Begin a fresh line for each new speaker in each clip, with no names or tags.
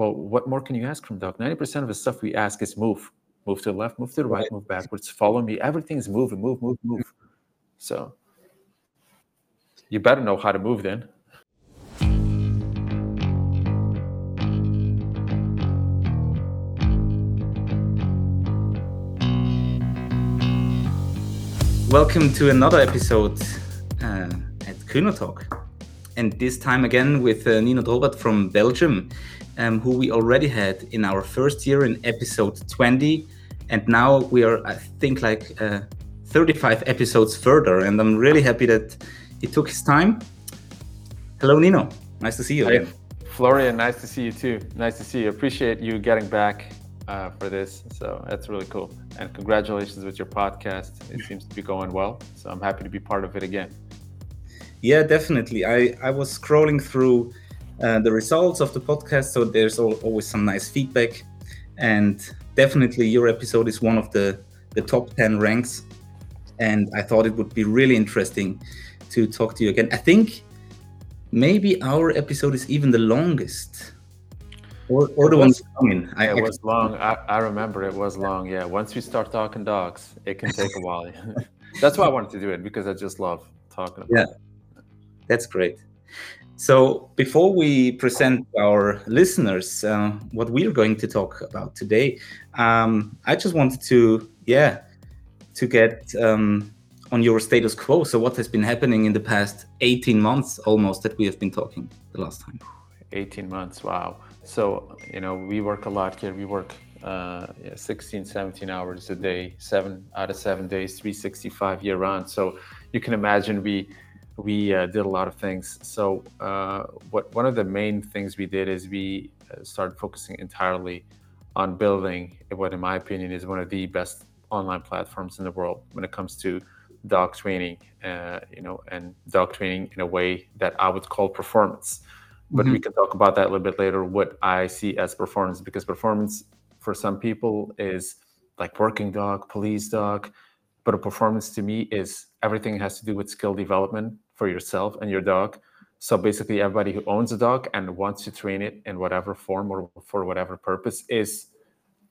well, what more can you ask from dog? 90% of the stuff we ask is move, move to the left, move to the right, move backwards, follow me. Everything's moving, move, move, move. So you better know how to move then.
Welcome to another episode uh, at Kuno Talk. And this time again with uh, Nino Drowaert from Belgium, um, who we already had in our first year in episode 20. And now we are, I think, like uh, 35 episodes further. And I'm really happy that he took his time. Hello, Nino. Nice to see you again.
Florian, nice to see you too. Nice to see you. Appreciate you getting back uh, for this. So that's really cool. And congratulations with your podcast. It seems to be going well. So I'm happy to be part of it again.
Yeah, definitely. I, I was scrolling through Uh, the results of the podcast, so there's always some nice feedback. And definitely, your episode is one of the, the top 10 ranks. And I thought it would be really interesting to talk to you again. I think maybe our episode is even the longest or, or the ones coming.
I, it was long. I, I remember it was long. Yeah. Once we start talking dogs, it can take a while. That's why I wanted to do it because I just love talking about
yeah. it. That's great. So before we present our listeners uh, what we're going to talk about today, um, I just wanted to, yeah, to get um, on your status quo. So what has been happening in the past 18 months almost that we have been talking the last time?
18 months. Wow. So, you know, we work a lot here. We work uh, yeah, 16, 17 hours a day, seven out of seven days, 365 year round. So you can imagine we we uh, did a lot of things. So uh, what one of the main things we did is we uh, started focusing entirely on building what, in my opinion, is one of the best online platforms in the world when it comes to dog training. Uh, you know, and dog training in a way that I would call performance but mm-hmm. we can talk about that a little bit later what i see as performance because performance for some people is like working dog police dog but a performance to me is everything has to do with skill development for yourself and your dog so basically everybody who owns a dog and wants to train it in whatever form or for whatever purpose is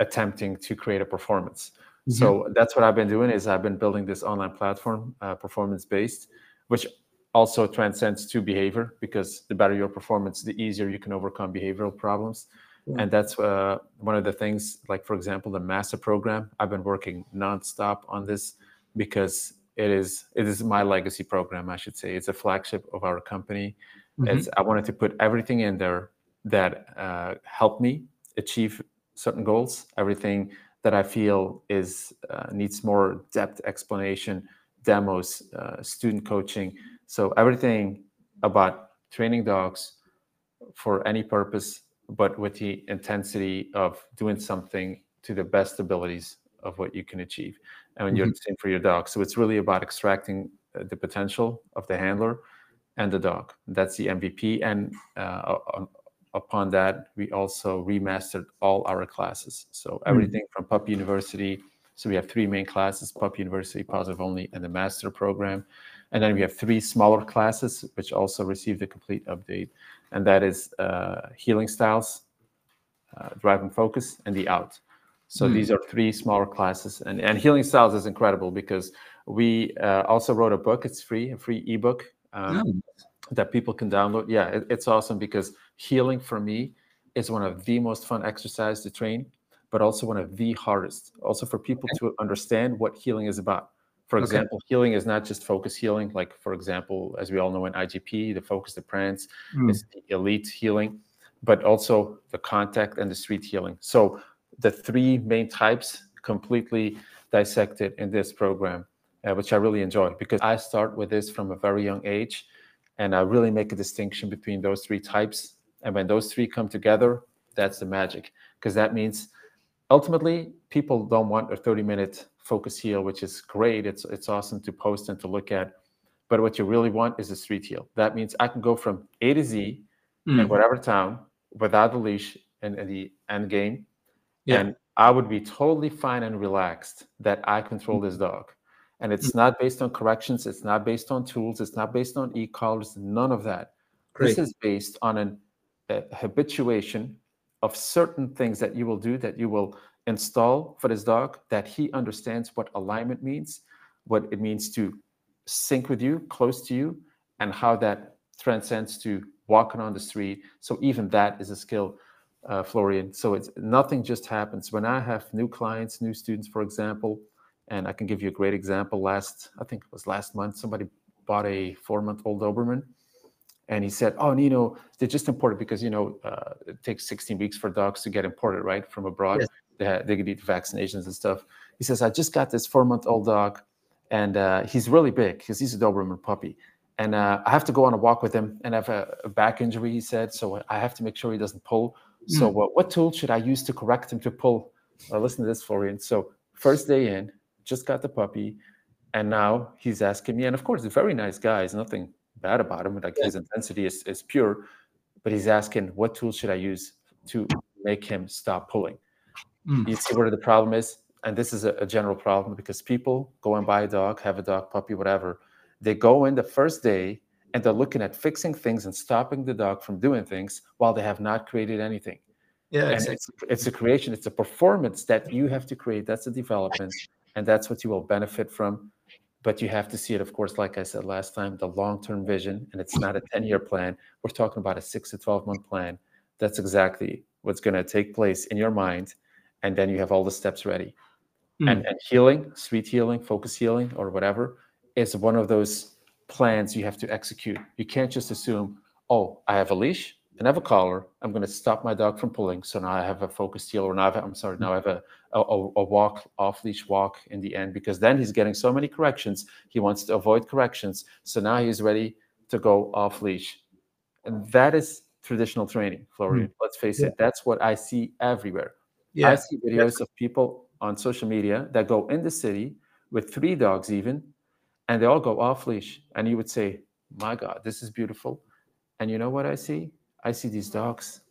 attempting to create a performance mm-hmm. so that's what i've been doing is i've been building this online platform uh, performance based which also transcends to behavior because the better your performance, the easier you can overcome behavioral problems. Yeah. And that's uh, one of the things, like, for example, the master program. I've been working nonstop on this because it is it is my legacy program, I should say. It's a flagship of our company. Mm-hmm. It's, I wanted to put everything in there that uh, helped me achieve certain goals, everything that I feel is uh, needs more depth explanation, demos, uh, student coaching, so everything about training dogs for any purpose, but with the intensity of doing something to the best abilities of what you can achieve. And mm-hmm. you're the same for your dog. So it's really about extracting uh, the potential of the handler and the dog. That's the MVP. And uh, upon that, we also remastered all our classes. So mm. everything mm-hmm. from Pup University. So we have three main classes: Pup University, Positive Only, and the Master Program. And then we have three smaller classes, which also received a complete update. And that is uh, Heeling Styles, uh, Drive and Focus, and the Out. So mm. these are three smaller classes. And, and Heeling Styles is incredible because we uh, also wrote a book. It's free, a free ebook um, oh. that people can download. Yeah, it, it's awesome because heeling for me is one of the most fun exercises to train, but also one of the hardest. Also for people okay. to understand what heeling is about for okay. example, heeling is not just focus heeling. Like, for example, as we all know in IGP, the focus the prance mm. is the elite heeling, but also the contact and the street heeling. So the three main types completely dissected in this program, uh, which I really enjoy because I start with this from a very young age, and I really make a distinction between those three types. And when those three come together, that's the magic because that means ultimately people don't want a 30 minute focus heel, which is great. It's it's awesome to post and to look at. But what you really want is a street heel. That means I can go from A to Z mm. in whatever town without the leash and, and the end game. Yeah. And I would be totally fine and relaxed that I control this dog. And it's mm. not based on corrections, it's not based on tools, it's not based on e-collars, none of that. Great. This is based on an a habituation of certain things that you will do that you will install for this dog that he understands what alignment means, what it means to sync with you, close to you, and how that transcends to walking on the street. So even that is a skill, uh, Florian. So it's nothing just happens. When I have new clients, new students, for example, and I can give you a great example. Last, I think it was last month, somebody bought a four-month-old Doberman, and he said, "Oh, Nino, they're just imported because you know uh, it takes 16 weeks for dogs to get imported, right, from abroad. Yes. They, they need vaccinations and stuff." He says, "I just got this four-month-old dog, and uh, he's really big because he's a Doberman puppy." and uh, I have to go on a walk with him and I have a, a, back injury, he said. So I have to make sure he doesn't pull. Mm. So uh, what tool should I use to correct him to pull? Well, listen to this, Florian. So first day in, just got the puppy, and now he's asking me, and of course, a very nice guy. There's nothing bad about him. Like yeah. his intensity is, is pure, but he's asking, what tool should I use to make him stop pulling? Mm. You see where the problem is? And this is a, a general problem because people go and buy a dog, have a dog, puppy, whatever they go in the first day and they're looking at fixing things and stopping the dog from doing things while they have not created anything. Yeah, exactly. it's, it's a creation, it's a performance that you have to create. That's a development, and that's what you will benefit from. But you have to see it, of course, like I said last time, the long term vision, and it's not a 10 year plan. We're talking about a six to 12 month plan. That's exactly what's going to take place in your mind. And then you have all the steps ready. Mm. And, and heeling, sweet heeling, focus heeling, or whatever, is one of those plans you have to execute. You can't just assume, oh, I have a leash and I have a collar. I'm going to stop my dog from pulling. So now I have a focused heel, or now I have, I'm sorry, now I have a, a, a walk, off leash walk in the end, because then he's getting so many corrections. He wants to avoid corrections. So now he's ready to go off leash. And that is traditional training, Florian. Mm. Let's face yeah. it, that's what I see everywhere. Yeah. I see videos of people on social media that go in the city with three dogs, even and they all go off leash. And you would say, My God, this is beautiful. And you know what I see? I see these dogs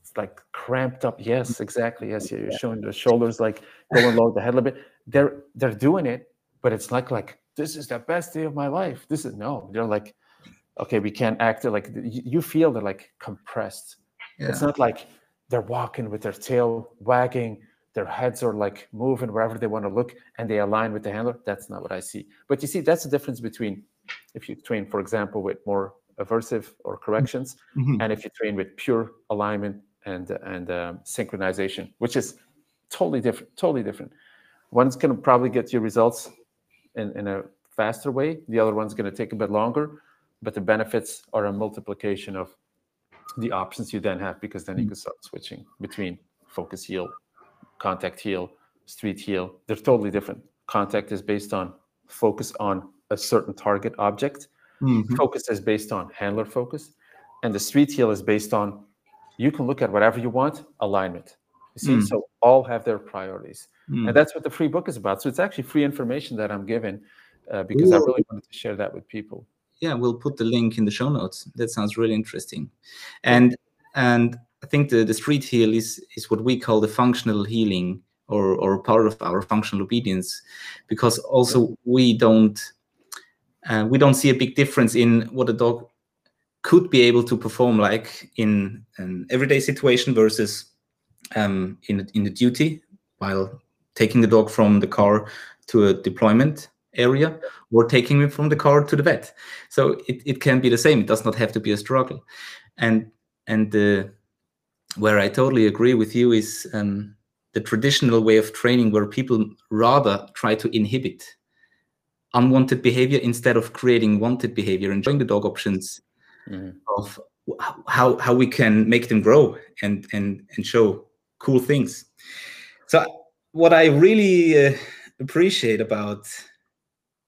it's like cramped up. Yes, exactly. Yes, you're showing the shoulders like going low, the head a little bit. They're they're doing it, but it's like like this is the best day of my life. This is no, they're like, okay, we can't act it like you feel they're like compressed. Yeah. It's not like they're walking with their tail wagging their heads are like moving wherever they want to look and they align with the handler. That's not what I see. But you see, that's the difference between if you train, for example, with more aversive or corrections, mm-hmm. and if you train with pure alignment and and um, synchronization, which is totally different. Totally different. One's going to probably get you results in, in a faster way. The other one's going to take a bit longer, but the benefits are a multiplication of the options you then have because then you mm. can start switching between focus heel contact heel, street heel, they're totally different. Contact is based on focus on a certain target object. Mm-hmm. Focus is based on handler focus. And the street heel is based on you can look at whatever you want, alignment. You see, mm. so all have their priorities. Mm. And that's what the free book is about. So it's actually free information that I'm given uh, because Ooh. I really wanted to share that with people.
Yeah, we'll put the link in the show notes. That sounds really interesting. And and I think the, the street heel is is what we call the functional heeling or or part of our functional obedience, because also we don't uh, we don't see a big difference in what a dog could be able to perform like in an everyday situation versus um, in in the duty while taking the dog from the car to a deployment area or taking him from the car to the vet. So it, it can be the same. It does not have to be a struggle. And and the where I totally agree with you is um, the traditional way of training, where people rather try to inhibit unwanted behavior instead of creating wanted behavior and showing the dog options mm. of how how we can make them grow and and and show cool things. So what I really uh, appreciate about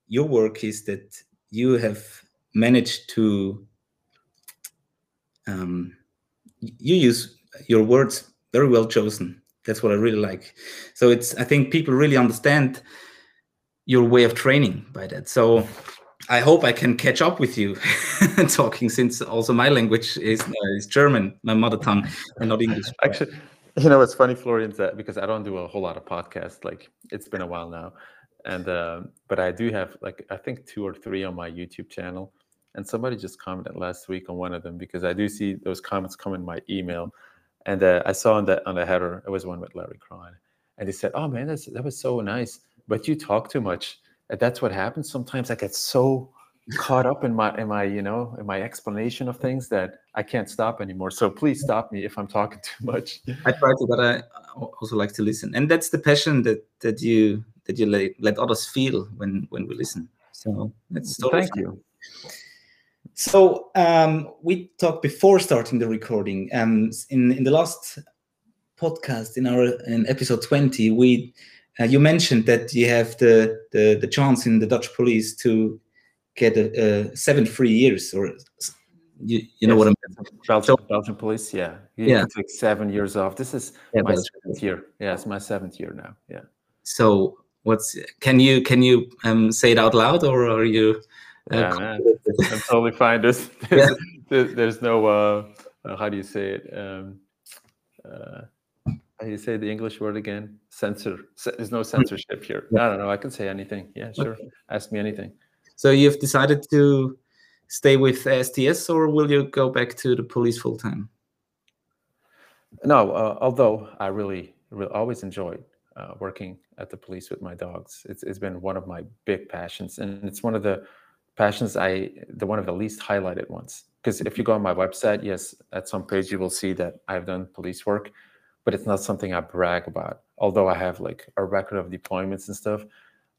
your work is that you have managed to um, you use your words very well chosen. That's what I really like. So it's I think people really understand your way of training by that. So I hope I can catch up with you talking since also my language is uh, is German, my mother tongue, and not English.
Actually, you know, it's funny, Florian, that because I don't do a whole lot of podcasts. Like it's been a while now, and uh, but I do have like I think two or three on my YouTube channel. And somebody just commented last week on one of them because I do see those comments come in my email and uh, I saw on the on the header it was one with Larry Krohn, and he said, "Oh man, that's, that was so nice, but you talk too much." And that's what happens sometimes. I get so caught up in my in my you know in my explanation of things that I can't stop anymore. So please stop me if I'm talking too much.
I try to, but I also like to listen, and that's the passion that that you that you let, let others feel when when we listen. So that's
totally thank fun. you.
So um, we talked before starting the recording. Um, in in the last podcast, in our in episode twenty, we uh, you mentioned that you have the, the the chance in the Dutch police to get a, a seven free years, or you, you know what I'm
Belgian, so, Belgian police, yeah, you yeah, take seven years off. This is yeah, my seventh year. Yeah, it's my seventh year now. Yeah.
So what's can you can you um, say it out loud, or are you?
Yeah, man. I'm totally fine. There's there's, yeah. there's, there's no uh, uh, how do you say it? Um, uh, how do you say the English word again? Censor. There's no censorship here. Yeah. I don't know. I can say anything. Yeah, sure. Okay. Ask me anything.
So you've decided to stay with STS, or will you go back to the police full time?
No, uh, although I really, really always enjoyed uh, working at the police with my dogs. It's, it's been one of my big passions, and it's one of the passions I, the one of the least highlighted ones. Because if you go on my website, yes, at some page you will see that I've done police work, but it's not something I brag about. Although I have like a record of deployments and stuff,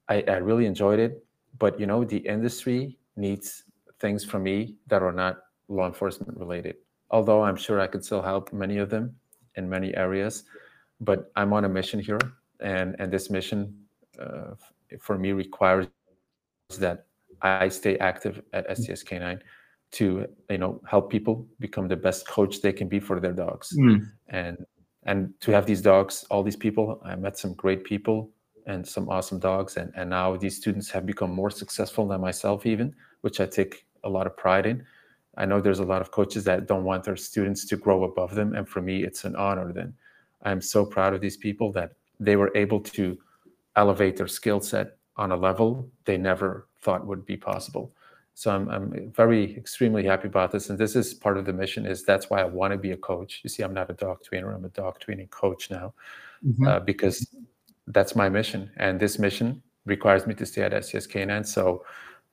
I, I really enjoyed it but you know the industry needs things from me that are not law enforcement related although i'm sure i could still help many of them in many areas but i'm on a mission here and and this mission uh, for me requires that i stay active at sts canine to you know help people become the best coach they can be for their dogs mm. and and to have these dogs all these people i met some great people and some awesome dogs. And, and now these students have become more successful than myself, even, which I take a lot of pride in. I know there's a lot of coaches that don't want their students to grow above them. And for me, it's an honor then. I'm so proud of these people that they were able to elevate their skill set on a level they never thought would be possible. So I'm, I'm very extremely happy about this. And this is part of the mission is that's why I want to be a coach. You see, I'm not a dog trainer. I'm a dog training coach now mm-hmm. uh, because that's my mission. And this mission requires me to stay at STS Canine. So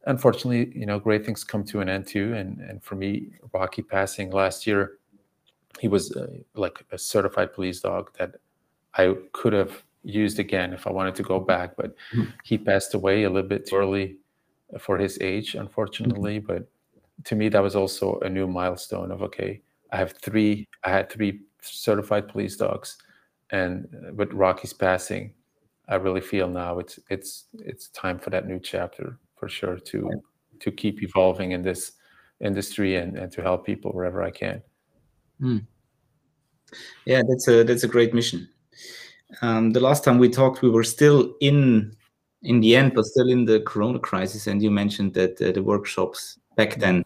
unfortunately, you know, great things come to an end too. And and for me, Rocky passing last year, he was uh, like a certified police dog that I could have used again if I wanted to go back. But mm-hmm. he passed away a little bit too early for his age, unfortunately. Mm-hmm. But to me, that was also a new milestone of okay, I have three. I had three certified police dogs, and with Rocky's passing, I really feel now it's it's it's time for that new chapter for sure to to keep evolving in this industry and, and to help people wherever I can.
Mm. Yeah, that's a that's a great mission. Um, the last time we talked, we were still in in the end, but still in the Corona crisis, and you mentioned that uh, the workshops back then,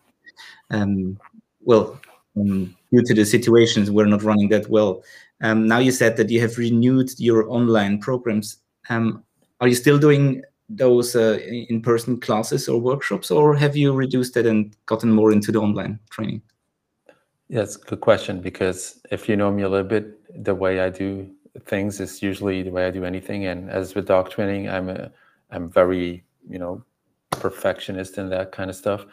um, well, um, due to the situations, were not running that well. Um, now you said that you have renewed your online programs um, are you still doing those uh, in-person classes or workshops, or have you reduced that and gotten more into the online training?
Yeah, good question because if you know me a little bit, the way I do things is usually the way I do anything. And as with dog training, I'm a, I'm very, you know, perfectionist in that kind of stuff.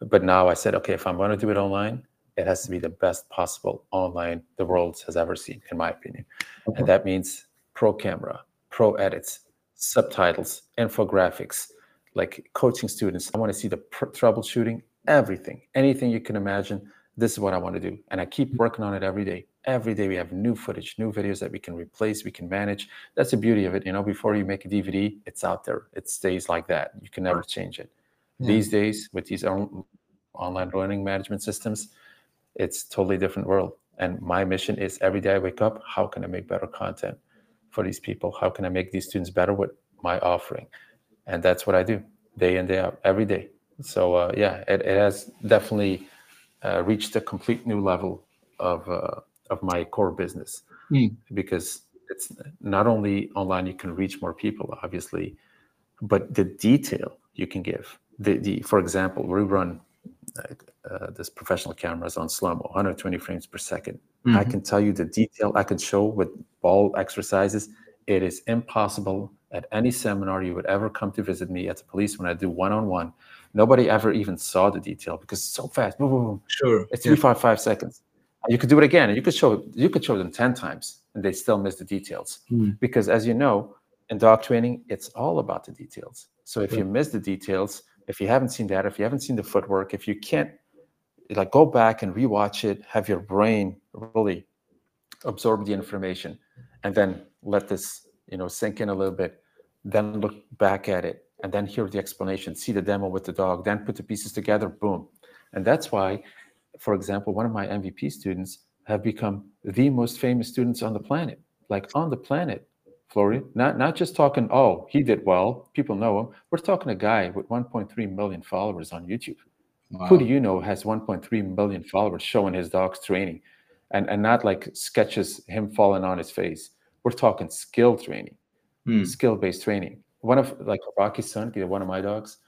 But now I said, okay, if I'm going to do it online, it has to be the best possible online the world has ever seen, in my opinion. Okay. And that means pro camera, pro edits, subtitles, infographics, like coaching students. I want to see the pr- troubleshooting, everything, anything you can imagine. This is what I want to do. And I keep mm-hmm. working on it every day. Every day we have new footage, new videos that we can replace, we can manage. That's the beauty of it. You know, before you make a DVD, it's out there. It stays like that. You can never change it. Yeah. These days, with these on- online learning management systems, it's totally different world. And my mission is every day I wake up, how can I make better content? for these people? How can I make these students better with my offering? And that's what I do day in, day out, every day. So, uh, yeah, it, it has definitely uh, reached a complete new level of, uh, of my core business mm. because it's not only online, you can reach more people, obviously, but the detail you can give. The, the, for example, we run uh, this professional cameras on slow mo, 120 frames per 2nd mm-hmm. I can tell you the detail. I can show with ball exercises. It is impossible at any seminar you would ever come to visit me at the police when I do one on one. Nobody ever even saw the detail because it's so fast. Boom, boom, boom.
Sure.
It's three, yeah. five, five seconds. And you could do it again, and you could show you could show them ten times, and they still miss the details. Mm. Because as you know, in dog training, it's all about the details. So if yeah. you miss the details, if you haven't seen that, if you haven't seen the footwork, if you can't like go back and rewatch it, have your brain really absorb the information, and then let this you know sink in a little bit then look back at it and then hear the explanation see the demo with the dog then put the pieces together boom and that's why for example one of my mvp students have become the most famous students on the planet. Like on the planet Florian, not not just talking oh he did well. People know him. We're talking a guy with 1.3 million followers on youtube. Wow. who do you know has 1.3 million followers showing his dog's training? And and not like sketches him falling on his face. We're talking skill training, mm. skill based training. One of like Rocky's son, one of my dogs,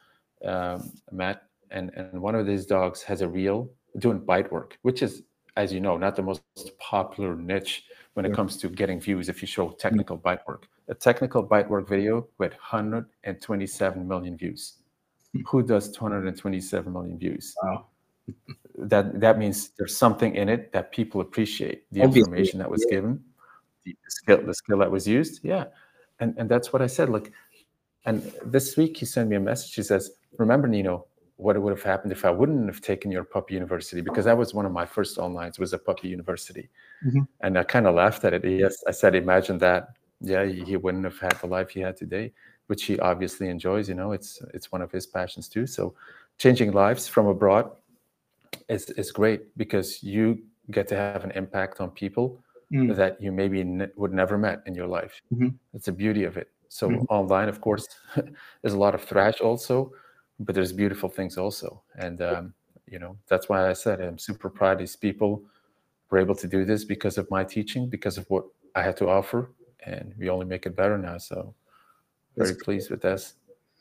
um, Matt, and and one of his dogs has a reel doing bite work, which is, as you know, not the most popular niche when it comes to getting views. If you show technical mm. bite work, a technical bite work video with 127 million views. Mm. Who does 227 million views?
Wow.
that that means there's something in it that people appreciate the Obviously, information that was yeah. given the skill the skill that was used yeah and and that's what i said like and this week he sent me a message he says remember nino what would have happened if i wouldn't have taken your puppy university because that was one of my first onlines was a puppy university mm-hmm. and i kind of laughed at it yes i said imagine that yeah he wouldn't have had the life he had today which he obviously enjoys you know it's it's one of his passions too so changing lives from abroad is is great because you get to have an impact on people mm. that you maybe ne- would never met in your life. Mm-hmm. That's the beauty of it. So mm-hmm. online, of course, there's a lot of thrash also, but there's beautiful things also. And um, you know that's why I said I'm super proud these people were able to do this because of my teaching, because of what I had to offer, and we only make it better now. So very That's pleased cool. with this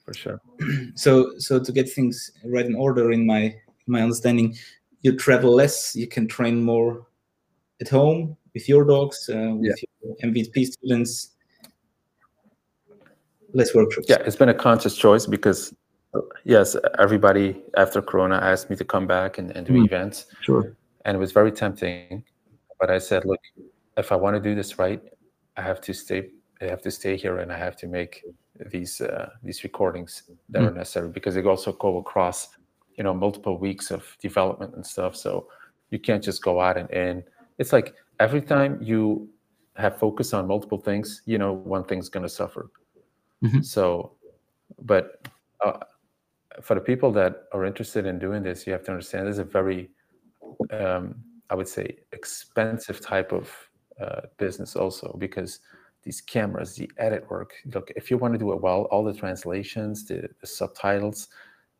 for sure.
So so to get things right in order in my my understanding, you travel less, you can train more at home with your dogs, uh, with yeah. your MVP students? Less workshops.
Yeah, it's been a conscious choice because yes, everybody after Corona asked me to come back and, and do mm. events.
Sure.
And it was very tempting. But I said, look, if I want to do this right, I have to stay I have to stay here and I have to make these uh, these recordings that mm. are necessary because they also go across, you know, multiple weeks of development and stuff. So you can't just go out and in. It's like every time you have focus on multiple things, you know one thing's going to suffer. Mm-hmm. So, but uh, for the people that are interested in doing this, you have to understand this is a very, um, I would say, expensive type of uh, business also because these cameras, the edit work. Look, if you want to do it well, all the translations, the, the subtitles,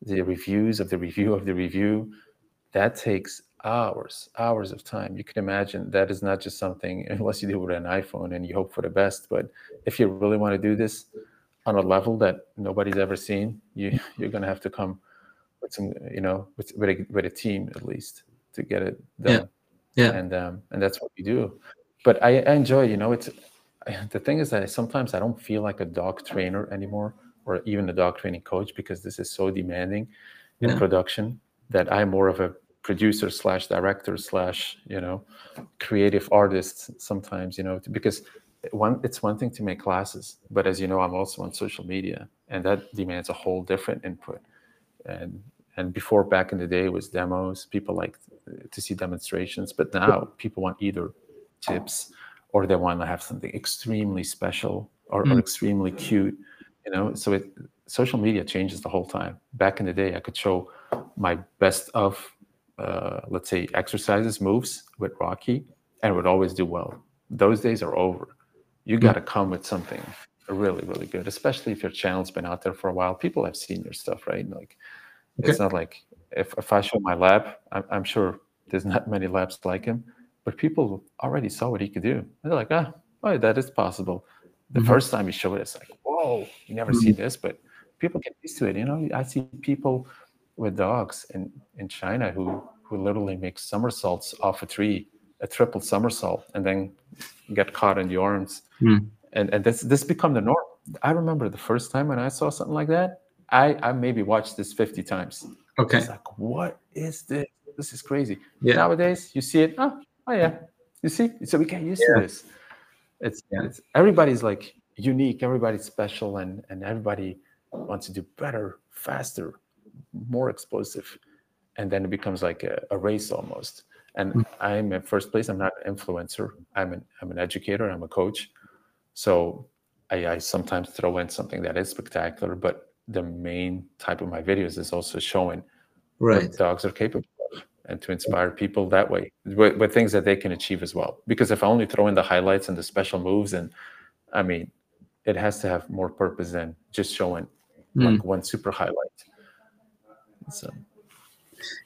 the reviews of the review of the review, that takes hours, hours of time. You can imagine that is not just something, unless you do it with an iPhone and you hope for the best. But if you really want to do this on a level that nobody's ever seen, you you're going to have to come with some, you know, with with a, with a team at least to get it
done. Yeah. yeah.
And um, and that's what we do. But I, I enjoy, you know, it's the thing is that sometimes I don't feel like a dog trainer anymore, or even a dog training coach, because this is so demanding in yeah. production that I'm more of a producer slash director slash you know creative artists sometimes you know because one it's one thing to make classes but as you know i'm also on social media and that demands a whole different input. And and before back in the day was demos. People like to see demonstrations but now people want either tips or they want to have something extremely special or, mm. or extremely cute you know? So it social media changes the whole time. Back in the day i could show my best of uh, let's say exercises moves with rocky and would always do well. Those days are over you got to come with something really really good especially if your channel's been out there for a while people have seen your stuff right like okay. it's not like if, if i show my lab I'm, I'm, sure there's not many labs like him but people already saw what he could do and they're like ah oh that is possible the mm-hmm. first time you show it it's like whoa you never mm-hmm. see this but people get used to it you know i see people with dogs in in China who who literally make somersaults off a tree, a triple somersault, and then get caught in the arms.
Mm.
And and this this become the norm. I remember the first time when I saw something like that. I I maybe watched this fifty times.
Okay.
It's like, what is this? This is crazy.
Yeah.
Nowadays, you see it. Oh, oh yeah. You see, so we get used
Yeah.
to this. It's,
Yeah.
it's everybody's like unique. Everybody's special, and and everybody wants to do better, faster, more explosive, and then it becomes like a, a race almost. And
Mm.
I'm at first place. I'm not an influencer. I'm an I'm an educator. I'm a coach. So I, I sometimes throw in something that is spectacular, but the main type of my videos is also showing
Right.
what dogs are capable of and to inspire people that way with, with things that they can achieve as well. Because if I only throw in the highlights and the special moves, and I mean, it has to have more purpose than just showing
Mm.
like one super highlight. So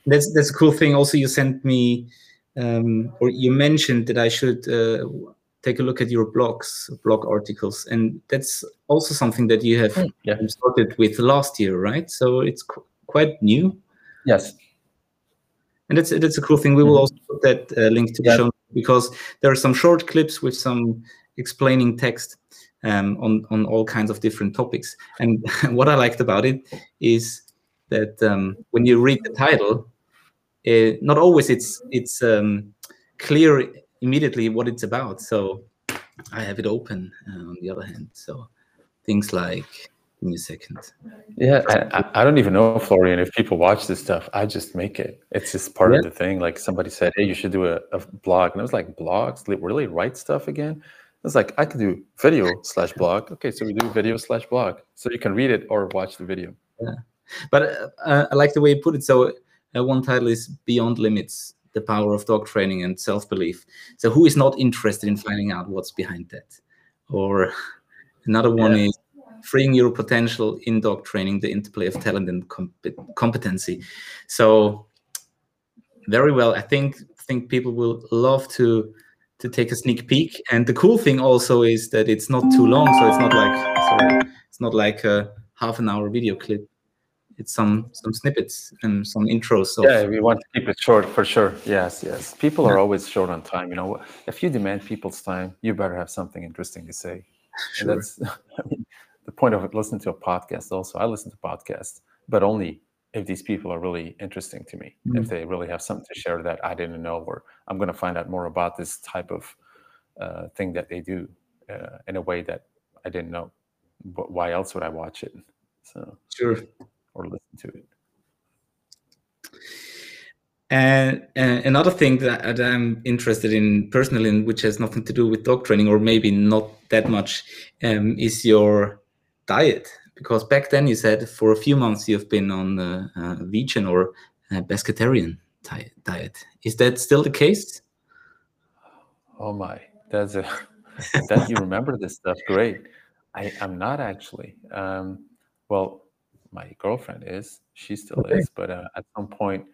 That's that's a cool thing. Also, you sent me, um, or you mentioned that I should uh, take a look at your blogs, blog articles, and that's also something that you have
yeah.
started with last year, right? So it's qu- quite new,
Yes.
and that's that's a cool thing. We will
Mhm.
also put that uh, link to the
Yeah.
show because there are some short clips with some explaining text um, on on all kinds of different topics. And what I liked about it is that um, when you read the title, uh, not always it's it's um, clear immediately what it's about. So I have it open uh, on the other hand. So things like, give me a second.
Yeah, I, I- don't even know, Florian, if people watch this stuff. I just make it. It's just part
Yeah.
of the thing. Like somebody said, hey, you should do a, a blog. And I was like, blogs? Really write stuff again? I was like, I could do video slash blog. Okay, so we do video slash blog. So you can read it or watch the video.
But uh, uh, I like the way you put it. So uh, one title is Beyond Limits: The Power of Dog Training and Self Belief. So who is not interested in finding out what's behind that? Or another one
Yeah.
is freeing your potential in dog training, the interplay of talent and comp- competency. So very well. I think think people will love to to take a sneak peek. And the cool thing also is that it's not too long, so it's not like sorry, it's not like a half an hour video clip. It's some some snippets and some intros. Of,
Yeah, we want to keep it short for sure. Yes, yes. People are
Yeah.
always short on time. You know, if you demand people's time, you better have something interesting to say.
Sure.
And that's I mean, the point of it. Listening to a podcast. Also, I listen to podcasts, but only if these people are really interesting to me.
Mm.
If they really have something to share that I didn't know, or I'm going to find out more about this type of uh, thing that they do uh, in a way that I didn't know. But why else would I watch it? So
sure.
Or listen to it.
And uh, another thing that, I'm interested in personally, in which has nothing to do with dog training, or maybe not that much, um, is your diet. Because back then you said for a few months you've been on a, uh, vegan or uh, pescatarian diet. Is that still the case?
Oh my, that's a that you remember this stuff. Great. I I'm not actually. Um, well, my girlfriend is. She still
Okay.
is, but uh, at some point,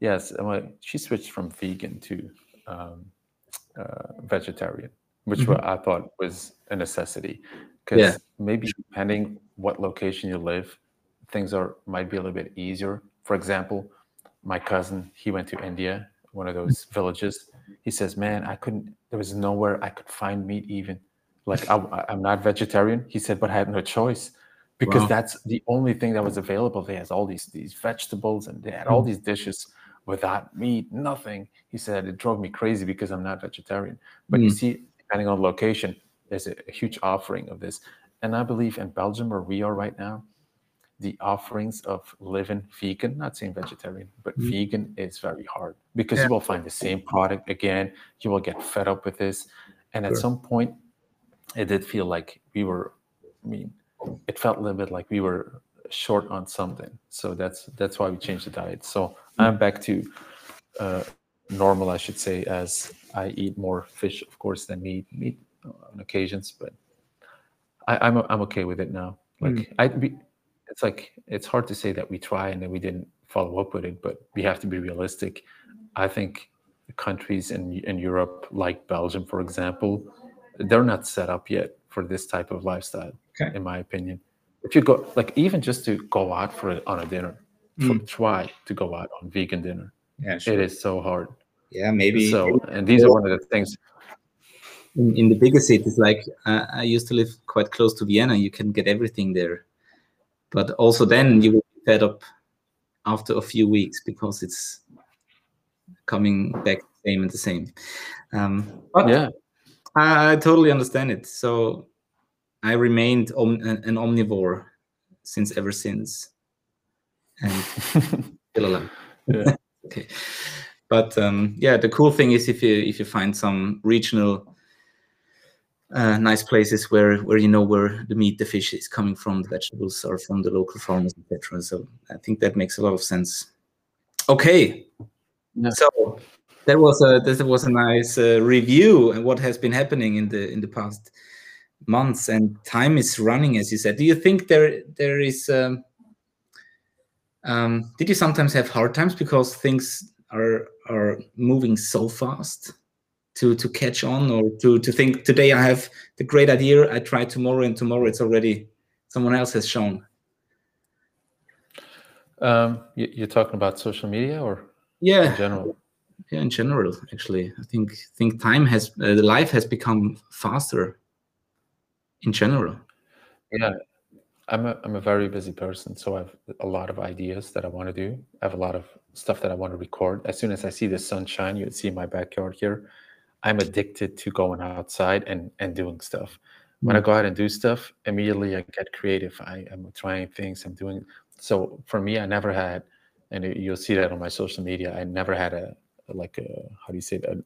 yes, she switched from vegan to um, uh, vegetarian, which
Mhm.
wa- I thought was a necessity. Because
Yeah.
maybe depending what location you live, things are might be a little bit easier. For example, my cousin, he went to India, one of those villages. He says, "Man, I couldn't. There was nowhere I could find meat even. Like I, I'm not vegetarian." He said, "But I had no choice because
Wow.
that's the only thing that was available. They had all these these vegetables and they had all
Mm.
these dishes without meat, nothing." He said, "It drove me crazy because I'm not vegetarian." But you
Mm.
see, depending on location, there's a, a huge offering of this. And I believe in Belgium, where we are right now, the offerings of living vegan, not saying vegetarian, but
Mhm.
vegan is very hard because
Yeah.
you will find the same product again. You will get fed up with this. And at some point, it did feel like we were, I mean, it felt a little bit like we were short on something. So that's that's why we changed the diet. So I'm back to uh, normal, I should say, as I eat more fish, of course, than meat, meat on occasions, but I, I'm I'm okay with it now. Like
Mm.
I, we, it's like it's hard to say that we try and then we didn't follow up with it, but we have to be realistic. I think countries in in Europe, like Belgium, for example, they're not set up yet for this type of lifestyle,
Okay.
in my opinion. If you go, like, even just to go out for a, on a dinner, f- try to go out on vegan dinner.
Yeah, sure.
It is so hard.
Yeah, maybe.
So, and these are one of the things.
in, in the bigger cities, like uh, I used to live quite close to Vienna, you can get everything there. But also then you will be fed up after a few weeks because it's coming back the same and the same. Um, but
Yeah,
I, I totally understand it. So I remained om- an omnivore since ever since, and still alive.
yeah,
okay. But um, yeah the cool thing is if you if you find some regional uh, nice places where where you know where the meat the fish is coming from the vegetables are from the local farmers etc so i think that makes a lot of sense. Okay.
Yeah.
so that was a that was a nice uh, review and what has been happening in the in the past months and time is running as you said do you think there there is um, um, did you sometimes have hard times because things are are moving so fast to to catch on or to to think today I have the great idea I try tomorrow and tomorrow it's already someone else has shown.
um, you, you're talking about social media or
Yeah,
in general?
yeah. In general, actually, I think think time has uh, the life has become faster. In general,
Yeah, I'm a I'm a very busy person, so I have a lot of ideas that I want to do. I have a lot of stuff that I want to record. As soon as I see the sunshine, you would see my backyard here. I'm addicted to going outside and and doing stuff. When I mm. go out and do stuff, immediately I get creative. I am trying things. I'm doing. So for me, I never had, and you- you'll see that on my social media. I never had a like a how do you say it,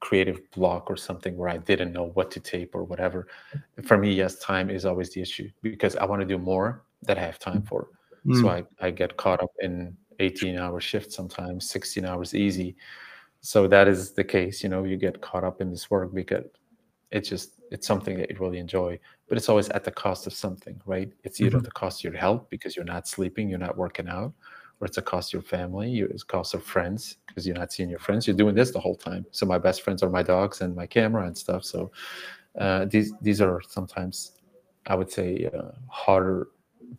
creative block or something where I didn't know what to tape or whatever for me, yes, time is always the issue because I want to do more that I have time for. So
Mm.
I, I get caught up in 18 hour shifts sometimes, 16 hours easy. So that is the case, you know, you get caught up in this work because it's just it's something that you really enjoy, but it's always at the cost of something, right? It's either
Mhm.
the cost of your health because you're not sleeping, you're not working out, or it's a cost of your family, you- it's a cost of friends because you're not seeing your friends. You're doing this the whole time. So my best friends are my dogs and my camera and stuff. So uh, these these are sometimes I would say uh, harder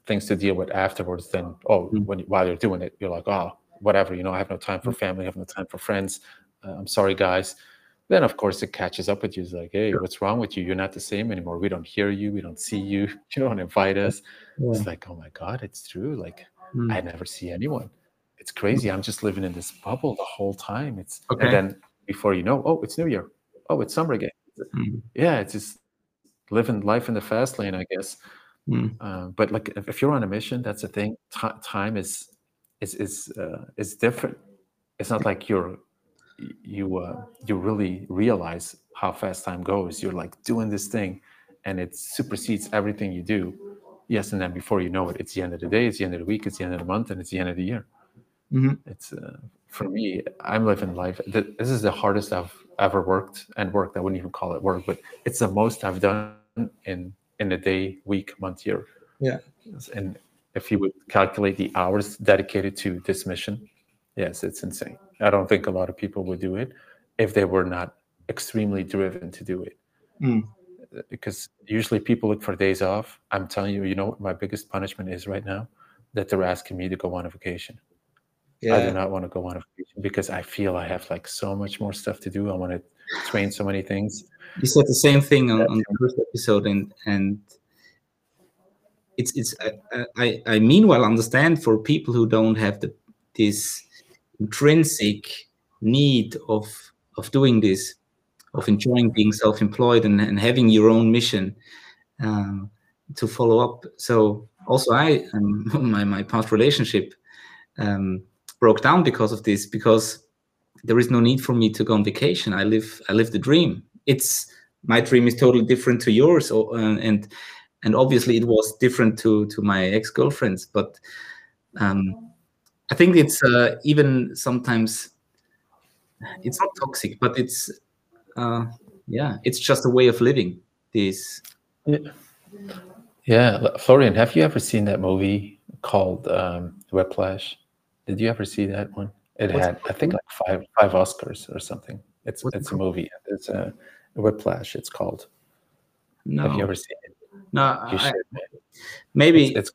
things to deal with afterwards than oh
Mm.
when while you're doing it you're like oh whatever you know I have no time for family I have no time for friends. Uh, I'm sorry guys. Then of course it catches up with you. It's like hey what's wrong with you? You're not the same anymore. We don't hear you. We don't see you. You don't invite us.
Yeah.
it's like oh my god it's true. Like
Mm.
I never see anyone. It's crazy. I'm just living in this bubble the whole time. It's
Okay.
and then before you know oh it's New Year. Oh it's summer again.
Mm.
yeah it's just living life in the fast lane i guess.
Mm.
uh, but like if, you're on a mission that's the thing. Ti time is is is uh, is different. It's not like you're you uh, you really realize how fast time goes. You're like doing this thing and it supersedes everything you do yes and then before you know it it's the end of the day it's the end of the week it's the end of the month and it's the end of the year
Mhm.
it's uh, for me i'm living life this is the hardest i've ever worked and worked i wouldn't even call it work but it's the most i've done in in a day week month year
Yeah.
and if you would calculate the hours dedicated to this mission yes it's insane i don't think a lot of people would do it if they were not extremely driven to do it
Mm.
Because usually people look for days off i'm telling you you know what my biggest punishment is right now that they're asking me to go on a vacation Yeah. I do not want to go on a vacation because I feel I have like so much more stuff to do. I want to train so many things.
You said the same thing on, on the first episode, and and it's it's I, I I meanwhile understand for people who don't have the this intrinsic need of of doing this, of enjoying being self-employed and, and having your own mission um, to follow up. So also I um, my my past relationship um, broke down because of this because there is no need for me to go on vacation. I live I live the dream. It's my dream is totally different to yours, or, uh, and and obviously it was different to to my ex girlfriends. But um, I think it's uh, even sometimes it's not toxic, but it's uh, yeah, it's just a way of living. This
Yeah, l- Florian, have you ever seen that movie called um, Whiplash? Did you ever see that one? It
What's
had, I think, like five five Oscars or something. It's
What's it
it's a movie. It's a Whiplash. It's called.
no,
Have you ever seen it?
no, I, maybe
It's, it's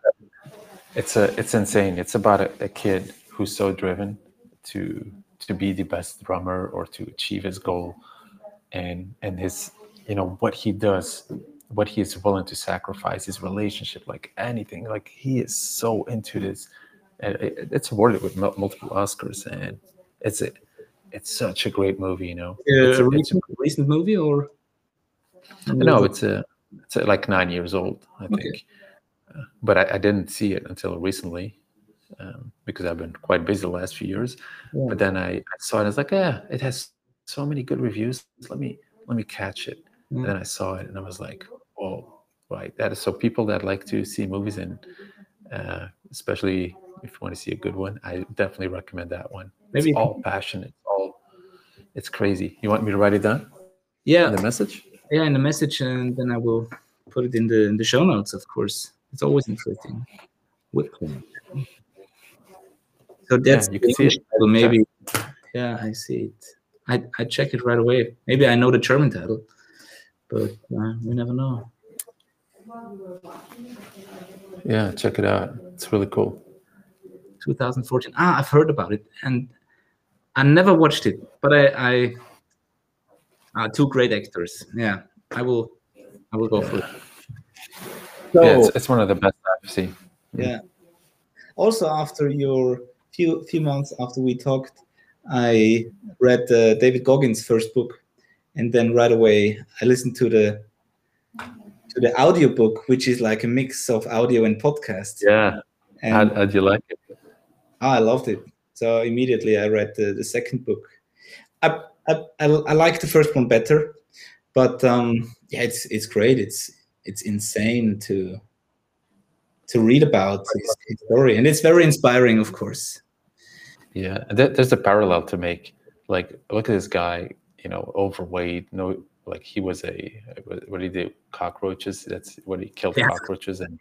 it's a it's insane. It's about a, a kid who's so driven to to be the best drummer or to achieve his goal, and and his you know what he does, what he is willing to sacrifice, his relationship, like anything. Like he is so into this. And it, it's awarded with multiple Oscars, and it's a it's such a great movie. You know,
uh,
it's a,
recent, a, recent movie or
no? It's a it's a, like nine years old, I think. Okay but I, I, didn't see it until recently um, because I've been quite busy the last few years. Yeah. But then I, I, saw it. I was like, yeah, it has so many good reviews. Let me let me catch it. And then I saw it, and I was like, oh, right. That is so. People that like to see movies and uh, especially if you want to see a good one, I definitely recommend that one. Maybe it's all passionate. All it's crazy. You want me to write it down?
Yeah.
In the message.
Yeah, in the message, and then I will put it in the in the show notes, of course. It's always interesting. Whiplash. So that's
yeah, you can see it.
Maybe. Yeah, I see it. I I check it right away. Maybe I know the German title, but uh, we never know.
Yeah, check it out. It's really cool.
2014. Ah, I've heard about it, and I never watched it, but I, I uh, two great actors. Yeah, I will, I will go for it.
So, yeah, it's, it's, one of the best I've seen.
Yeah. Also, after your few few months after we talked, I read uh, David Goggins' first book, and then right away I listened to the to the audio book, which is like a mix of audio and podcast.
Yeah. And how, how you like it?
Oh, I loved it. So immediately I read the, the second book. I, I, I, I like the first one better, but um, yeah, it's it's great. It's it's insane to to read about his, his story, and it's very inspiring, of course.
Yeah, there's a parallel to make. Like, look at this guy. You know, overweight. No, like he was a what he did cockroaches. That's what he killed yeah. cockroaches and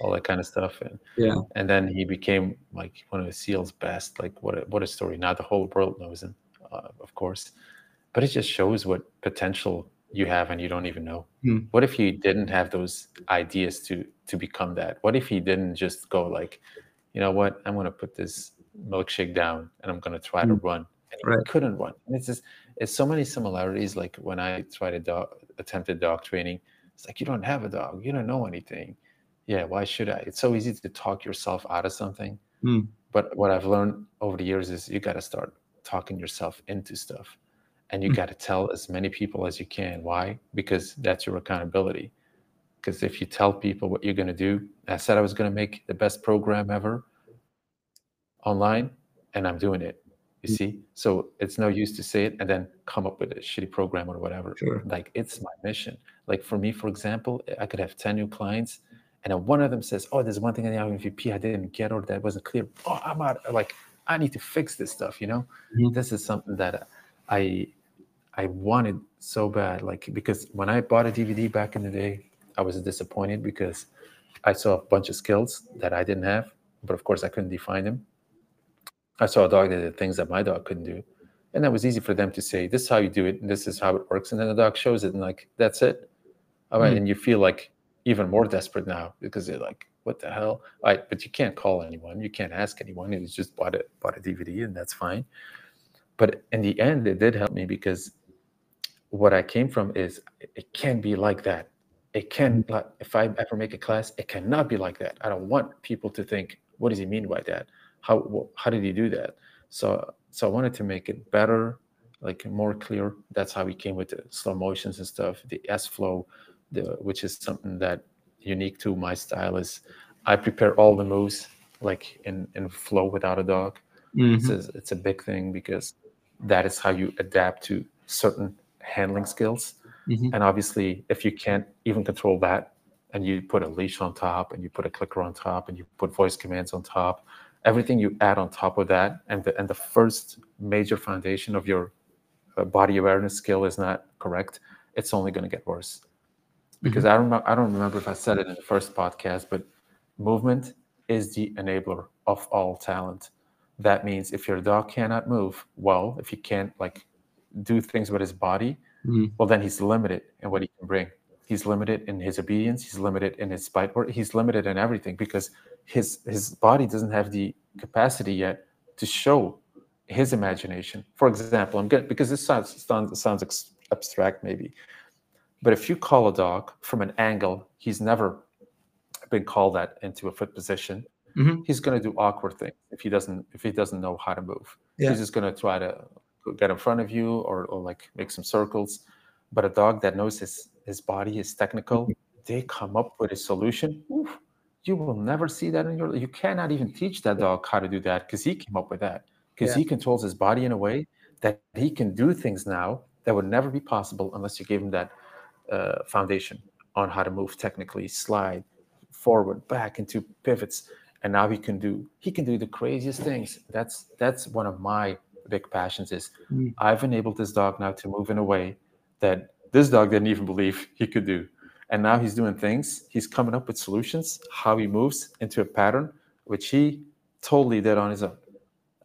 all that kind of stuff. And
yeah,
and then he became like one of the SEALs best. Like what a, what a story. Now the whole world knows him, uh, of course. But it just shows what potential you have and you don't even know
mm.
what if he didn't have those ideas to to become that what if he didn't just go like you know what i'm going to put this milkshake down and i'm going to try mm. to run and
right.
he couldn't run and it's just it's so many similarities like when i tried to dog attempted dog training it's like you don't have a dog you don't know anything yeah why should i it's so easy to talk yourself out of something
mm.
but what i've learned over the years is you got to start talking yourself into stuff and you mm. got to tell as many people as you can why because that's your accountability because if you tell people what you're going to do i said i was going to make the best program ever online and i'm doing it you mm. see so it's no use to say it and then come up with a shitty program or whatever
sure.
like it's my mission like for me for example i could have 10 new clients and then one of them says oh there's one thing in the mvp i didn't get or that wasn't clear oh i'm out like i need to fix this stuff you know
mm-hmm.
this is something that i I wanted so bad, like because when I bought a DVD back in the day, I was disappointed because I saw a bunch of skills that I didn't have, but of course I couldn't define them. I saw a dog that did things that my dog couldn't do, and that was easy for them to say, "This is how you do it, and this is how it works," and then the dog shows it, and like that's it. All right, mm. and you feel like even more desperate now because they're like, "What the hell?" All right, but you can't call anyone, you can't ask anyone. You just bought it, bought a DVD, and that's fine. But in the end, it did help me because what I came from is it can be like that. It can, if I ever make a class, it cannot be like that. I don't want people to think, what does he mean by that? How how did he do that? So so I wanted to make it better, like more clear. That's how we came with the slow motions and stuff. The S flow, the which is something that unique to my style is I prepare all the moves like in in flow without a dog.
Mm-hmm.
It's, a, it's a big thing because that is how you adapt to certain handling skills.
Mm-hmm.
And obviously, if you can't even control that, and you put a leash on top, and you put a clicker on top, and you put voice commands on top, everything you add on top of that, and the, and the first major foundation of your uh, body awareness skill is not correct, it's only going to get worse. Because mm-hmm. I don't I don't remember if I said it in the first podcast, but movement is the enabler of all talent. That means if your dog cannot move well, if he can't like do things with his body,
mm-hmm.
well, then he's limited in what he can bring. He's limited in his obedience. He's limited in his bite work. He's limited in everything because his his body doesn't have the capacity yet to show his imagination. For example, I'm good because this sounds sounds, sounds abstract maybe, but if you call a dog from an angle he's never been called that into a foot position, mm-hmm. he's going to do awkward things if he doesn't if he doesn't know how to move. Yeah. He's just going to try to get in front of you or, or like make some circles. But a dog that knows his his body is technical, mm-hmm. they come up with a solution. Oof, you will never see that in your you cannot even teach that dog how to do that because he came up with that because yeah. he controls his body in a way that he can do things now that would never be possible unless you gave him that uh, foundation on how to move technically slide forward back into pivots and now he can do he can do the craziest things that's that's one of my big passions is mm. i've enabled this dog now to move in a way that this dog didn't even believe he could do. And now he's doing things. He's coming up with solutions how he moves into a pattern which he totally did on his own.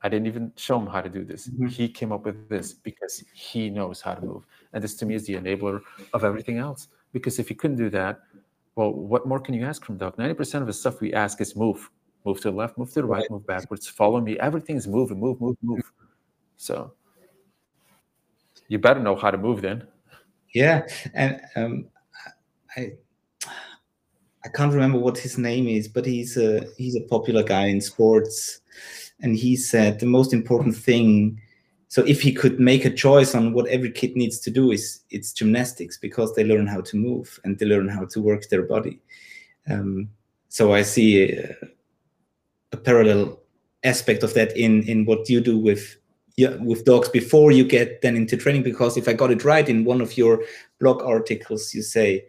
I didn't even show him how to do this. Mm-hmm. he came up with this because he knows how to move. And this to me is the enabler of everything else. Because if he couldn't do that well what more can you ask from dog? 90% of the stuff we ask is move. Move to the left move to the right, right. move backwards. Follow me. Everything's moving move move move. So you better know how to move then
yeah and um, I I can't remember what his name is, but he's a he's a popular guy in sports, and he said the most important thing. So if he could make a choice on what every kid needs to do is it's gymnastics because they learn how to move and they learn how to work their body. Um, so I see a, a, parallel aspect of that in in what you do with yeah, with dogs before you get then into training. Because if I got it right in one of your blog articles, you say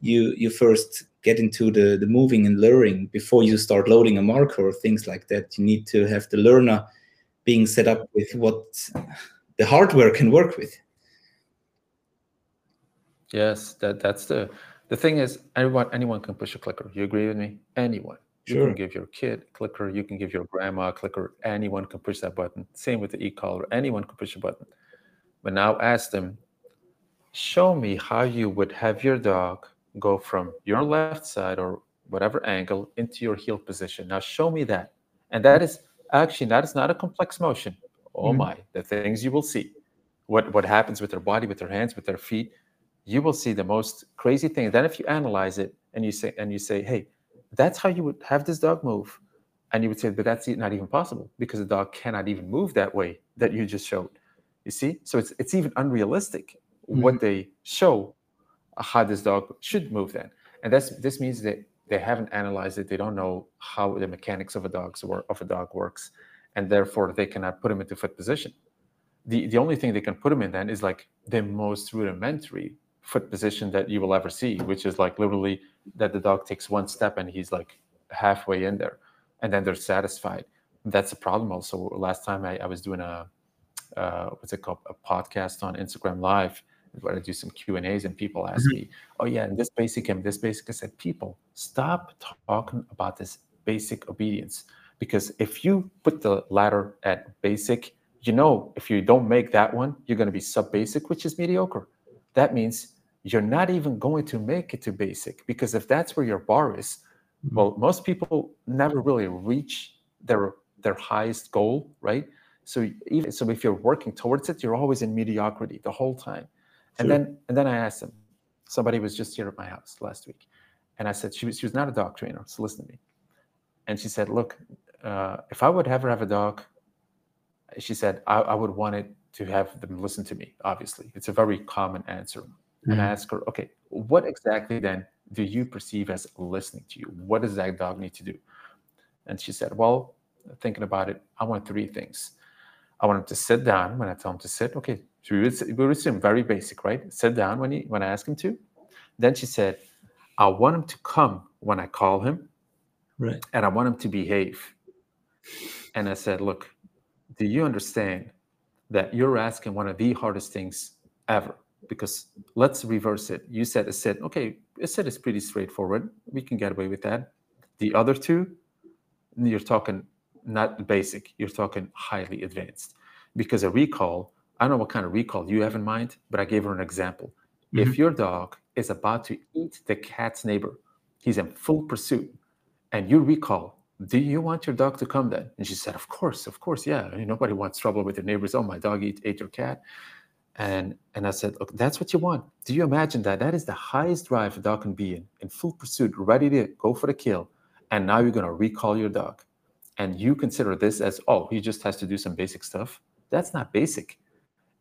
you you first get into the the moving and luring before you start loading a marker or things like that. You need to have the learner being set up with what the hardware can work with.
Yes that that's the the thing is anyone anyone can push a clicker. You agree with me? Anyone you sure. can give your kid a clicker you can give your grandma a clicker anyone can push that button same with the e-collar anyone can push a button but now ask them show me how you would have your dog go from your left side or whatever angle into your heel position. Now show me that. And that is actually that is not a complex motion. Oh mm-hmm. my, the things you will see. What what happens with their body, with their hands, with their feet, you will see the most crazy thing. Then if you analyze it and you say and you say, hey, that's how you would have this dog move. And you would say, but that's not even possible because the dog cannot even move that way that you just showed. You see? So it's it's even unrealistic mm-hmm. what they show how this dog should move then. And that's this means that they haven't analyzed it. They don't know how the mechanics of a dog's work of a dog works, and therefore they cannot put him into foot position. The the only thing they can put him in then is like the most rudimentary foot position that you will ever see, which is like literally that the dog takes one step and he's like halfway in there, and then they're satisfied. That's a problem. Also, last time I, I was doing a uh, what's it called a podcast on Instagram Live where I do some Q and A's, and people ask mm-hmm. me, "Oh yeah, and this basic and this basic." I said, "People, stop talking about this basic obedience because if you put the ladder at basic, you know, if you don't make that one, you're going to be sub basic, which is mediocre. That means you're not even going to make it to basic because if that's where your bar is, mm-hmm. well, most people never really reach their their highest goal, right? So even so, if you're working towards it, you're always in mediocrity the whole time. And then and then I asked him. Somebody was just here at my house last week, and I said she was she was not a dog trainer, so listen to me. And she said, "Look, uh, if I would ever have a dog, she said I, I, would want it to have them listen to me. Obviously, it's a very common answer. Mm-hmm. And I mm-hmm. asked her, okay, what exactly then do you perceive as listening to you? What does that dog need to do? And she said, well, thinking about it, I want three things. I want him to sit down when I tell him to sit. Okay, so we would, we would assume very basic, right? Sit down when he when I ask him to. Then she said, I want him to come when I call him.
Right.
And I want him to behave. And I said, Look, do you understand that you're asking one of the hardest things ever? Because let's reverse it. You said a sit. Okay, a sit is pretty straightforward. We can get away with that. The other two, you're talking not basic, you're talking highly advanced. Because a recall, I don't know what kind of recall you have in mind, but I gave her an example. Mm-hmm. If your dog is about to eat the cat's neighbor. He's in full pursuit. And you recall, do you want your dog to come then? And she said, Of course, of course, yeah. Nobody wants trouble with their neighbors. Oh, my dog ate, ate your cat. And and I said, Look, that's what you want. Do you imagine that? That is the highest drive a dog can be in, in full pursuit, ready to go for the kill. And now you're gonna recall your dog. And you consider this as, oh, he just has to do some basic stuff. That's not basic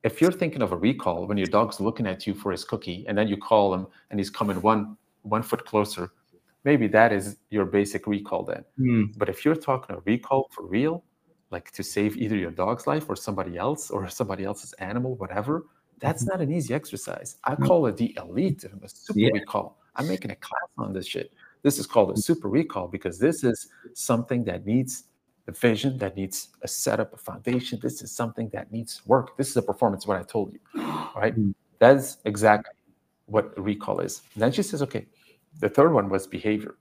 if you're thinking of a recall when your dog's looking at you for his cookie and then you call him and he's coming one one foot closer maybe that is your basic recall then mm. but if you're talking a recall for real like to save either your dog's life or somebody else or somebody else's animal whatever that's mm-hmm. not an easy exercise i mm. call it the elite a super yeah. recall i'm making a class on this shit this is called a mm. super recall because this is something that needs the vision that needs a setup, a foundation. This is something that needs work. This is a performance, what I told you. Right? Mm. That is exactly what recall is. And then she says, okay, the third one was behavior.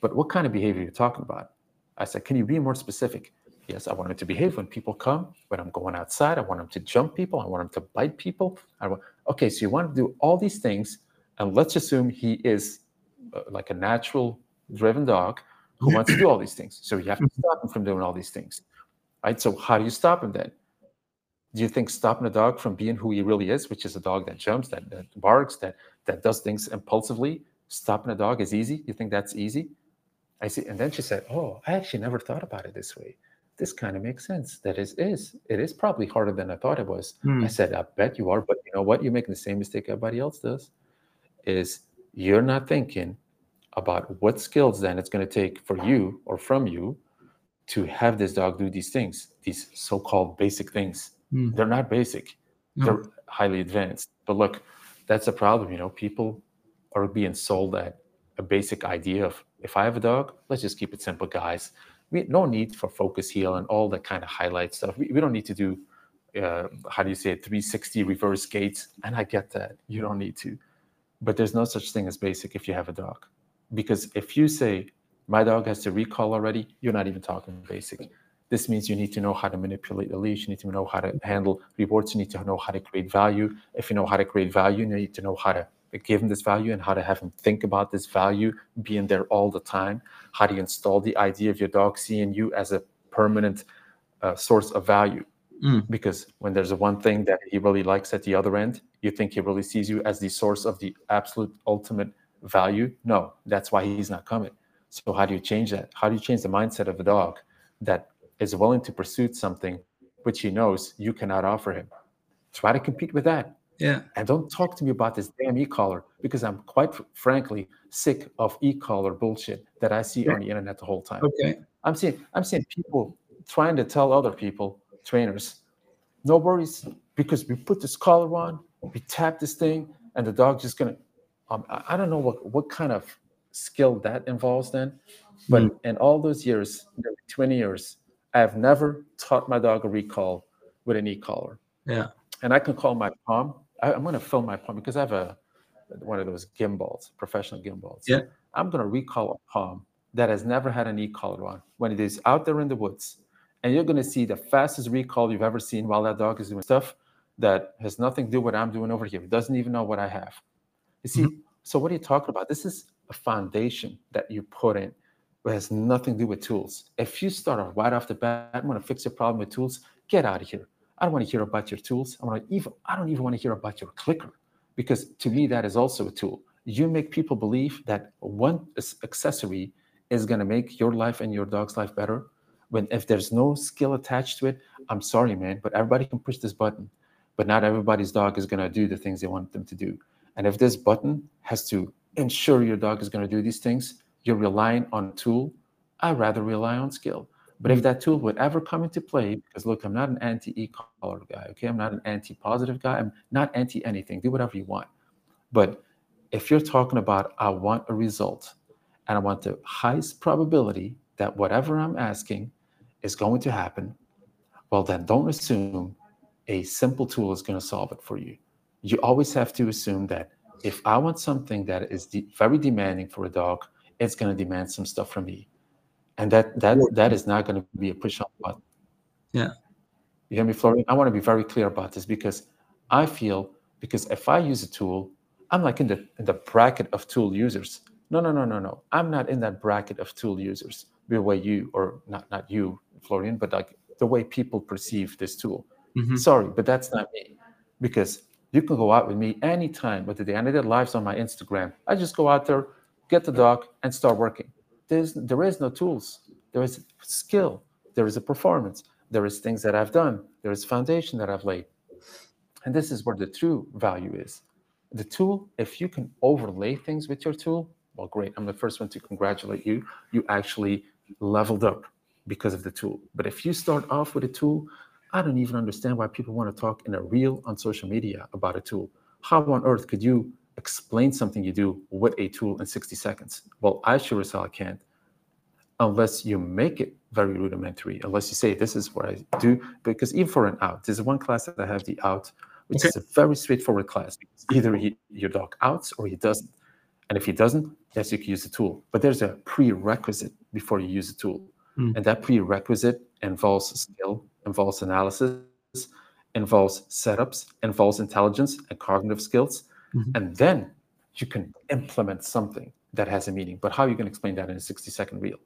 But what kind of behavior are you talking about? I said, can you be more specific? Yes, I want him to behave when people come, when I'm going outside. I want him to jump people. I want him to bite people. I want, okay, so you want to do all these things. And let's assume he is uh, like a natural driven dog who wants to do all these things. So you have to stop him from doing all these things. Right. So how do you stop him then? Do you think stopping a dog from being who he really is, which is a dog that jumps, that, that barks, that that does things impulsively, stopping a dog is easy? You think that's easy? I see. And then she said, Oh, I actually never thought about it this way. This kind of makes sense. That is is it is probably harder than I thought it was. Hmm. I said, I bet you are, but you know what? You're making the same mistake everybody else does. Is you're not thinking about what skills then it's going to take for you or from you to have this dog do these things, these so-called basic things. Mm. They're not basic. No. They're highly advanced. But look, that's a problem. You know, people are being sold that a basic idea of if I have a dog, let's just keep it simple, guys. We no need for focus heel and all that kind of highlight stuff. We, we don't need to do uh, how do you say it, 360 reverse gates. And I get that you don't need to, but there's no such thing as basic if you have a dog because if you say my dog has to recall already, you're not even talking basic. This means you need to know how to manipulate the leash. You need to know how to handle rewards. You need to know how to create value. If you know how to create value, you need to know how to give him this value and how to have him think about this value being there all the time. How do you install the idea of your dog seeing you as a permanent uh, source of value? Mm. Because when there's a one thing that he really likes at the other end, you think he really sees you as the source of the absolute ultimate value? No, that's why he's not coming. So how do you change that? How do you change the mindset of a dog that is willing to pursue something which he knows you cannot offer him? Try to compete with that.
Yeah.
And don't talk to me about this damn e-collar because I'm quite frankly sick of e-collar bullshit that I see yeah. on the internet the whole time.
Okay.
I'm seeing I'm seeing people trying to tell other people, trainers, no worries, because we put this collar on, we tap this thing, and the dog's just gonna um, I, don't know what, what kind of skill that involves then, but mm. in all those years, 20 years, I have never taught my dog a recall with an e-collar.
Yeah.
And I can call my palm. I, am going to film my palm because I have a one of those gimbals, professional gimbals.
Yeah.
I'm going to recall a palm that has never had an e-collar on when it is out there in the woods. And you're going to see the fastest recall you've ever seen while that dog is doing stuff that has nothing to do with what I'm doing over here. It doesn't even know what I have. You see, mm-hmm. so what are you talking about? This is a foundation that you put in that has nothing to do with tools. If you start off right off the bat, I'm going to fix your problem with tools, get out of here. I don't want to hear about your tools. I want to even I don't even want to hear about your clicker because to me that is also a tool. You make people believe that one accessory is going to make your life and your dog's life better. When if there's no skill attached to it, I'm sorry, man, but everybody can push this button, but not everybody's dog is going to do the things they want them to do. And if this button has to ensure your dog is going to do these things, you're relying on a tool. I'd rather rely on skill. But if that tool would ever come into play, because look, I'm not an anti e-collar guy, okay? I'm not an anti positive guy. I'm not anti anything. Do whatever you want. But if you're talking about, I want a result and I want the highest probability that whatever I'm asking is going to happen, well, then don't assume a simple tool is going to solve it for you you always have to assume that if I want something that is de- very demanding for a dog, it's going to demand some stuff from me, and that that that is not going to be a push on button.
Yeah,
you hear me, Florian? I want to be very clear about this because I feel because if I use a tool, I'm like in the in the bracket of tool users. No, no, no, no, no. I'm not in that bracket of tool users. The way you, or not not you, Florian, but like the way people perceive this tool. Mm-hmm. Sorry, but that's not me. Because you can go out with me anytime, but at the end of the lives on my Instagram, I just go out there, get the dog, and start working. There's there is no tools. There is skill. There is a performance. There is things that I've done. There is foundation that I've laid. And this is where the true value is. The tool, if you can overlay things with your tool, well, great. I'm the first one to congratulate you. You actually leveled up because of the tool. But if you start off with a tool, I don't even understand why people want to talk in a reel on social media about a tool. How on earth could you explain something you do with a tool in 60 seconds? Well, I sure as hell can't, unless you make it very rudimentary, unless you say, this is what I do. Because even for an out, there's one class that I have the out, which okay. is a very straightforward class. Either he, your dog outs or he doesn't. And if he doesn't, yes, you can use the tool. But there's a prerequisite before you use the tool. Mm. And that prerequisite involves skill, involves analysis, involves setups, involves intelligence and cognitive skills. Mm-hmm. And then you can implement something that has a meaning. But how are you going to explain that in a 60 second reel?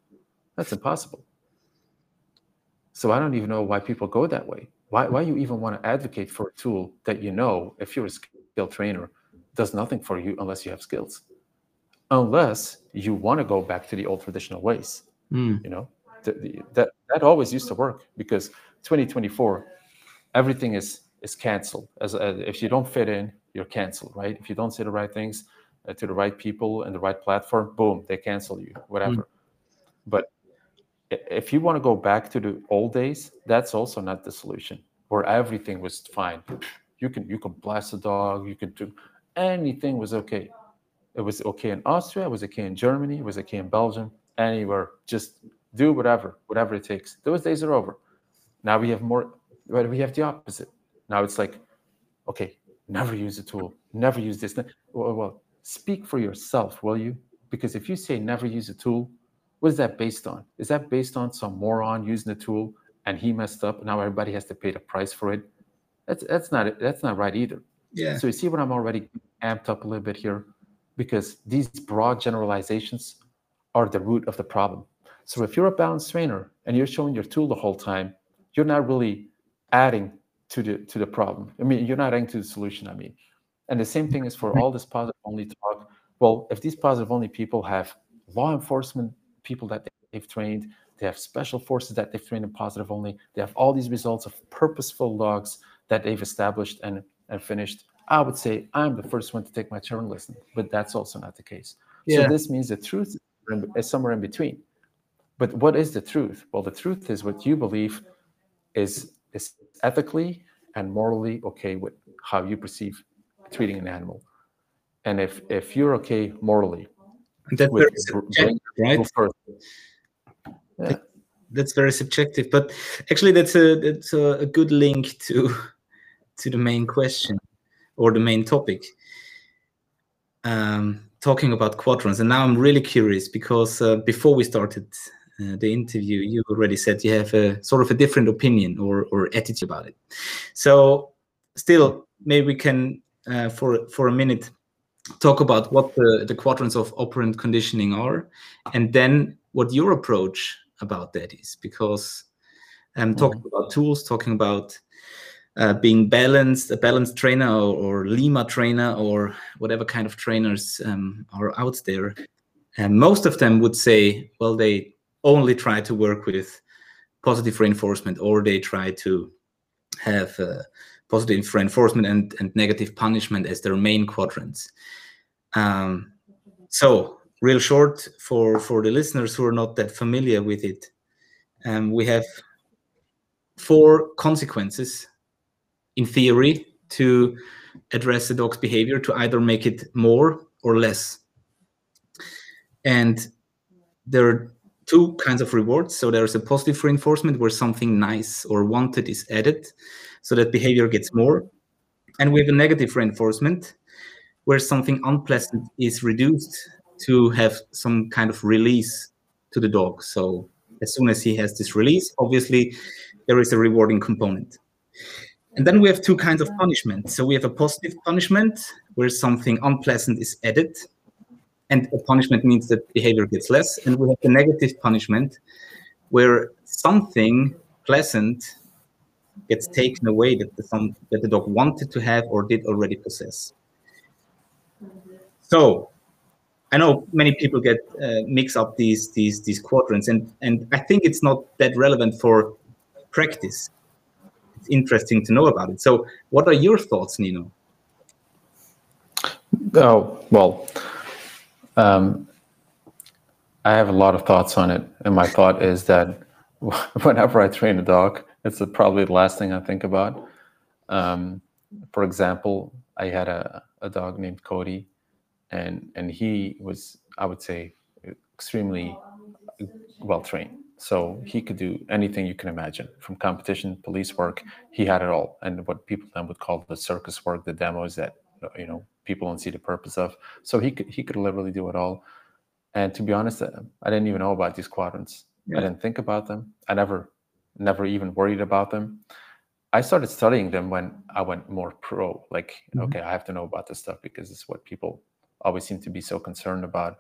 That's impossible. So I don't even know why people go that way. Why, why you even want to advocate for a tool that you know, if you're a skilled trainer, does nothing for you unless you have skills. Unless you want to go back to the old traditional ways. Mm. You know, that that always used to work because 2024 everything is is canceled as, as, if you don't fit in you're canceled right if you don't say the right things uh, to the right people and the right platform boom they cancel you whatever mm. but if you want to go back to the old days that's also not the solution where everything was fine you can you can blast a dog you can do anything was okay it was okay in austria it was okay in germany it was okay in belgium anywhere just do whatever, whatever it takes. Those days are over. Now we have more, right? we have the opposite. Now it's like, okay, never use a tool, never use this. Well, speak for yourself, will you? Because if you say never use a tool, what is that based on? Is that based on some moron using the tool and he messed up? Now everybody has to pay the price for it. That's that's not that's not right either.
Yeah.
So you see what I'm already amped up a little bit here, because these broad generalizations are the root of the problem. So if you're a balance trainer and you're showing your tool the whole time, you're not really adding to the to the problem. I mean, you're not adding to the solution. I mean, and the same thing is for all this positive only talk. Well, if these positive only people have law enforcement people that they've trained, they have special forces that they've trained in positive only, they have all these results of purposeful logs that they've established and and finished. I would say I'm the first one to take my turn listen, but that's also not the case. Yeah. So this means the truth is somewhere in between. But what is the truth? Well, the truth is what you believe is is ethically and morally okay with how you perceive treating an animal. And if if you're okay morally,
that's with, very right? Yeah. That's very subjective, but actually, that's a that's a, a good link to to the main question or the main topic. Um, talking about quadrants, and now I'm really curious because uh, before we started uh, the interview, you already said you have a sort of a different opinion or, or attitude about it. So, still, maybe we can, uh, for for a minute, talk about what the, the quadrants of operant conditioning are, and then what your approach about that is. Because I'm mm-hmm. talking about tools, talking about uh, being balanced, a balanced trainer or, or, LIMA trainer or whatever kind of trainers um, are out there. And most of them would say, well, they only try to work with positive reinforcement or they try to have uh, positive reinforcement and, and negative punishment as their main quadrants. Um, so, real short for, for the listeners who are not that familiar with it, um, we have four consequences in theory to address the dog's behavior to either make it more or less. And there are two kinds of rewards. So there's a positive reinforcement where something nice or wanted is added so that behavior gets more. And we have a negative reinforcement where something unpleasant is reduced to have some kind of release to the dog. So as soon as he has this release, obviously there is a rewarding component. And then we have two kinds of punishment. So we have a positive punishment where something unpleasant is added, and a punishment means that behavior gets less. And we have the negative punishment, where something pleasant gets taken away that the, that the dog wanted to have or did already possess. So I know many people get uh, mix up these these these quadrants, and and I think it's not that relevant for practice. It's interesting to know about it. So, what are your thoughts, Nino?
Oh well, um, I have a lot of thoughts on it, and my thought is that whenever I train a dog, it's probably the last thing I think about. Um, for example, I had a, a dog named Cody, and and he was, I would say, extremely well trained. So he could do anything you can imagine, from competition, police work. He had it all, and what people then would call the circus work, the demos that you know people don't see the purpose of. So he could he could literally do it all. And to be honest, uh, I didn't even know about these quadrants. Yeah. I didn't think about them. I never never even worried about them. I started studying them when I went more pro. Like, mm-hmm. okay, I have to know about this stuff because it's what people always seem to be so concerned about.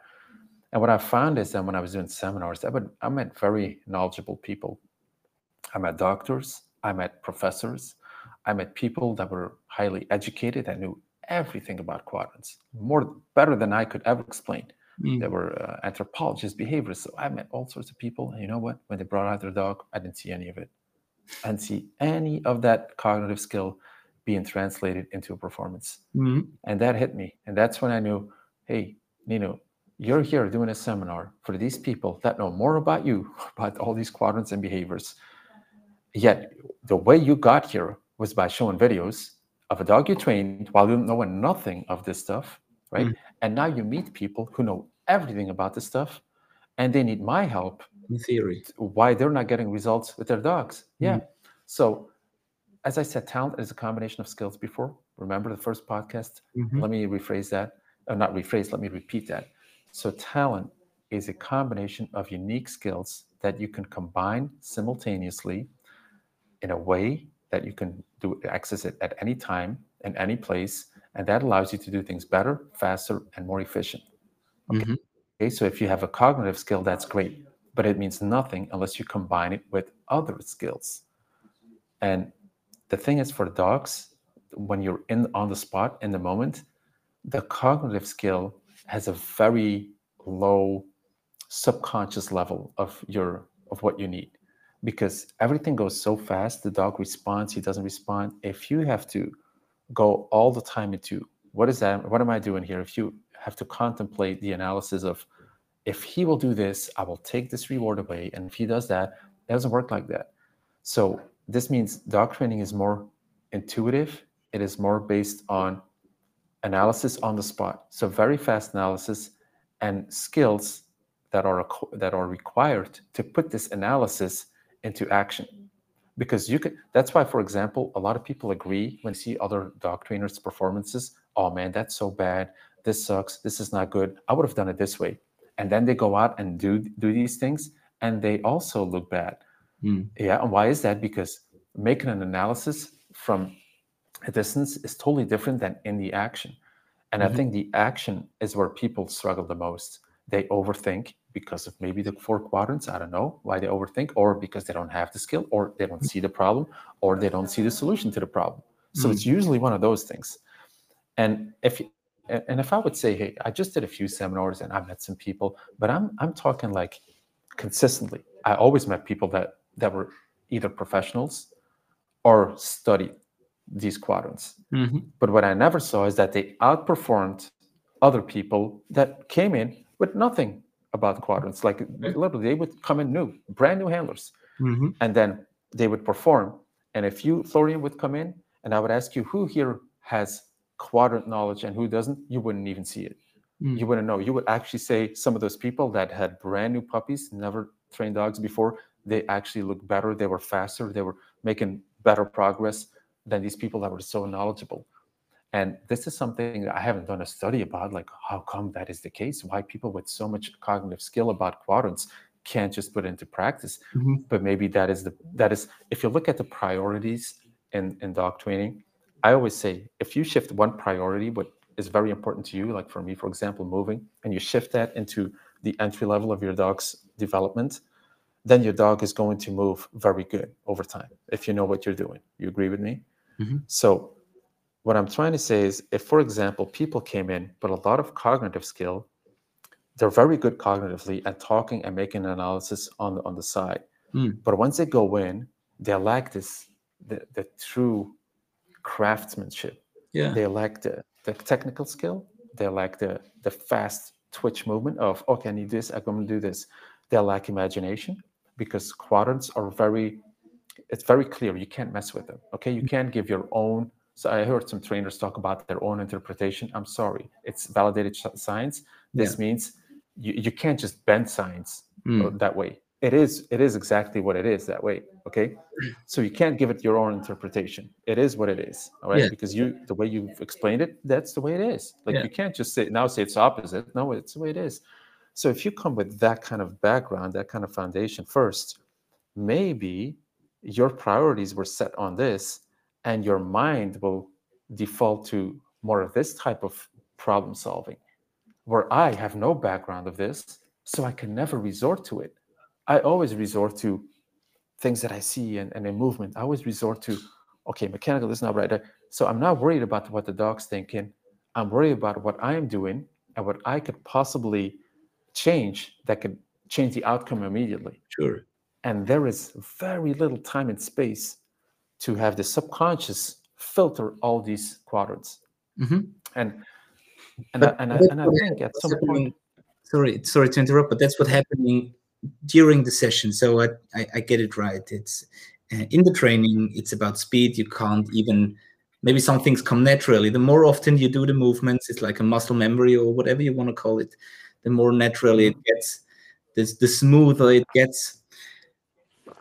And what I found is that when I was doing seminars, I, would, I met very knowledgeable people. I met doctors, I met professors, I met people that were highly educated that knew everything about quadrants, more better than I could ever explain. Mm. There were uh, anthropologists, behaviorists. So I met all sorts of people. And you know what? When they brought out their dog, I didn't see any of it. I didn't see any of that cognitive skill being translated into a performance. Mm. And that hit me. And that's when I knew, hey, Nino, you're here doing a seminar for these people that know more about you, about all these quadrants and behaviors. Yet the way you got here was by showing videos of a dog you trained while you knowing nothing of this stuff, right? Mm. And now you meet people who know everything about this stuff and they need my help.
In theory.
Why they're not getting results with their dogs. Yeah. Mm. So, as I said, talent is a combination of skills before. Remember the first podcast? Mm-hmm. Let me rephrase that. Or not rephrase, let me repeat that. So, talent is a combination of unique skills that you can combine simultaneously in a way that you can do access it at any time in any place and that allows you to do things better faster and more efficient okay? Mm-hmm. okay so if you have a cognitive skill that's great but it means nothing unless you combine it with other skills and the thing is for dogs when you're in on the spot in the moment the cognitive skill has a very low subconscious level of your of what you need because everything goes so fast the dog responds he doesn't respond. If you have to go all the time into what is that? What am i doing here? If you have to contemplate the analysis of if he will do this i will take this reward away and if he does that it doesn't work like that. So this means dog training is more intuitive. It is more based on analysis on the spot. So very fast analysis and skills that are that are required to put this analysis into action. Because you can that's why for example a lot of people agree when they see other dog trainers performances oh man that's so bad. This sucks. This is not good. I would have done it this way. And then they go out and do do these things and they also look bad. Mm. yeah and why is that? Because making an analysis from a distance is totally different than in the action. And mm-hmm. i think the action is where people struggle the most. They overthink because of maybe the four quadrants. I don't know why they overthink, or because they don't have the skill, or they don't see the problem, or they don't see the solution to the problem. So mm. it's usually one of those things. And if and if I would say, hey, I just did a few seminars and I met some people, but I'm I'm talking like consistently. I always met people that that were either professionals or studied these quadrants. Mm-hmm. But what I never saw is that they outperformed other people that came in with nothing about quadrants. Like literally, they would come in new, brand new handlers, mm-hmm. and then they would perform. And if you, Florian, would come in, and I would ask you who here has quadrant knowledge and who doesn't, you wouldn't even see it. Mm. You wouldn't know. You would actually say some of those people that had brand new puppies, never trained dogs before, they actually looked better. They were faster. They were making better progress than these people that were so knowledgeable. And this is something I haven't done a study about, like how come that is the case? Why people with so much cognitive skill about quadrants can't just put into practice. Mm-hmm. But maybe that is the that is if you look at the priorities in, in dog training, I always say if you shift one priority with is very important to you, like for me, for example, moving, and you shift that into the entry level of your dog's development, then your dog is going to move very good over time if you know what you're doing. You agree with me?
Mhm.
So, what I'm trying to say is if, for example, people came in, but a lot of cognitive skill, they're very good cognitively at talking and making analysis on the, on the side.
Mm.
But once they go in, they lack this the, the true craftsmanship.
Yeah.
They lack the, the technical skill. They lack the the fast twitch movement of okay, I need this, I'm gonna do this. They lack imagination because quadrants are very it's very clear. You can't mess with them. Okay. You can't give your own so I heard some trainers talk about their own interpretation. I'm sorry. It's validated science. This means you, you can't just bend science
Mm.
uh, that way. It is it is exactly what it is that way. Okay, so you can't give it your own interpretation. It is what it is. All right,
Yeah.
because you the way you've explained it, that's the way it is. Like
Yeah.
you can't just say now say it's opposite. No, it's the way it is. So if you come with that kind of background, that kind of foundation first, maybe your priorities were set on this, and your mind will default to more of this type of problem solving where I have no background of this, so I can never resort to it. I always resort to things that I see and, and in movement. I always resort to, okay, mechanical is not right. Uh, So I'm not worried about what the dog's thinking. I'm worried about what I am doing and what I could possibly change that could change the outcome immediately.
Sure.
And there is very little time and space to have the subconscious filter all these quadrants.
Mhm.
And and I, and I, and I think at some point
sorry sorry to interrupt but that's what happening during the session. So i i, I get it right. It's uh, in the training it's about speed. You can't even maybe some things come naturally. The more often you do the movements it's like a muscle memory or whatever you want to call it the more naturally it gets the, the smoother it gets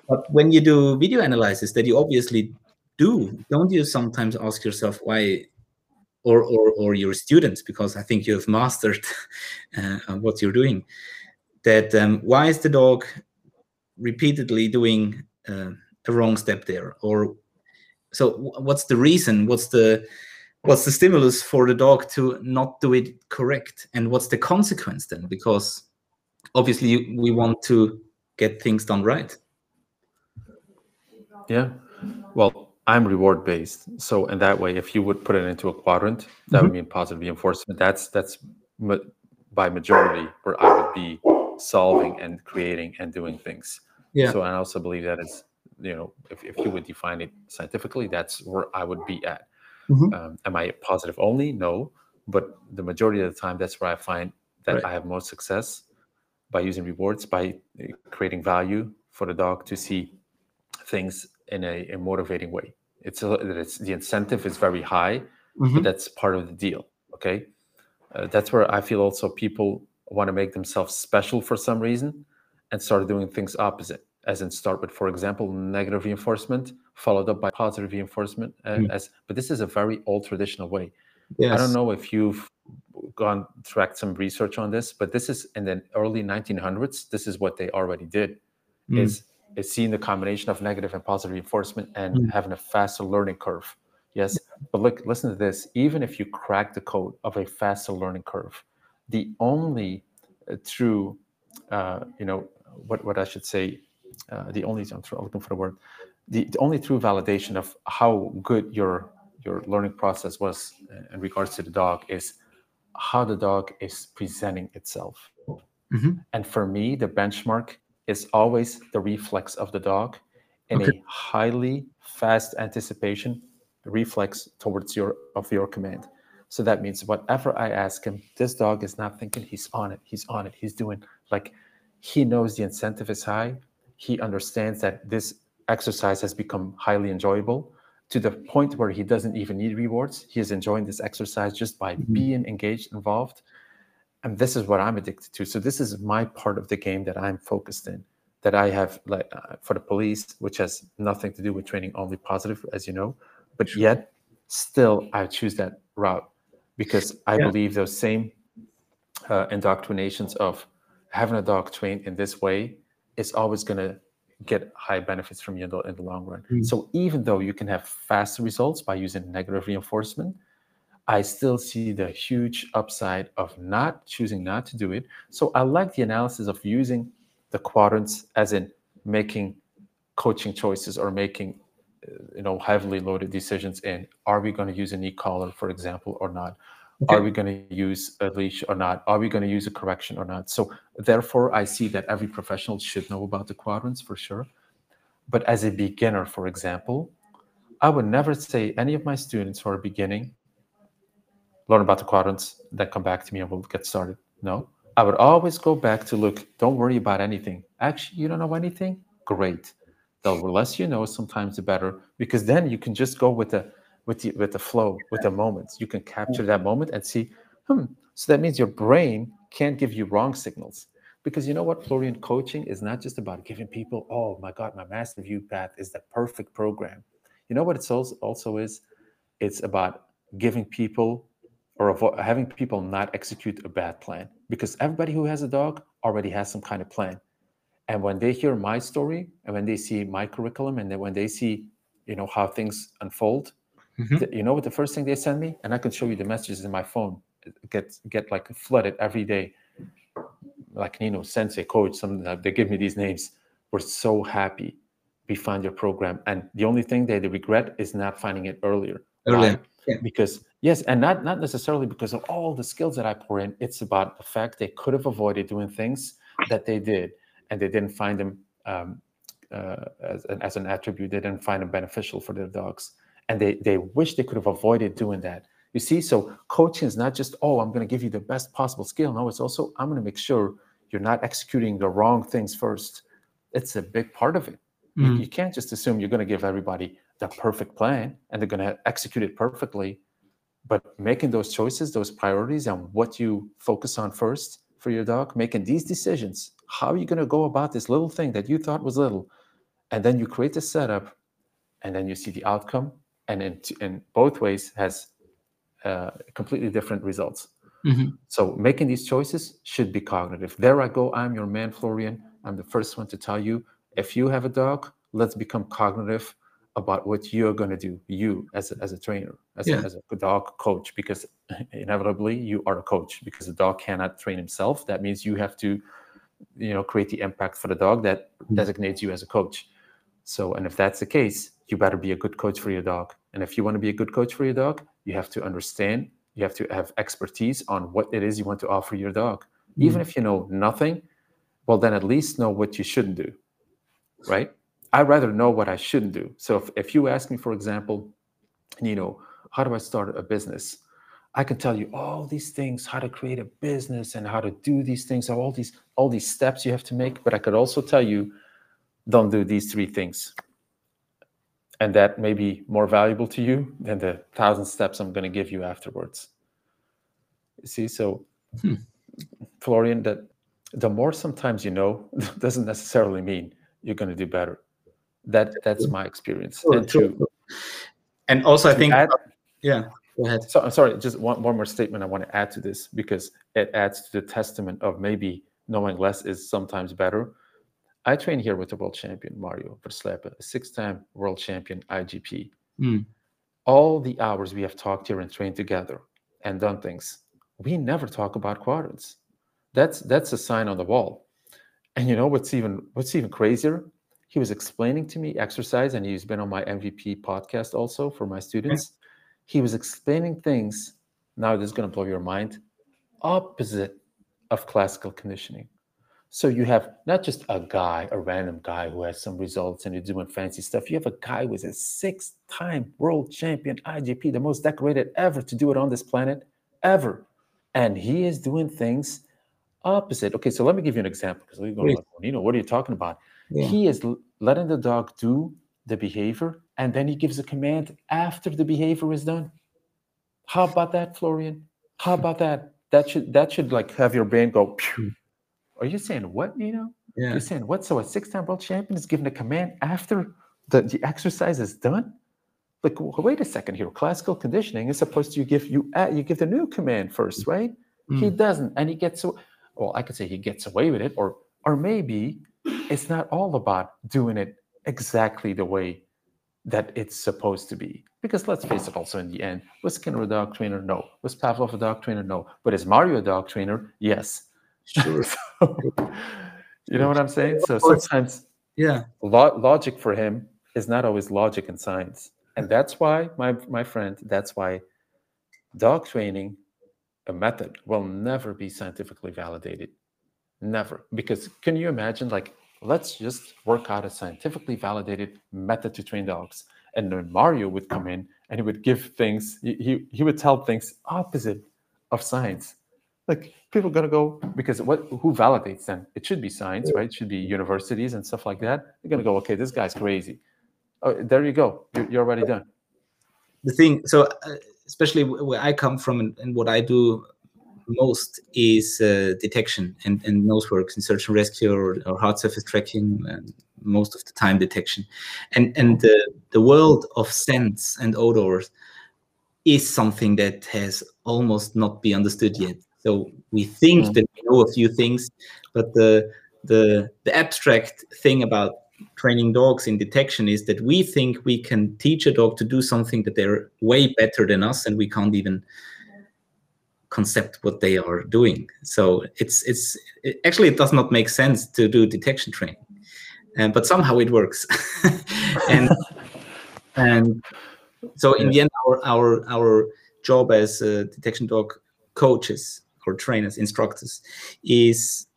but when you do video analysis that you obviously do don't you sometimes ask yourself why or, or, or your students, because I think you have mastered uh, what you're doing. That um, why is the dog repeatedly doing uh, a wrong step there, or so? What's the reason? What's the what's the stimulus for the dog to not do it correct, and what's the consequence then? Because obviously we want to get things done right.
Yeah. Well, I'm reward based. So in that way, if you would put it into a quadrant, that would mean positive reinforcement. That's that's ma- by majority where I would be solving and creating and doing things.
Yeah.
So I also believe that is, you know, if, if you would define it scientifically, that's where I would be at.
Mhm.
Um, am I positive only? No. But the majority of the time, that's where I find that
Right.
I have most success by using rewards, by creating value for the dog to see things in a, a motivating way. It's, a, it's the incentive is very high,
Mhm.
but that's part of the deal. Okay, uh, that's where I feel also people want to make themselves special for some reason and start doing things opposite. As in, start with, for example, negative reinforcement followed up by positive reinforcement. Uh,
Mm.
As but this is a very old traditional way.
Yes.
I don't know if you've gone tracked some research on this, but this is in the early 1900s. This is what they already did
Mm.
is is seeing the combination of negative and positive reinforcement and
Mm.
having a faster learning curve. Yes, but look, listen to this. Even if you crack the code of a faster learning curve, the only uh, true, uh, you know, what what I should say, uh, the only I'm looking for the word, the, the only true validation of how good your your learning process was uh, in regards to the dog is how the dog is presenting itself.
Mhm.
And for me, the benchmark is always the reflex of the dog in
Okay.
a highly fast anticipation reflex towards your of your command. So that means whatever I ask him, this dog is not thinking he's on it, he's on it, he's doing like he knows the incentive is high. He understands that this exercise has become highly enjoyable to the point where he doesn't even need rewards. He is enjoying this exercise just by
Mhm.
being engaged, involved and this is what i'm addicted to so this is my part of the game that i'm focused in that i have like uh, for the police which has nothing to do with training only positive as you know but yet still i choose that route because i
Yeah.
believe those same uh, indoctrinations of having a dog trained in this way is always going to get high benefits from you in the, in the long run
Mm.
so even though you can have faster results by using negative reinforcement I still see the huge upside of not choosing not to do it. So I like the analysis of using the quadrants as in making coaching choices or making uh, you know heavily loaded decisions in are we going to use an e-collar for example or not okay. are we going to use a leash or not are we going to use a correction or not so therefore i see that every professional should know about the quadrants for sure but as a beginner for example i would never say any of my students who are beginning learn about the quadrants then come back to me and we'll get started. No? I would always go back to look don't worry about anything. Actually you don't know anything? Great. The less you know sometimes the better because then you can just go with the with the with the flow with the moments. You can capture that moment and see hmm so that means your brain can't give you wrong signals. Because you know what florian? Coaching is not just about giving people oh my god my master view path is the perfect program. You know what it's also, also is? It's about giving people or avo- having people not execute a bad plan because everybody who has a dog already has some kind of plan. And when they hear my story and when they see my curriculum and then when they see you know how things unfold mm-hmm. you know what the first thing they send me? And i can show you the messages in my phone. Get get like flooded every day. Like you know sensei coach some they give me these names. We're so happy we found your program. And the only thing they, they regret is not finding it earlier.
Earlier. Yeah.
because yes and not not necessarily because of all the skills that i pour in it's about the fact they could have avoided doing things that they did and they didn't find them um, uh, as, an, as an attribute. They didn't find them beneficial for their dogs, and they they wish they could have avoided doing that. You see, so coaching is not just oh, I'm going to give you the best possible skill. No, it's also I'm going to make sure you're not executing the wrong things first. It's a big part of it. Mm. You, you can't just assume you're going to give everybody the perfect plan and they're going to execute it perfectly. But making those choices, those priorities, and what you focus on first for your dog, making these decisions how are you going to go about this little thing that you thought was little and then you create the setup and then you see the outcome and in, in both ways has uh, completely different results. Mm-hmm. so making these choices should be cognitive. There i go i'm your man florian. I'm the first one to tell you if you have a dog let's become cognitive about what you're going to do you as a, as a trainer as, yeah. a, as a dog coach because inevitably you are a coach because the dog cannot train himself that means you have to you know create the impact for the dog that mm-hmm. designates you as a coach so and if that's the case you better be a good coach for your dog and if you want to be a good coach for your dog you have to understand you have to have expertise on what it is you want to offer your dog mm-hmm. even if you know nothing well then at least know what you shouldn't do right i'd rather know what i shouldn't do so if, if you ask me for example you know how do i start a business I can tell you all these things, how to create a business and how to do these things, all these all these steps you have to make. But I could also tell you, don't do these three things, and that may be more valuable to you than the thousand steps I'm going to give you afterwards. You see, so hmm. Florian, that the more sometimes you know doesn't necessarily mean you're going to do better. That that's my experience.
True, and, to, and also, I think, add, yeah
Go ahead. So, I'm sorry, just one, one more statement I want to add to this because it adds to the testament of maybe knowing less is sometimes better. I train here with the world champion, Mario Verslepen, a six time world champion IGP. Mm. All the hours we have talked here and trained together and done things, we never talk about quadrants. That's that's a sign on the wall. And you know what's even what's even crazier? He was explaining to me exercise, and he's been on my MVP podcast also for my students he was explaining things. Now this is going to blow your mind. Opposite of classical conditioning. So you have not just a guy, a random guy who has some results and you're doing fancy stuff. You have a guy who is a six-time world champion IGP, the most decorated ever to do it on this planet, ever. And he is doing things opposite. Okay, so let me give you an example because we're you know, what are you talking about? Yeah. He is letting the dog do the behavior and then he gives a command after the behavior is done. How about that, Florian? How about that? That should that should like have your brain go. Pew. Are you saying what, Nino? Yeah. You're saying what? So a six-time world champion is given a command after the, the exercise is done? Like, wait a second here. Classical conditioning is supposed to give you you give the new command first, right? Mm. He doesn't, and he gets so. Well, I could say he gets away with it, or or maybe it's not all about doing it exactly the way that it's supposed to be. Because let's face it, also in the end, was Skinner a dog trainer? No. Was Pavlov a dog trainer? No. But is Mario a dog trainer? Yes.
Sure.
so, you know what I'm saying? So sometimes
yeah,
lo- logic for him is not always logic and science. And that's why, my, my friend, that's why dog training, a method, will never be scientifically validated. Never. Because can you imagine, like, let's just work out a scientifically validated method to train dogs. And then Mario would come in and he would give things, he, he, would tell things opposite of science. Like people are gonna go because what who validates them? It should be science, right? It should be universities and stuff like that. They're gonna go, okay, this guy's crazy. Oh, there you go. You're, you're already done.
The thing, so uh, especially where I come from and what I do most is uh, detection and, and nose works in search and rescue or, or hard surface tracking and most of the time detection. And and the, the world of scents and odors is something that has almost not been understood yet. So we think mm. that we know a few things but the the the abstract thing about training dogs in detection is that we think we can teach a dog to do something that they're way better than us and we can't even concept what they are doing. So it's it's it, actually it does not make sense to do detection training, and but somehow it works, and and so in the end, our our our job as uh, detection dog coaches or trainers, instructors, is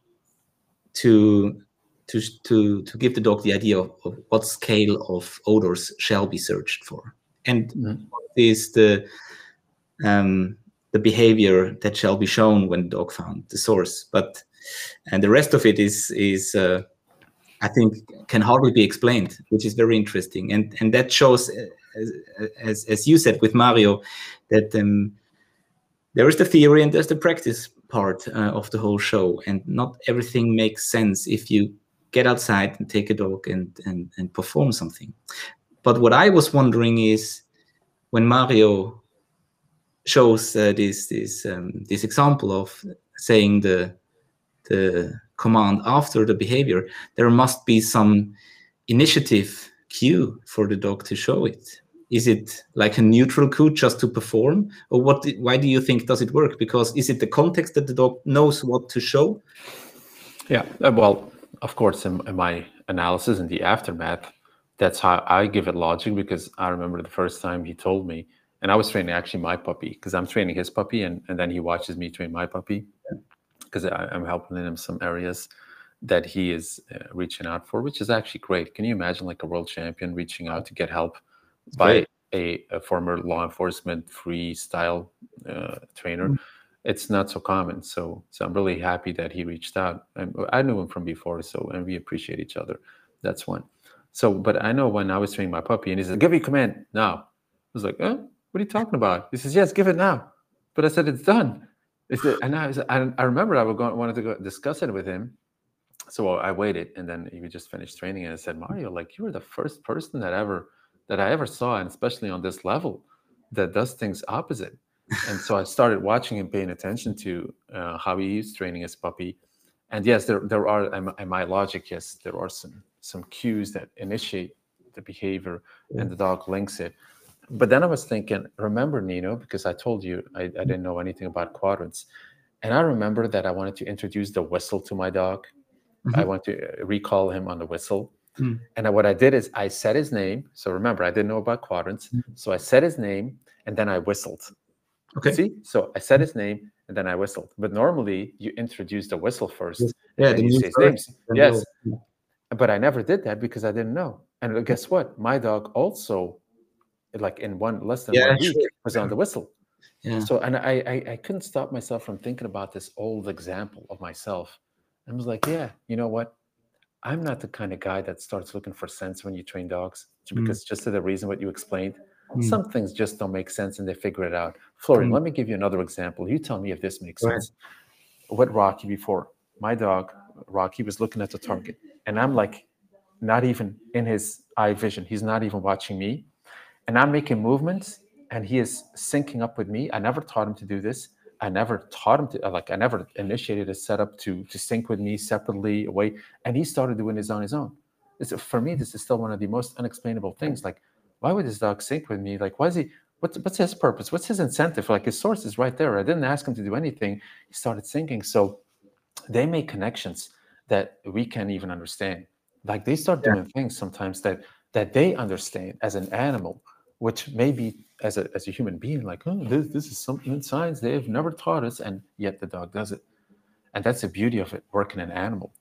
to to to to give the dog the idea of, of what scale of odors shall be searched for, and mm-hmm. is the um, the behavior that shall be shown when the dog found the source. But and the rest of it is is uh, I think can hardly be explained, which is very interesting, and and that shows, uh, as as, as you said with Mario, that um, there is the theory and there's the practice part uh, of the whole show, and not everything makes sense if you get outside and take a dog and and and perform something. But what I was wondering is when Mario shows uh, this this um, this example of saying the the command after the behavior, there must be some initiative cue for the dog to show it. Is it like a neutral cue just to perform, or what? Why do you think does it work? Because is it the context that the dog knows what to show?
Yeah, uh, well, of course, in, in my analysis in the aftermath, that's how I give it logic because I remember the first time he told me and I was training actually my puppy because I'm training his puppy, and, and then he watches me train my puppy because I'm helping him in some areas that he is uh, reaching out for, which is actually great. Can you imagine like a world champion reaching out to get help it's by a, a, former law enforcement freestyle uh, trainer? Mm-hmm. It's not so common, so so I'm really happy that he reached out. And I knew him from before, so and we appreciate each other. That's one. So, but I know when I was training my puppy, and he said, "Give me command now." I was like, "Oh, what are you talking about? He says, Yes, give it now. But I said, It's done. And I, was, I, I remember I wanted to go discuss it with him. So I waited and then he just finished training and I said, Mario, like you were the first person that ever that I ever saw, and especially on this level, that does things opposite. and so I started watching and paying attention to uh, how he is training his puppy. And yes, there there are in my logic, yes, there are some some cues that initiate the behavior and the dog links it but then I was thinking, remember Nino, because I told you I, I, didn't know anything about quadrants. And I remember that I wanted to introduce the whistle to my dog. Mm-hmm. I want to uh, recall him on the whistle. Mm. And what I did is I said his name. So remember, I didn't know about quadrants. Mm. So I said his name and then I whistled.
Okay.
See? So I said his name and then I whistled. But normally you introduce the whistle first.
Yeah,
and you say names. Yes. But I never did that because I didn't know. And guess what? My dog also like in one less than yeah, one week sure. was on the whistle. Yeah. So and I, I I couldn't stop myself from thinking about this old example of myself. I was like, yeah, you know what? I'm not the kind of guy that starts looking for sense when you train dogs mm. because mm. just to the reason what you explained, mm. some things just don't make sense and they figure it out. Florian, mm. let me give you another example. You tell me if this makes sense. What Rocky before my dog Rocky was looking at the target, and I'm like, not even in his eye vision. He's not even watching me and I'm making movements and he is syncing up with me. I never taught him to do this. I never taught him to uh, like I never initiated a setup to to sync with me separately away. And he started doing this on his own. It's, for me, this is still one of the most unexplainable things. Like, why would this dog sync with me? Like, why is he? What's what's his purpose? What's his incentive? Like his source is right there. I didn't ask him to do anything. He started syncing. So they make connections that we can't even understand. Like they start doing things sometimes that that they understand as an animal, which maybe as a as a human being, like, oh, this, this is something in science they've never taught us, and yet the dog does it. And that's the beauty of it working an animal.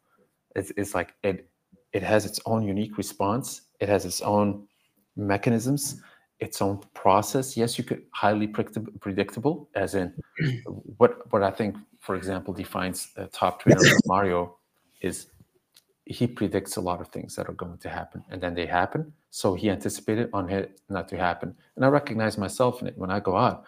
It's, it's like it it has its own unique response. It has its own mechanisms, its own process. Yes, you could highly predictable, as in what what I think, for example, defines a top trainer like Mario is he predicts a lot of things that are going to happen and then they happen. So he anticipated on it not to happen. And I recognize myself in it when I go out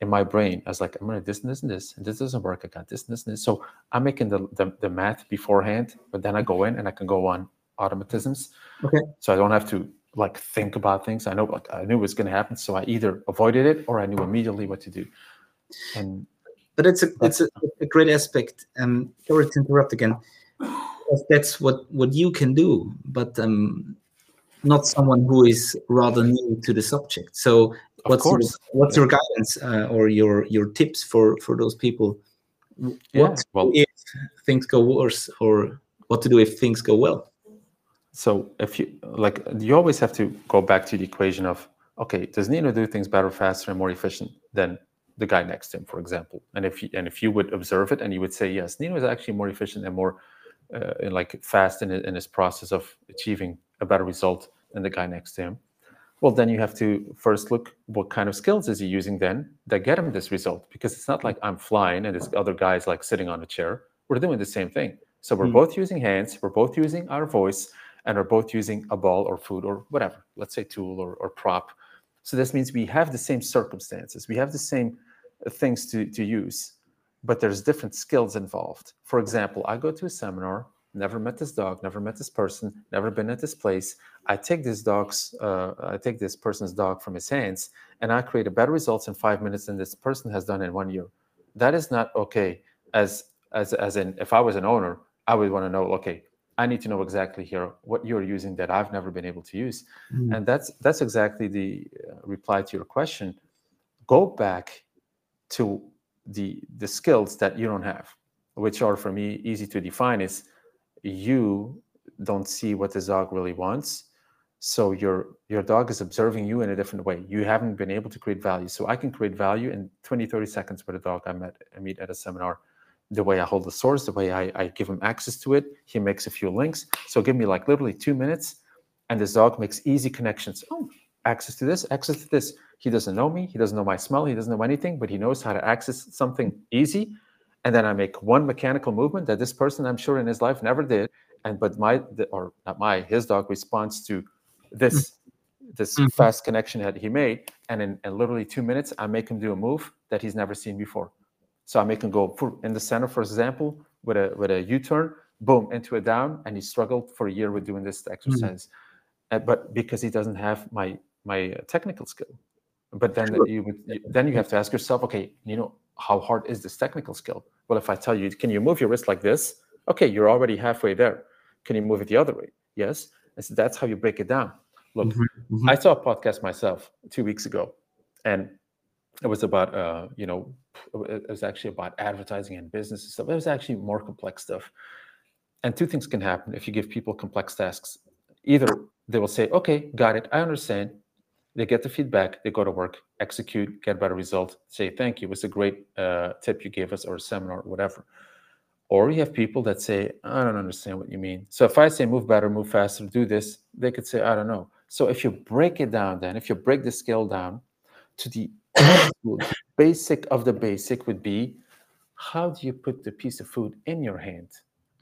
in my brain. I was like, I'm gonna this and this and this, and this doesn't work. I got this and this and this. So I'm making the, the, the math beforehand, but then I go in and I can go on automatisms.
Okay.
So I don't have to like think about things. I know like I knew it was going to happen, so I either avoided it or I knew immediately what to do. And
but it's a it's a, a great aspect. Um, sorry to interrupt again. That's what what you can do, but um, not someone who is rather new to the subject. So what's your, what's your guidance uh, or your your tips for for those people?
Yeah, what
well, if things go worse, or what to do if things go well?
So if you like, you always have to go back to the equation of okay, does Nino do things better, faster, and more efficient than the guy next to him, for example? And if you, and if you would observe it and you would say yes, Nino is actually more efficient and more uh, like fast in, in his process of achieving a better result than the guy next to him. Well, then you have to first look what kind of skills is he using then that get him this result because it's not like I'm flying and this other guy is like sitting on a chair. We're doing the same thing. So we're mm. both using hands, we're both using our voice, and are both using a ball or food or whatever, let's say tool or, or prop. So this means we have the same circumstances, we have the same things to, to use, but there's different skills involved. For example, I go to a seminar, never met this dog, never met this person, never been at this place. I take this dog's, uh, I take this person's dog from his hands, and I create a better results in five minutes than this person has done in one year. That is not okay. As as as in, if I was an owner, I would want to know, okay, I need to know exactly here what you're using that I've never been able to use. Mm. And that's that's exactly the uh, reply to your question. Go back to the the skills that you don't have, which are for me easy to define is you don't see what the dog really wants. So your your dog is observing you in a different way. You haven't been able to create value. So I can create value in 20, 30 seconds with a dog I met I meet at a seminar the way I hold the source, the way I, I give him access to it. He makes a few links. So give me like literally two minutes, and this dog makes easy connections. Oh, access to this, access to this. He doesn't know me. He doesn't know my smell. He doesn't know anything, but he knows how to access something easy. And then I make one mechanical movement that this person, I'm sure, in his life never did. And but my or not my his dog responds to this this mm-hmm. fast connection that he made, and in, in literally two minutes, I make him do a move that he's never seen before. So I make him go in the center, for example, with a with a U-turn, boom, into a down, and he struggled for a year with doing this exercise. Mm-hmm. Uh, but because he doesn't have my my uh, technical skill. But then sure. you would then you have to ask yourself, okay, you know, how hard is this technical skill? Well, if I tell you, can you move your wrist like this? Okay, you're already halfway there. Can you move it the other way? Yes. And so that's how you break it down. Look, mm-hmm. Mm-hmm. I saw a podcast myself two weeks ago, and it was about uh, you know it was actually about advertising and business and stuff it was actually more complex stuff and two things can happen if you give people complex tasks either they will say okay got it i understand they get the feedback they go to work execute get a better result say thank you it was a great uh, tip you gave us or a seminar or whatever or you have people that say i don't understand what you mean so if i say move better move faster do this they could say i don't know so if you break it down then if you break the scale down to the basic of the basic would be how do you put the piece of food in your hand?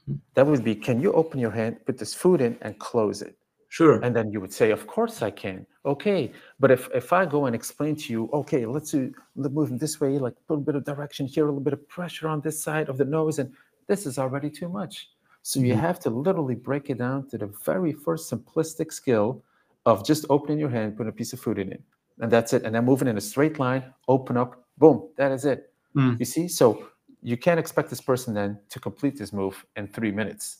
Hmm. That would be can you open your hand, put this food in, and close it?
Sure.
And then you would say, Of course I can. Okay. But if, if I go and explain to you, okay, let's do let's move this way, like put a bit of direction here, a little bit of pressure on this side of the nose, and this is already too much. So you mm-hmm. have to literally break it down to the very first simplistic skill of just opening your hand, putting a piece of food in it and that's it. And then moving in a straight line, open up, boom, that is it. Mm. You see, so you can't expect this person then to complete this move in three minutes.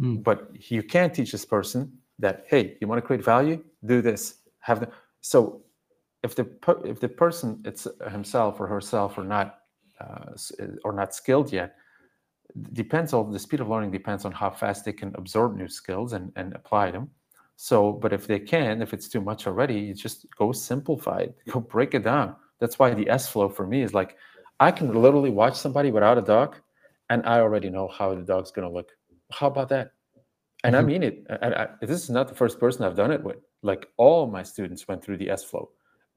Mm. But you can teach this person that, hey, you want to create value, do this. Have the so if the if the person it's himself or herself or not uh, or not skilled yet depends on the speed of learning depends on how fast they can absorb new skills and, and apply them. So but if they can if it's too much already you just go simplify it. Go break it down. That's why the s flow for me is like i can literally watch somebody without a dog and i already know how the dog's going to look. How about that and mm-hmm. i mean it I, I, this is not the first person i've done it with like all my students went through the s flow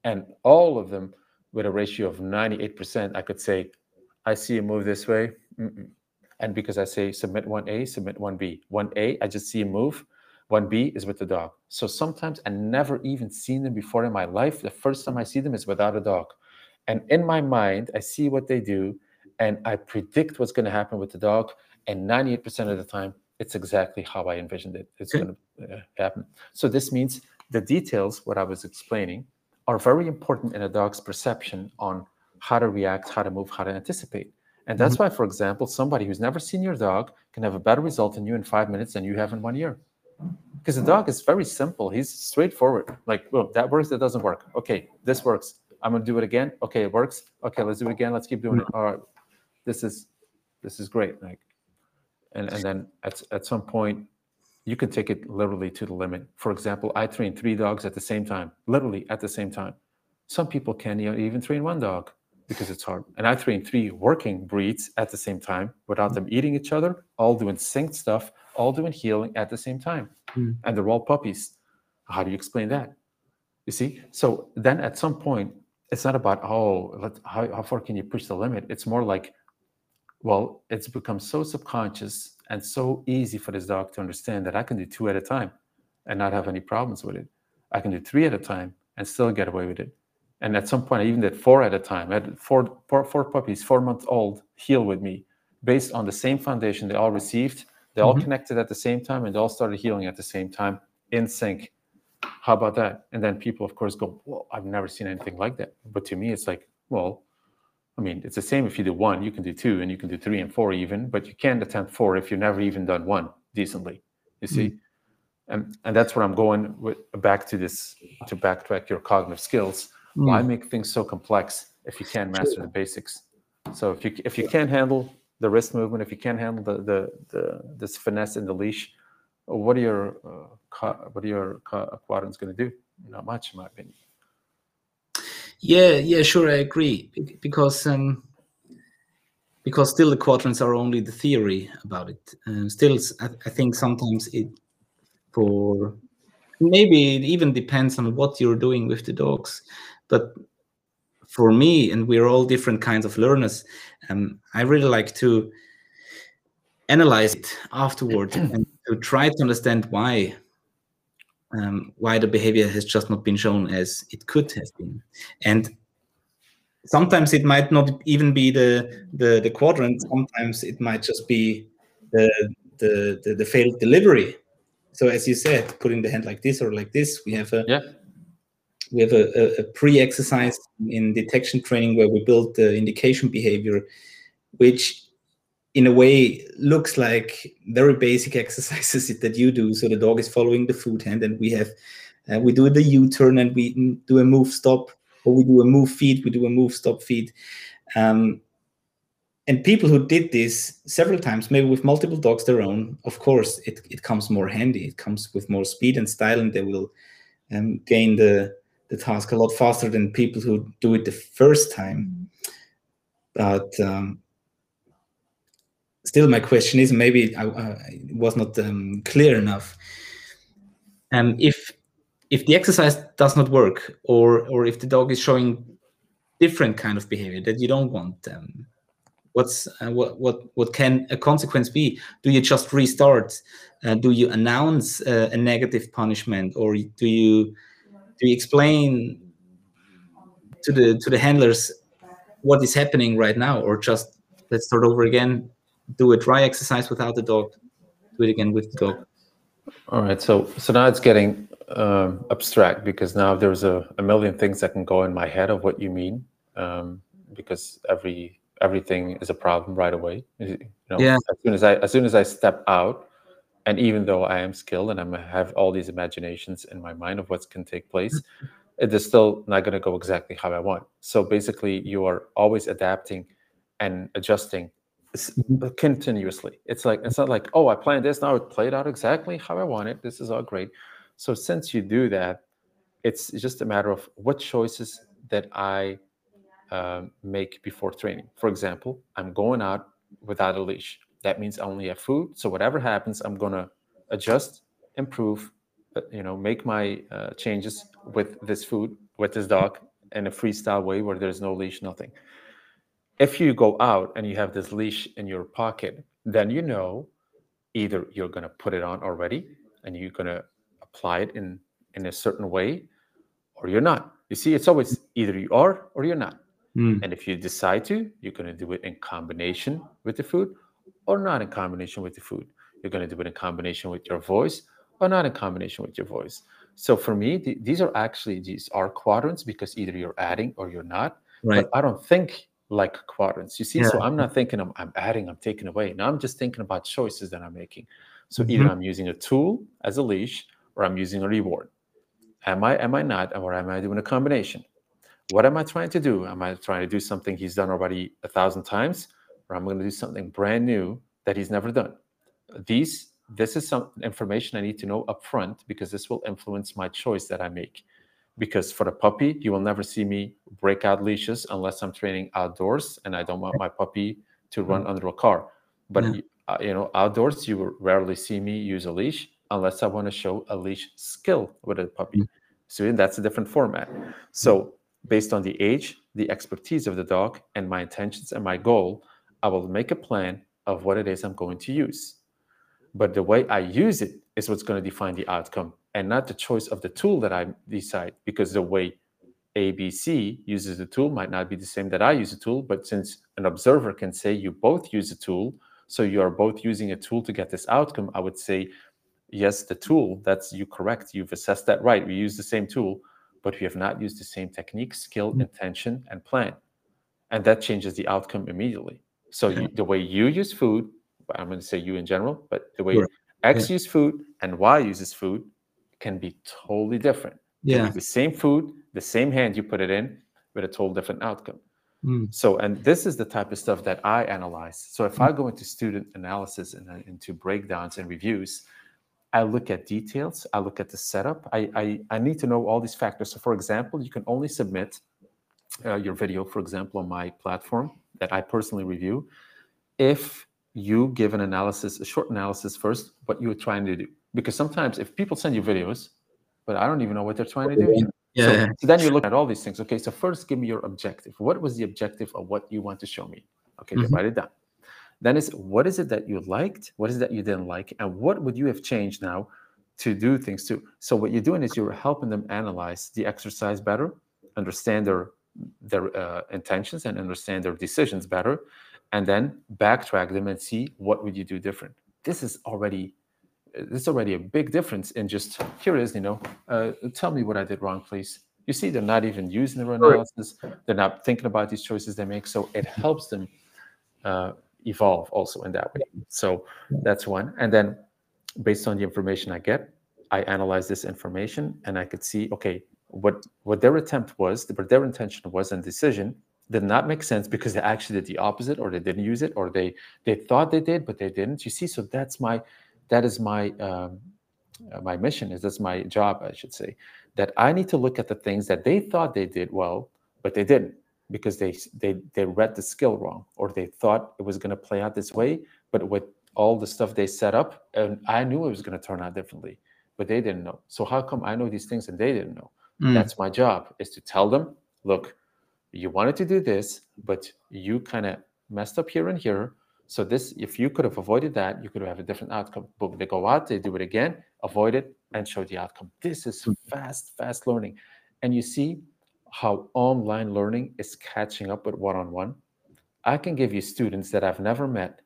and all of them with a ratio of 98% i could say i see you move this way Mm-mm. And because I say submit 1A, submit 1B. 1A, I just see a move. 1B is with the dog. So sometimes I never even seen them before in my life. The first time I see them is without a dog. And in my mind, I see what they do and I predict what's going to happen with the dog. And 98% of the time, it's exactly how I envisioned it. It's going to uh, happen. So this means the details, what I was explaining, are very important in a dog's perception on how to react, how to move, how to anticipate. And that's mm-hmm. why, for example, somebody who's never seen your dog can have a better result in you in five minutes than you have in one year. Because the dog is very simple. He's straightforward. Like, well, that works, that doesn't work. Okay, this works. I'm gonna do it again. Okay, it works. Okay, let's do it again. Let's keep doing it. Mm-hmm. All right. This is this is great. Like, and and then at at some point, you can take it literally to the limit. For example, I train three dogs at the same time, literally at the same time. Some people can even train one dog because it's hard. And I train three working breeds at the same time without them eating each other, all doing synced stuff, all doing heeling at the same time. Mm. And they're all puppies. How do you explain that? You see? So then at some point, it's not about, oh, how, how far can you push the limit? It's more like, well, it's become so subconscious and so easy for this dog to understand that I can do two at a time and not have any problems with it. I can do three at a time and still get away with it. And at some point, I even did four at a time. I had four, four, four puppies, four months old, heel with me based on the same foundation they all received. They all mm-hmm. connected at the same time and they all started heeling at the same time in sync. How about that? And then people, of course, go, Well, I've never seen anything like that. But to me, it's like, well, I mean, it's the same if you do one, you can do two, and you can do three and four even, but you can't attempt four if you've never even done one decently. You see? Mm-hmm. And, and that's where I'm going with back to this to backtrack your cognitive skills Mm. Why make things so complex if you can't master the basics? So if you if you can't handle the wrist movement, if you can't handle the the, the this finesse in the leash, what are your uh, what are your quadrants going to do? Not much, in my opinion.
Yeah, yeah, sure, I agree. Because um, because still the quadrants are only the theory about it. Uh, still, I, I think sometimes it for maybe it even depends on what you're doing with the dogs. But for me, and we're all different kinds of learners, um, I really like to analyze it afterward and to try to understand why um, why the behavior has just not been shown as it could have been. And sometimes it might not even be the the, the quadrant. Sometimes it might just be the, the the, the failed delivery. So as you said, putting the hand like this or like this, we have a
yeah
we have a, a, pre-exercise in detection training where we build the indication behavior, which in a way looks like very basic exercises that you do. So the dog is following the food hand, and we have uh, we do the U-turn and we do a move stop, or we do a move feed, we do a move stop feed. Um, and people who did this several times, maybe with multiple dogs their own, of course, it, it comes more handy. It comes with more speed and style, and they will um, gain the the task a lot faster than people who do it the first time. But um, still, my question is maybe I, was not um, clear enough. Um, if if the exercise does not work, or or if the dog is showing different kind of behavior that you don't want, um, what's uh, what what what can a consequence be? Do you just restart? Uh, do you announce uh, a negative punishment, or do you do you explain to the to the handlers what is happening right now or just let's start over again do a dry exercise without the dog do it again with the dog
all right so so now it's getting um, abstract because now there's a, a million things that can go in my head of what you mean um, because every everything is a problem right away you know,
yeah
as soon as i as soon as i step out and even though I am skilled and I have all these imaginations in my mind of what can take place, it is still not going to go exactly how I want. So basically, you are always adapting and adjusting. Continuously. It's like it's not like oh, I planned this now it played out exactly how I want it. This is all great. So since you do that, it's just a matter of what choices that I um, make before training. For example, I'm going out without a leash. That means I only have food. So whatever happens, I'm gonna adjust, improve, uh, you know, make my uh, changes with this food, with this dog, in a freestyle way where there's no leash, nothing. If you go out and you have this leash in your pocket, then you know either you're gonna put it on already and you're gonna apply it in in a certain way, or you're not. You see, it's always either you are or you're not.
Mm.
And if you decide to, you're going to do it in combination with the food or not in combination with the food. You're going to do it in combination with your voice or not in combination with your voice. So for me, th- these are actually these are quadrants because either you're adding or you're not.
Right.
But I don't think like quadrants. You see, so I'm not thinking I'm, I'm adding, I'm taking away. Now I'm just thinking about choices that I'm making. So either
Mhm.
I'm using a tool as a leash or I'm using a reward. Am I, am I not, or am I doing a combination? What am I trying to do? Am I trying to do something he's done already a thousand times, or I'm going to do something brand new that he's never done? These, this is some information I need to know up front because this will influence my choice that I make. Because for a puppy, you will never see me break out leashes unless I'm training outdoors and I don't want my puppy to run under a car. But
Yeah.
uh, you know, outdoors, you will rarely see me use a leash unless I want to show a leash skill with a puppy.
Mm.
So that's a different format. So based on the age, the expertise of the dog, and my intentions and my goal, I will make a plan of what it is I'm going to use. But the way I use it is what's going to define the outcome and not the choice of the tool that I decide because the way ABC uses the tool might not be the same that I use a tool. But since an observer can say you both use a tool, so you are both using a tool to get this outcome, I would say, yes, the tool, that's you correct. You've assessed that right. We use the same tool, but we have not used the same technique, skill,
Mm.
intention, and plan. And that changes the outcome immediately. So you, the way you use food, I'm going to say you in general, but the way
Sure.
X use food and Y uses food can be totally different.
Yeah.
the same food, the same hand you put it in, with a total different outcome.
Mm.
So, and this is the type of stuff that I analyze. So, if I go into student analysis and uh, into breakdowns and reviews, I look at details. I look at the setup. I, I, I need to know all these factors. So, for example, you can only submit uh, your video, for example, on my platform that I personally review, if you give an analysis, a short analysis first, what you're trying to do. Because sometimes if people send you videos, but I don't even know what they're trying to do.
Yeah.
So, so then you look at all these things. Okay, so first give me your objective. What was the objective of what you want to show me? Okay,
Mhm.
write it down. Then is what is it that you liked? What is it that you didn't like? And what would you have changed now to do things too? So what you're doing is you're helping them analyze the exercise better, understand their their uh, intentions and understand their decisions better, and then backtrack them and see what would you do different. This is already this is already a big difference in just here it is you know uh, tell me what i did wrong please. You see they're not even using their analysis. They're not thinking about these choices they make. So it helps them uh, evolve also in that way. So that's one. And then based on the information i get i analyze this information and i could see okay what what their attempt was what their intention was and decision did not make sense because they actually did the opposite or they didn't use it or they they thought they did but they didn't. You see so that's my that is my um, uh, my mission is that's my job i should say that i need to look at the things that they thought they did well but they didn't because they they they read the skill wrong or they thought it was going to play out this way but with all the stuff they set up and i knew it was going to turn out differently but they didn't know. So how come i know these things and they didn't know?
Mm.
that's my job is to tell them look you wanted to do this but you kind of messed up here and here. So this if you could have avoided that you could have a different outcome. But they go out they do it again avoid it and show the outcome. This is hmm. fast fast learning. And you see how online learning is catching up with one-on-one? I can give you students that i've never met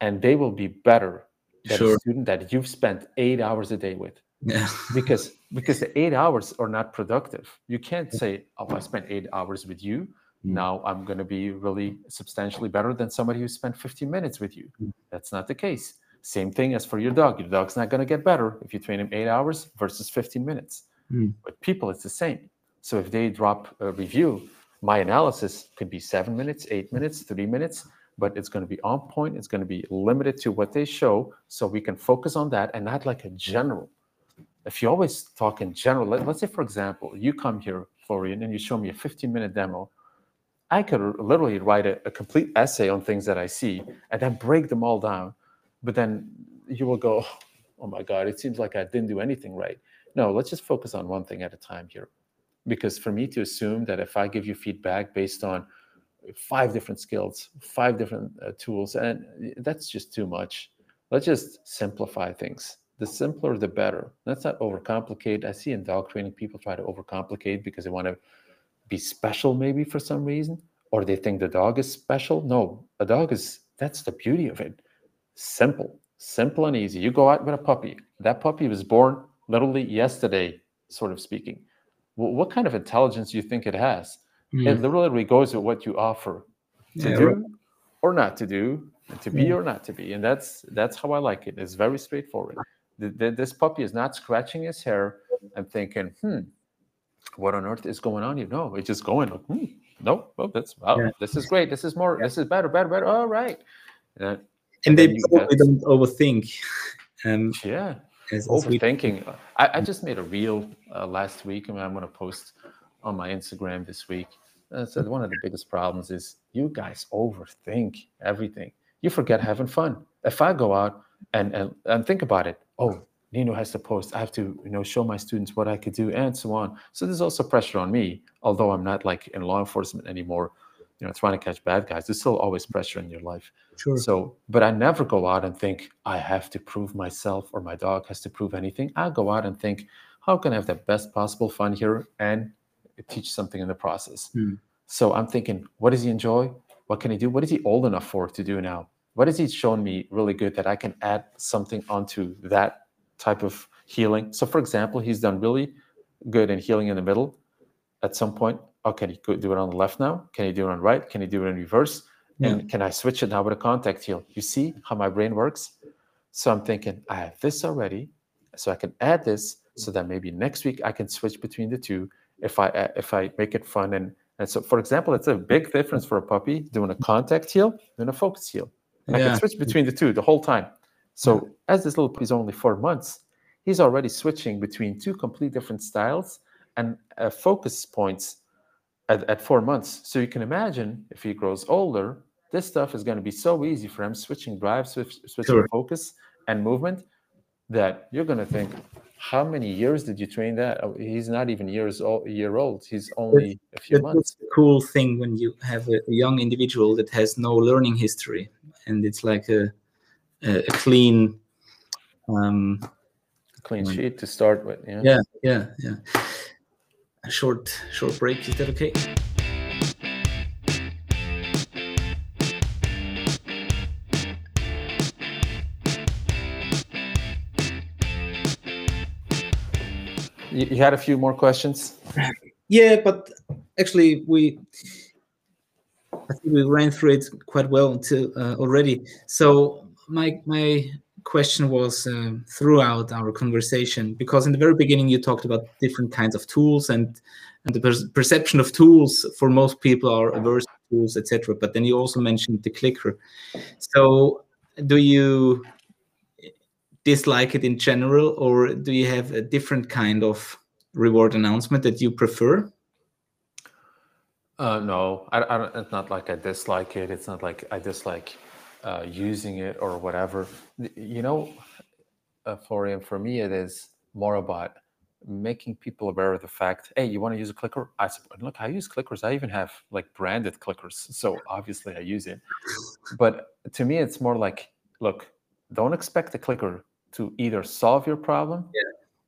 and they will be better than
Sure.
a student that you've spent eight hours a day with
Yeah.
because because the eight hours are not productive you can't say oh i spent eight hours with you
Mm.
now i'm going to be really substantially better than somebody who spent 15 minutes with you
Mm.
that's not the case same thing as for your dog your dog's not going to get better if you train him eight hours versus 15 minutes
Mm.
with people it's the same So if they drop a review, my analysis could be seven minutes, eight minutes, three minutes, but it's going to be on point. It's going to be limited to what they show, so we can focus on that and not like a general. If you always talk in general, let, us say for example, you come here, Florian, and you show me a 15 minute demo. I could literally write a, a complete essay on things that I see and then break them all down. But then you will go, oh my God, it seems like I didn't do anything right. No, let's just focus on one thing at a time here. Because for me to assume that if I give you feedback based on five different skills, five different uh, tools, and that's just too much. Let's just simplify things. The simpler, the better. Let's not overcomplicate. I see in dog training people try to overcomplicate because they want to be special, maybe for some reason, or they think the dog is special. No, a dog is that's the beauty of it. Simple, simple and easy. You go out with a puppy. That puppy was born literally yesterday, sort of speaking. Well, what kind of intelligence do you think it has? Mm. It literally goes with what you offer to yeah, do right. or not to do, to be yeah. or not to be, and that's that's how I like it. It's very straightforward. The, the, this puppy is not scratching his hair and thinking, "Hmm, what on earth is going on You know, it's just going, like, "Hmm, no, well, that's wow, yeah. this is great. This is more. This is better, better, better. All right."
and, and they probably don't overthink.
Um, yeah, overthinking. I, I, just made a reel uh, last week, and I'm going to post on my Instagram this week. Uh, so one of the biggest problems is you guys overthink everything. You forget having fun. If I go out and and, and think about it, oh, Nino has to post. I have to, you know, show my students what I could do, and so on. So there's also pressure on me, although I'm not like in law enforcement anymore. You know trying to catch bad guys there's still always pressure in your life.
Sure.
So but i never go out and think i have to prove myself or my dog has to prove anything. I go out and think how can i have the best possible fun here and teach something in the process?
Hmm.
so i'm thinking what does he enjoy? What can he do? What is he old enough for to do now what has he shown me really good that i can add something onto that type of heeling so for example he's done really good in heeling in the middle at some point oh, can you do it on the left now? Can he do it on the right? Can you do it in reverse? Yeah. And can I switch it now with a contact heel? You see how my brain works? So I'm thinking, I have this already, so I can add this so that maybe next week I can switch between the two if I uh, if I make it fun and and so for example, it's a big difference for a puppy doing a contact heel and a focus heel. And yeah. I can switch between the two the whole time. So as this little puppy's only four months, he's already switching between two complete different styles and uh, focus points at, at four months. So you can imagine if he grows older, this stuff is going to be so easy for him switching drive, switch, switching sure. focus and movement that you're going to think, how many years did you train that? Oh, he's not even years old, year old. He's only a few months.
That's a cool thing when you have a, young individual that has no learning history, and it's like a a, clean, um,
clean sheet to start with.
Yeah, yeah, yeah. yeah a short short break. Is that okay?
You had a few more questions.
Yeah, but actually, we I think we ran through it quite well uh, already. So my my question was um, throughout our conversation because in the very beginning you talked about different kinds of tools and and the per- perception of tools for most people are averse to tools etc but then you also mentioned the clicker so do you dislike it in general or do you have a different kind of reward announcement that you prefer
uh, no I, I don't, it's not like i dislike it it's not like i dislike uh, using it or whatever. You know, uh, Florian, for me, it is more about making people aware of the fact hey you want to use a clicker i look i use clickers i even have like branded clickers so obviously i use it but to me it's more like look don't expect the clicker to either solve your problem
yeah.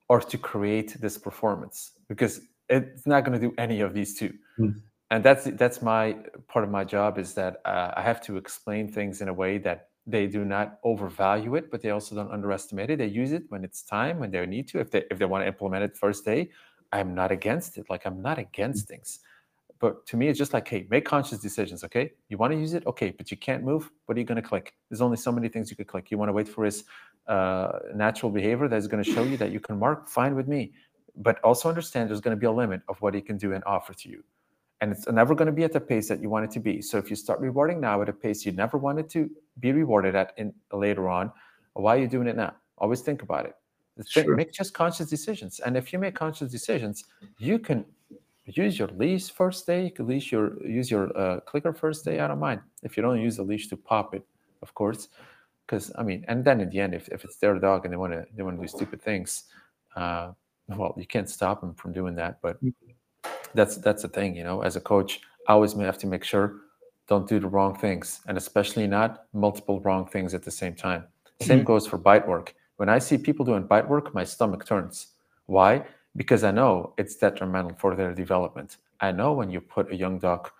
or to create this performance because it's not going to do any of these two
mm
and that's that's my part of my job is that uh, I have to explain things in a way that they do not overvalue it, but they also don't underestimate it. They use it when it's time, when they need to. If they if they want to implement it first day, I'm not against it. Like I'm not against mm-hmm. things. But to me, it's just like, hey, make conscious decisions. Okay, you want to use it, okay, but you can't move. What are you going to click? There's only so many things you could click. You want to wait for his uh, natural behavior that's going to show you that you can mark. Fine with me but also understand there's going to be a limit of what he can do and offer to you and it's never going to be at the pace that you want it to be. So if you start rewarding now at a pace you never wanted to be rewarded at in later on why are you doing it now? Always think about it. Sure. make just conscious decisions. And if you make conscious decisions you can use your leash first day you can leash your use your uh, clicker first day i don't mind. If you don't use the leash to pop it of course because i mean and then in the end if, if it's their dog and they want to they want to do stupid things uh, well you can't stop them from doing that but mm. That's that's the thing you know as a coach i always have to make sure don't do the wrong things and especially not multiple wrong things at the same time. Same mm-hmm. goes for bite work. When i see people doing bite work my stomach turns. Why? Because i know it's detrimental for their development. I know when you put a young dog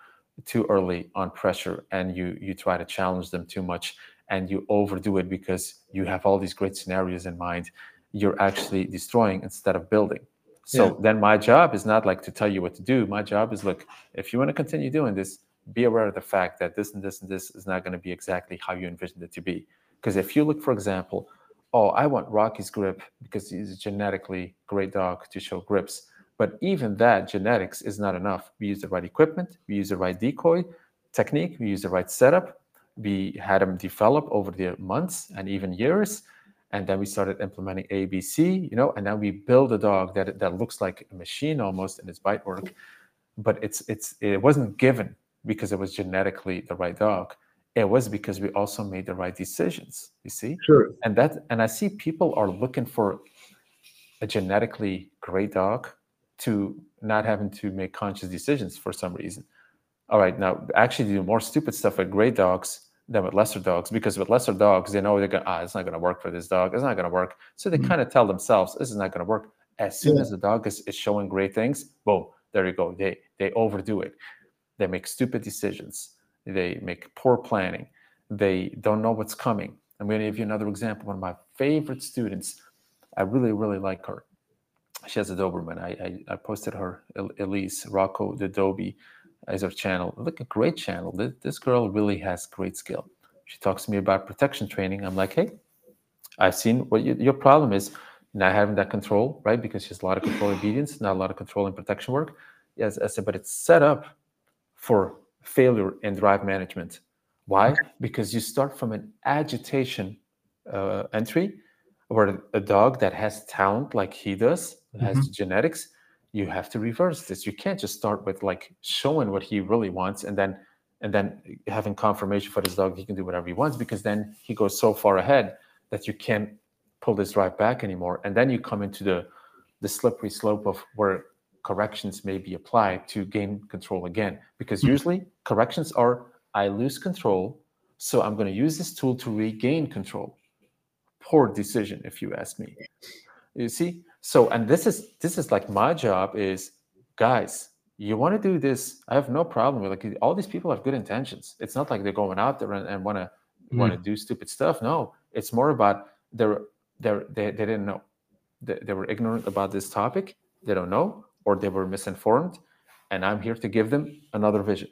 too early on pressure and you you try to challenge them too much and you overdo it because you have all these great scenarios in mind you're actually destroying instead of building. So yeah. then my job is not like to tell you what to do. My job is look, if you want to continue doing this, be aware of the fact that this and this and this is not going to be exactly how you envisioned it to be. Because if you look, for example, oh, I want Rocky's grip because he's a genetically great dog to show grips. But even that genetics is not enough. We use the right equipment, we use the right decoy technique, we use the right setup. We had him develop over the months and even years and then we started implementing ABC, you know, and then we build a dog that that looks like a machine almost in its bite work, but it's it's it wasn't given because it was genetically the right dog. It was because we also made the right decisions. You see,
sure.
And that and I see people are looking for a genetically great dog to not having to make conscious decisions for some reason. All right, now actually do more stupid stuff with great dogs than with lesser dogs because with lesser dogs they know they're going ah it's not going to work for this dog. It's not going to work. So they mm-hmm. kind of tell themselves this is not going to work. As soon yeah. as the dog is, is showing great things boom there you go. They they overdo it. They make stupid decisions. They make poor planning. They don't know what's coming. I'm going to give you another example. One of my favorite students i really really like her. She has a doberman. I i, I posted her elise rocco the dobie as her channel. Look, a great channel. This, girl really has great skill. She talks to me about protection training. I'm like, hey, I've seen what you, your problem is not having that control, right? Because she has a lot of control obedience, not a lot of control and protection work. Yes, I said, but it's set up for failure in drive management. Why? Because you start from an agitation uh, entry where a dog that has talent like he does, has mm-hmm. genetics, you have to reverse this. You can't just start with like showing what he really wants and then and then having confirmation for his dog he can do whatever he wants because then he goes so far ahead that you can't pull this right back anymore. And then you come into the the slippery slope of where corrections may be applied to gain control again because hmm. usually corrections are i lose control so i'm going to use this tool to regain control. Poor decision if you ask me. You see so and this is this is like my job is guys you want to do this? I have no problem with like all these people have good intentions. It's not like they're going out there and, and want to mm. want to do stupid stuff. No it's more about they're they're they, they didn't know. They, they were ignorant about this topic. They don't know or they were misinformed and i'm here to give them another vision.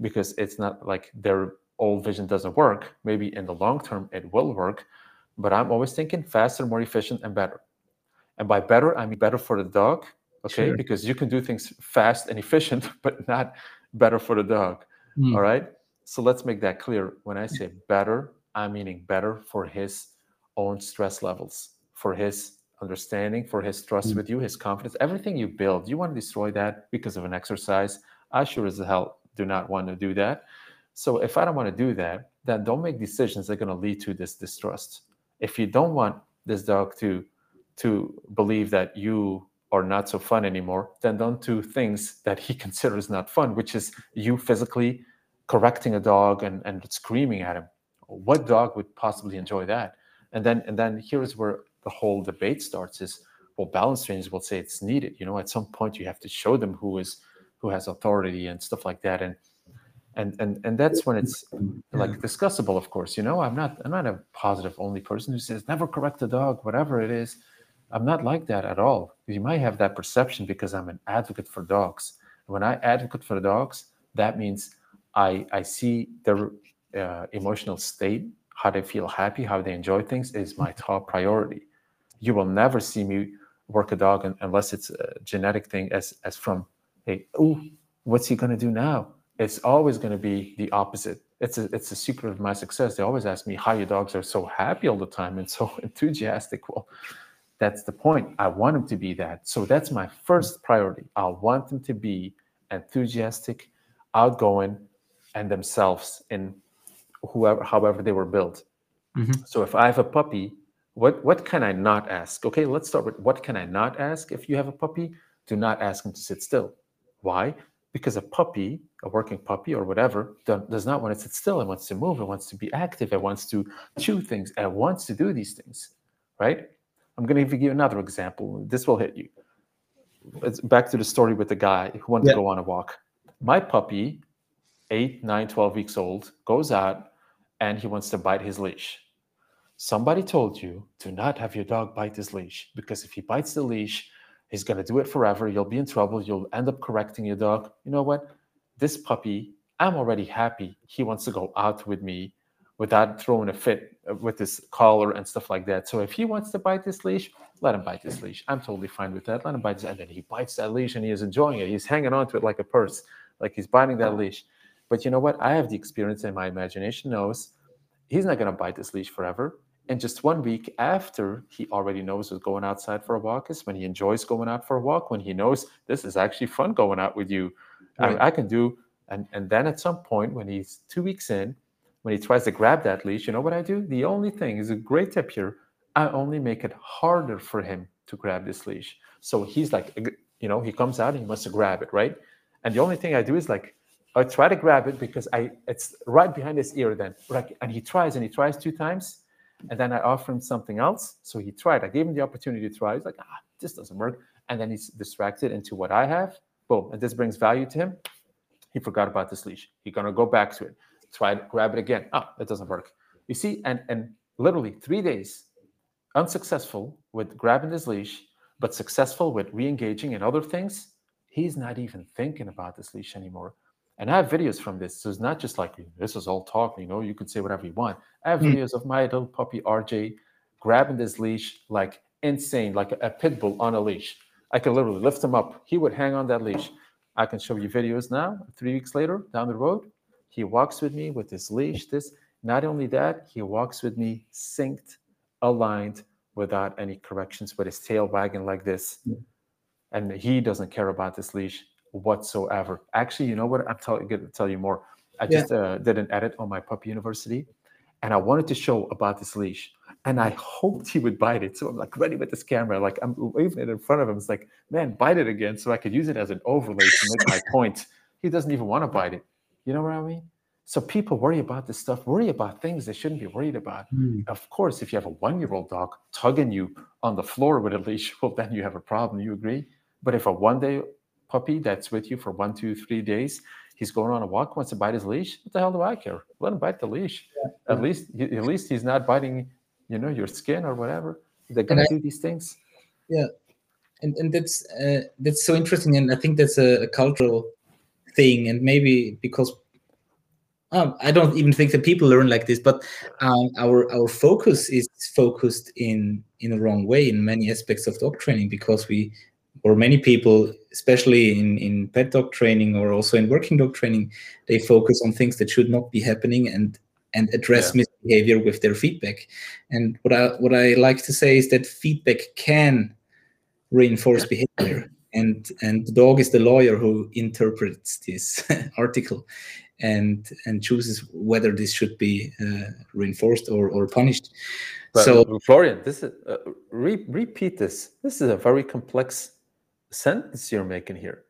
Because it's not like their old vision doesn't work. Maybe in the long term it will work but i'm always thinking faster more efficient and better and by better, I mean better for the dog, okay? Sure. Because you can do things fast and efficient, but not better for the dog. Mm. All right. So let's make that clear. When I say better, I'm meaning better for his own stress levels, for his understanding, for his trust mm. with you, his confidence, everything you build. You want to destroy that because of an exercise. I sure as hell do not want to do that. So if I don't want to do that, then don't make decisions that are going to lead to this distrust. If you don't want this dog to to believe that you are not so fun anymore, then don't do things that he considers not fun, which is you physically correcting a dog and, and screaming at him. What dog would possibly enjoy that? And then and then here's where the whole debate starts is well, balance trainers will say it's needed. You know, at some point you have to show them who is who has authority and stuff like that. And and and and that's when it's like discussable, of course. You know, I'm not I'm not a positive only person who says never correct the dog, whatever it is. I'm not like that at all. You might have that perception because I'm an advocate for dogs. When I advocate for dogs, that means I I see their uh, emotional state, how they feel happy, how they enjoy things is my top priority. You will never see me work a dog unless it's a genetic thing as as from hey oh what's he going to do now it's always going to be the opposite it's a it's a secret of my success they always ask me how your dogs are so happy all the time and so enthusiastic well that's the point i want them to be that so that's my first priority i want them to be enthusiastic outgoing and themselves in whoever however they were built mm-hmm. so if i have a puppy what what can I not ask? Okay, let's start with what can I not ask if you have a puppy? Do not ask him to sit still. Why? Because a puppy, a working puppy or whatever, does not want to sit still. It wants to move. It wants to be active. It wants to chew things. It wants to do these things, right? I'm going to give you another example. This will hit you. It's back to the story with the guy who wanted yeah. to go on a walk. My puppy, eight, nine, 12 weeks old, goes out and he wants to bite his leash Somebody told you do not have your dog bite his leash because if he bites the leash, he's going to do it forever. You'll be in trouble. You'll end up correcting your dog. You know what? This puppy, I'm already happy. He wants to go out with me without throwing a fit uh, with his collar and stuff like that. So if he wants to bite this leash, let him bite this leash. I'm totally fine with that. Let him bite this. And then he bites that leash and he is enjoying it. He's hanging on to it like a purse, like he's biting that leash. But you know what? I have the experience and my imagination knows he's not going to bite this leash forever. And just one week after he already knows what's going outside for a walk is when he enjoys going out for a walk, when he knows this is actually fun going out with you. Right. I, I, can do, and, and then at some point when he's two weeks in, when he tries to grab that leash, you know what I do? The only thing is a great tip here. I only make it harder for him to grab this leash. So he's like, you know, he comes out and he wants to grab it, right? And the only thing I do is like, I try to grab it because I it's right behind his ear then. Like, and he tries and he tries two times and then I offer him something else. So he tried. I gave him the opportunity to try. He's like, ah, this doesn't work. And then he's distracted into what I have. Boom. And this brings value to him. He forgot about this leash. He's gonna go back to it. Try to grab it again. Oh, it doesn't work. You see, and and literally three days, unsuccessful with grabbing this leash, but successful with re-engaging in other things. He's not even thinking about this leash anymore. And I have videos from this. So it's not just like this is all talk, you know, you can say whatever you want. I have mm. videos of my little puppy RJ grabbing this leash like insane, like a, a pit bull on a leash. I can literally lift him up. He would hang on that leash. I can show you videos now, three weeks later, down the road. He walks with me with his leash. This not only that, he walks with me synced, aligned, without any corrections, with his tail wagging like this. And he doesn't care about this leash whatsoever. Actually, you know what? I'm going to tell you more. I just yeah. uh, did an edit on my puppy university, and I wanted to show about this leash, and I hoped he would bite it. So I'm like ready with this camera, like I'm waving it in front of him. It's like, man, bite it again, so I could use it as an overlay to make my point. He doesn't even want to bite it. You know what I mean? So people worry about this stuff, worry about things they shouldn't be worried about. Mm. Of course, if you have a one-year-old dog tugging you on the floor with a leash, well, then you have a problem. You agree? But if a one-day puppy that's with you for one, two, three days, he's going on a walk, wants to bite his leash. What the hell do I care? Let him bite the leash. Yeah. At least, at least he's not biting, you know, your skin or whatever. They're gonna do these things.
Yeah, and and that's uh, that's so interesting, and I think that's a, a cultural thing, and maybe because um, I don't even think that people learn like this, but um, our our focus is focused in in a wrong way in many aspects of dog training because we or many people, especially in, in pet dog training or also in working dog training, they focus on things that should not be happening and and address yeah. misbehavior with their feedback. And what I what I like to say is that feedback can reinforce behavior. And and the dog is the lawyer who interprets this article and and chooses whether this should be uh, reinforced or, or punished.
But so Florian, this is uh, re- repeat this. This is a very complex sentence you're making here.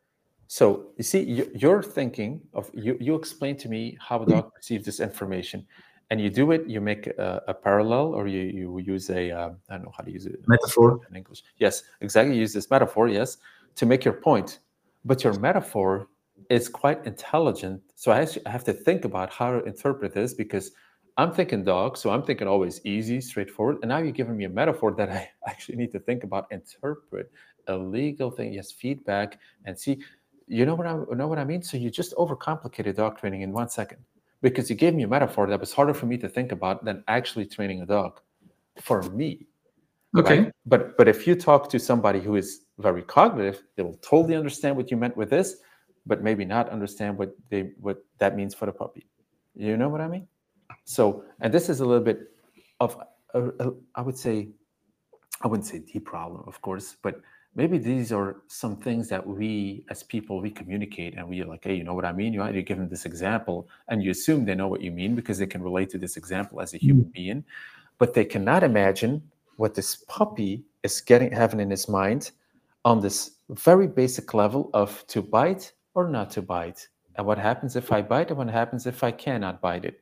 So you see, you're thinking of you. You explain to me how a dog perceives this information, and you do it. You make a, a parallel, or you you use a uh, I don't know how to use it
metaphor
in English. Yes, exactly. use this metaphor. Yes, to make your point. But your metaphor is quite intelligent. So I have to think about how to interpret this because I'm thinking dog, so I'm thinking always easy, straightforward. And now you're giving me a metaphor that I actually need to think about, interpret, a legal thing. Yes, feedback and see. You know what I know what I mean. So you just overcomplicated dog training in one second because you gave me a metaphor that was harder for me to think about than actually training a dog. For me,
Okay.
Right? But but if you talk to somebody who is very cognitive, they will totally understand what you meant with this, but maybe not understand what they what that means for the puppy. You know what I mean? So, and this is a little bit of a, a, I would say, I wouldn't say deep problem, of course, but maybe these are some things that we as people we communicate and we are like, hey, you know what I mean? You you give them this example, and you assume they know what you mean because they can relate to this example as a human mm-hmm. being, but they cannot imagine what this puppy is getting having in his mind on this very basic level of to bite or not to bite. And what happens if I bite and what happens if I cannot bite it?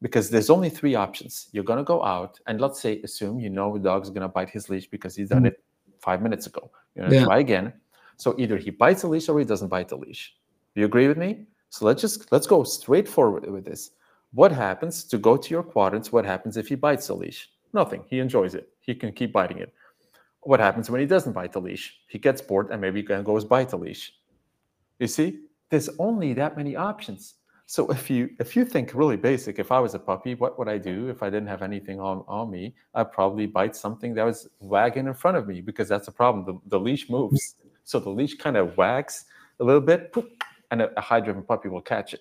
Because there's only three options. You're gonna go out and let's say assume you know the dog's gonna bite his leash because he's done
Mm.
it five minutes ago. You're gonna
Yeah.
try again. So either he bites the leash or he doesn't bite the leash. Do you agree with me? So let's just let's go straight forward with this. What happens to go to your quadrants? What happens if he bites the leash? Nothing. He enjoys it. He can keep biting it. What happens when he doesn't bite the leash? He gets bored and maybe he goes bite the leash. You see, there's only that many options. So if you if you think really basic, if I was a puppy, what would I do if I didn't have anything on, on me? I'd probably bite something that was wagging in front of me because that's the problem. The, the leash moves. So the leash kind of wags a little bit, and a, a high-driven puppy will catch it.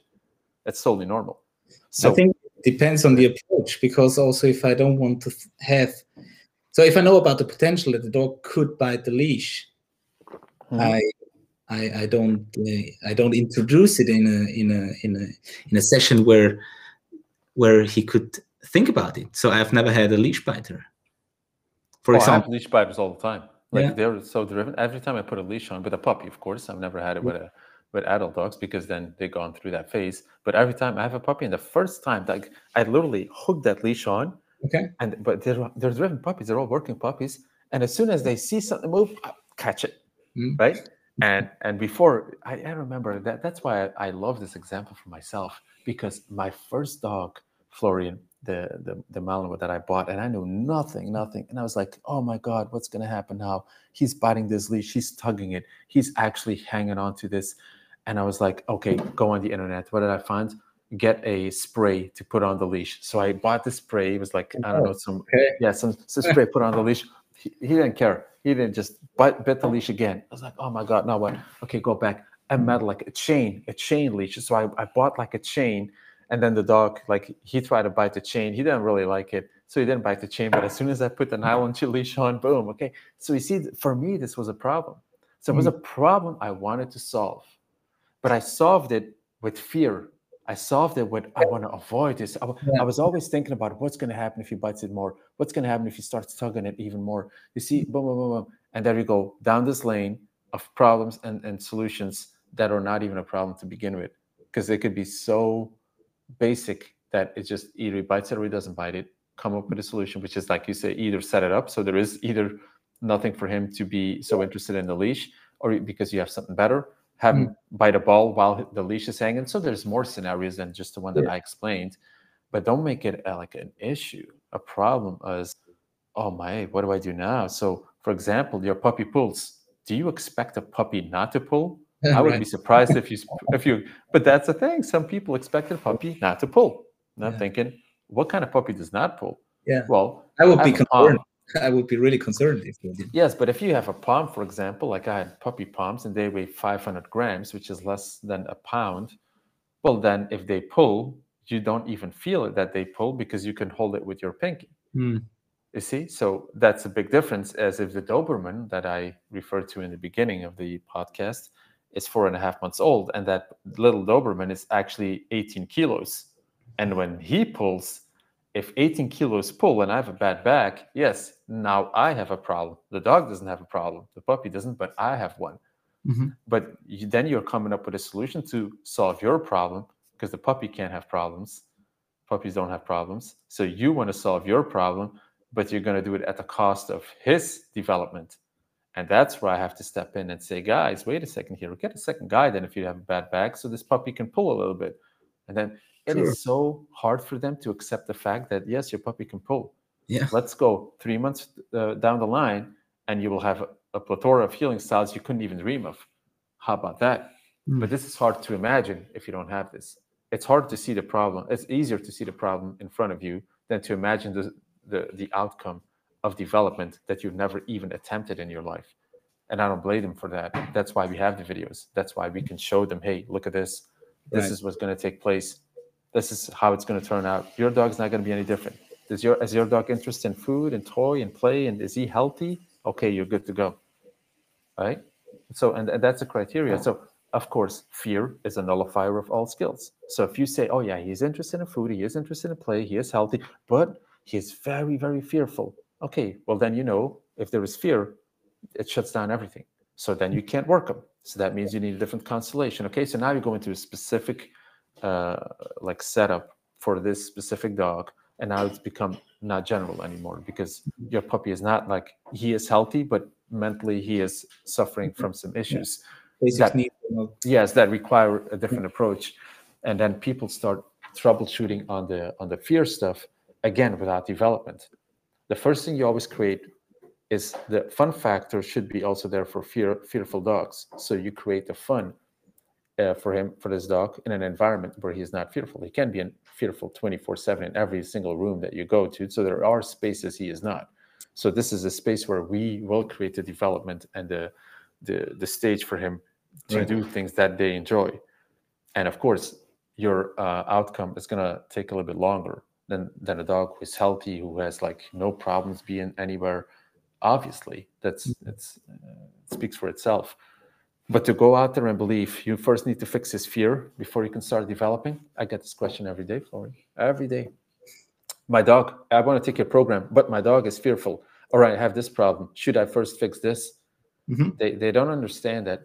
That's totally normal. So
I think it depends on the approach because also if I don't want to have, so if I know about the potential that the dog could bite the leash,
Mhm.
I, I I don't uh, I don't introduce it in a in a in a in a session where where he could think about it. So I've never had a leash biter. For
Oh, I have
example,
leash biters all the time. Like
Yeah.
they're so driven. Every time I put a leash on with a puppy, of course, I've never had it with a with adult dogs because then they've gone through that phase. But every time I have a puppy, and the first time, like I literally hook that leash on,
okay,
and but they're they're driven puppies. They're all working puppies, and as soon as they see something move, catch it,
Mm.
right? And and before I, I remember that that's why I, I love this example for myself because my first dog, Florian, the the the Malinois that I bought, and I knew nothing, nothing, and I was like, oh my god, what's gonna happen now? He's biting this leash, he's tugging it, he's actually hanging on to this, and I was like, okay, go on the internet. What did I find? Get a spray to put on the leash. So I bought the spray. It was like I don't oh, know some
okay,
yeah, some, some spray put on the leash. He, he didn't care. He didn't just bite, bit the leash again. I was like, oh my God, now what? Okay, go back. I met like a chain, a chain leash. So I, I bought like a chain. And then the dog, like he tried to bite the chain. He didn't really like it. So he didn't bite the chain. But as soon as I put the nylon leash on, boom. Okay. So you see, for me, this was a problem. So it was mm-hmm. a problem I wanted to solve. But I solved it with fear. I solved it with I want to avoid this. I,
Yeah.
I was always thinking about what's going to happen if he bites it more. What's going to happen if he starts tugging it even more? You see, boom, boom, boom, boom, and there you go down this lane of problems and, and solutions that are not even a problem to begin with, because they could be so basic that it just either he bites it or he doesn't bite it. Come up with a solution, which is like you say, either set it up so there is either nothing for him to be so interested in the leash, or because you have something better, have him bite a ball while the leash is hanging. So there's more scenarios than just the one that I explained, but don't make it uh, like an issue, a problem as, oh my, what do I do now? So, for example, your puppy pulls. Do you expect a puppy not to pull? I would
Right.
be surprised if you if you. But that's the thing. Some people expect a puppy not to pull. Not
Yeah.
thinking, what kind of puppy does not pull?
Yeah.
Well,
I would be concerned. I would be really concerned if did.
Yes, but if you have a palm, for example, like I had puppy palms and they weigh 500 grams, which is less than a pound, well, then if they pull, you don't even feel it that they pull because you can hold it with your pinky.
Hmm.
You see, so that's a big difference. As if the Doberman that I referred to in the beginning of the podcast is four and a half months old, and that little Doberman is actually 18 kilos. And when he pulls, if 18 kilos pull and I have a bad back, yes, now I have a problem. The dog doesn't have a problem, the puppy doesn't, but I have one.
Mhm.
But you, then you're coming up with a solution to solve your problem because the puppy can't have problems. Puppies don't have problems. So you want to solve your problem, but you're going to do it at the cost of his development. And that's where I have to step in and say, guys, wait a second here. Get a second guy then if you have a bad back so this puppy can pull a little bit. And then it is so hard for them to accept the fact that, yes, your puppy can pull.
Yeah.
Let's go three months uh, down the line and you will have a, a plethora of heeling styles you couldn't even dream of. How about that?
Mm.
But this is hard to imagine if you don't have this. It's hard to see the problem. It's easier to see the problem in front of you than to imagine the, the, the outcome of development that you've never even attempted in your life. And I don't blame them for that. That's why we have the videos. That's why we can show them, hey, look at this. This
Right.
is what's going to take place. This is how it's going to turn out. Your dog's not going to be any different. Does your is your dog interested in food and toy and play and is he healthy? Okay, you're good to go. Right? So and, and that's a criteria. So of course, fear is a nullifier of all skills. So if you say, "Oh yeah, he's interested in food, he is interested in play, he is healthy, but he is very, very fearful," okay, well then you know if there is fear, it shuts down everything. So then you can't work them. So that means you need a different constellation. Okay, so now you go into a specific uh, like setup for this specific dog, and now it's become not general anymore because your puppy is not like he is healthy, but mentally he is suffering from some issues That-
needs are not-
yes that require a different approach. And then people start troubleshooting on the on the fear stuff again without development. The first thing you always create is the fun factor should be also there for fear fearful dogs. So you create the fun uh, for him for this dog in an environment where he's not fearful. He can be in fearful 24 7 in every single room that you go to. So there are spaces he is not. So this is a space where we will create the development and the the, the stage for him to
Right.
do things that they enjoy. And of course your uh, outcome is going to take a little bit longer than than a dog who's healthy who has like no problems being anywhere. Obviously that's that's uh, speaks for itself but to go out there and believe you first need to fix this fear before you can start developing. I get this question every day Florian. every day. My dog i want to take your program but my dog is fearful. All right i have this problem. Should i first fix this?
Mhm.
they, they don't understand that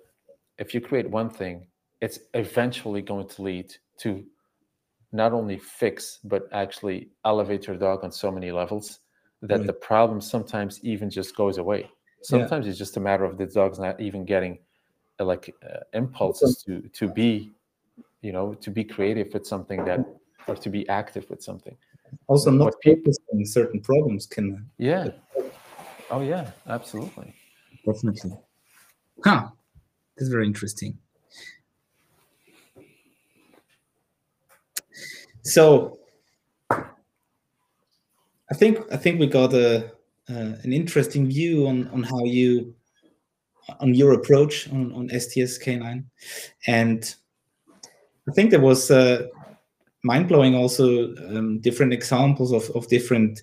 if you create one thing it's eventually going to lead to not only fix but actually elevate your dog on so many levels that
Right.
the problem sometimes even just goes away. Sometimes it's just a matter of the dog's not even getting like uh, impulses to to be you know to be creative with something that or to be active with something
Also, not
What
focusing certain problems can
yeah oh yeah absolutely
definitely. Huh. That's very interesting. So, I think I think we got a uh, an interesting view on on how you on your approach on on STS Canine, and I think there was uh, mind blowing also um, different examples of of different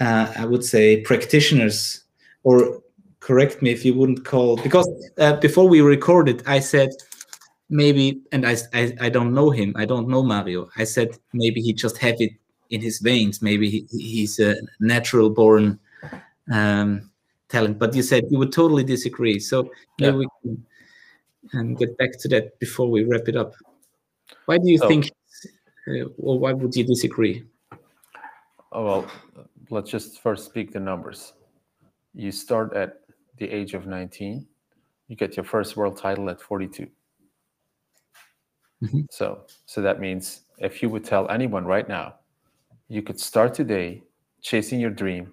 uh, I would say practitioners or correct me if you wouldn't call because uh, before we recorded i said maybe and I, I i don't know him i don't know mario. I said maybe he just had it in his veins maybe he, he's a natural born um, talent but you said you would totally disagree so maybe
Yeah.
we can um, get back to that before we wrap it up why do you think uh, or why would you disagree
Oh, well, let's just first speak the numbers. You start at the age of 19, you get your first world title at 42.
Mhm.
So, so that means if you would tell anyone right now, you could start today chasing your dream,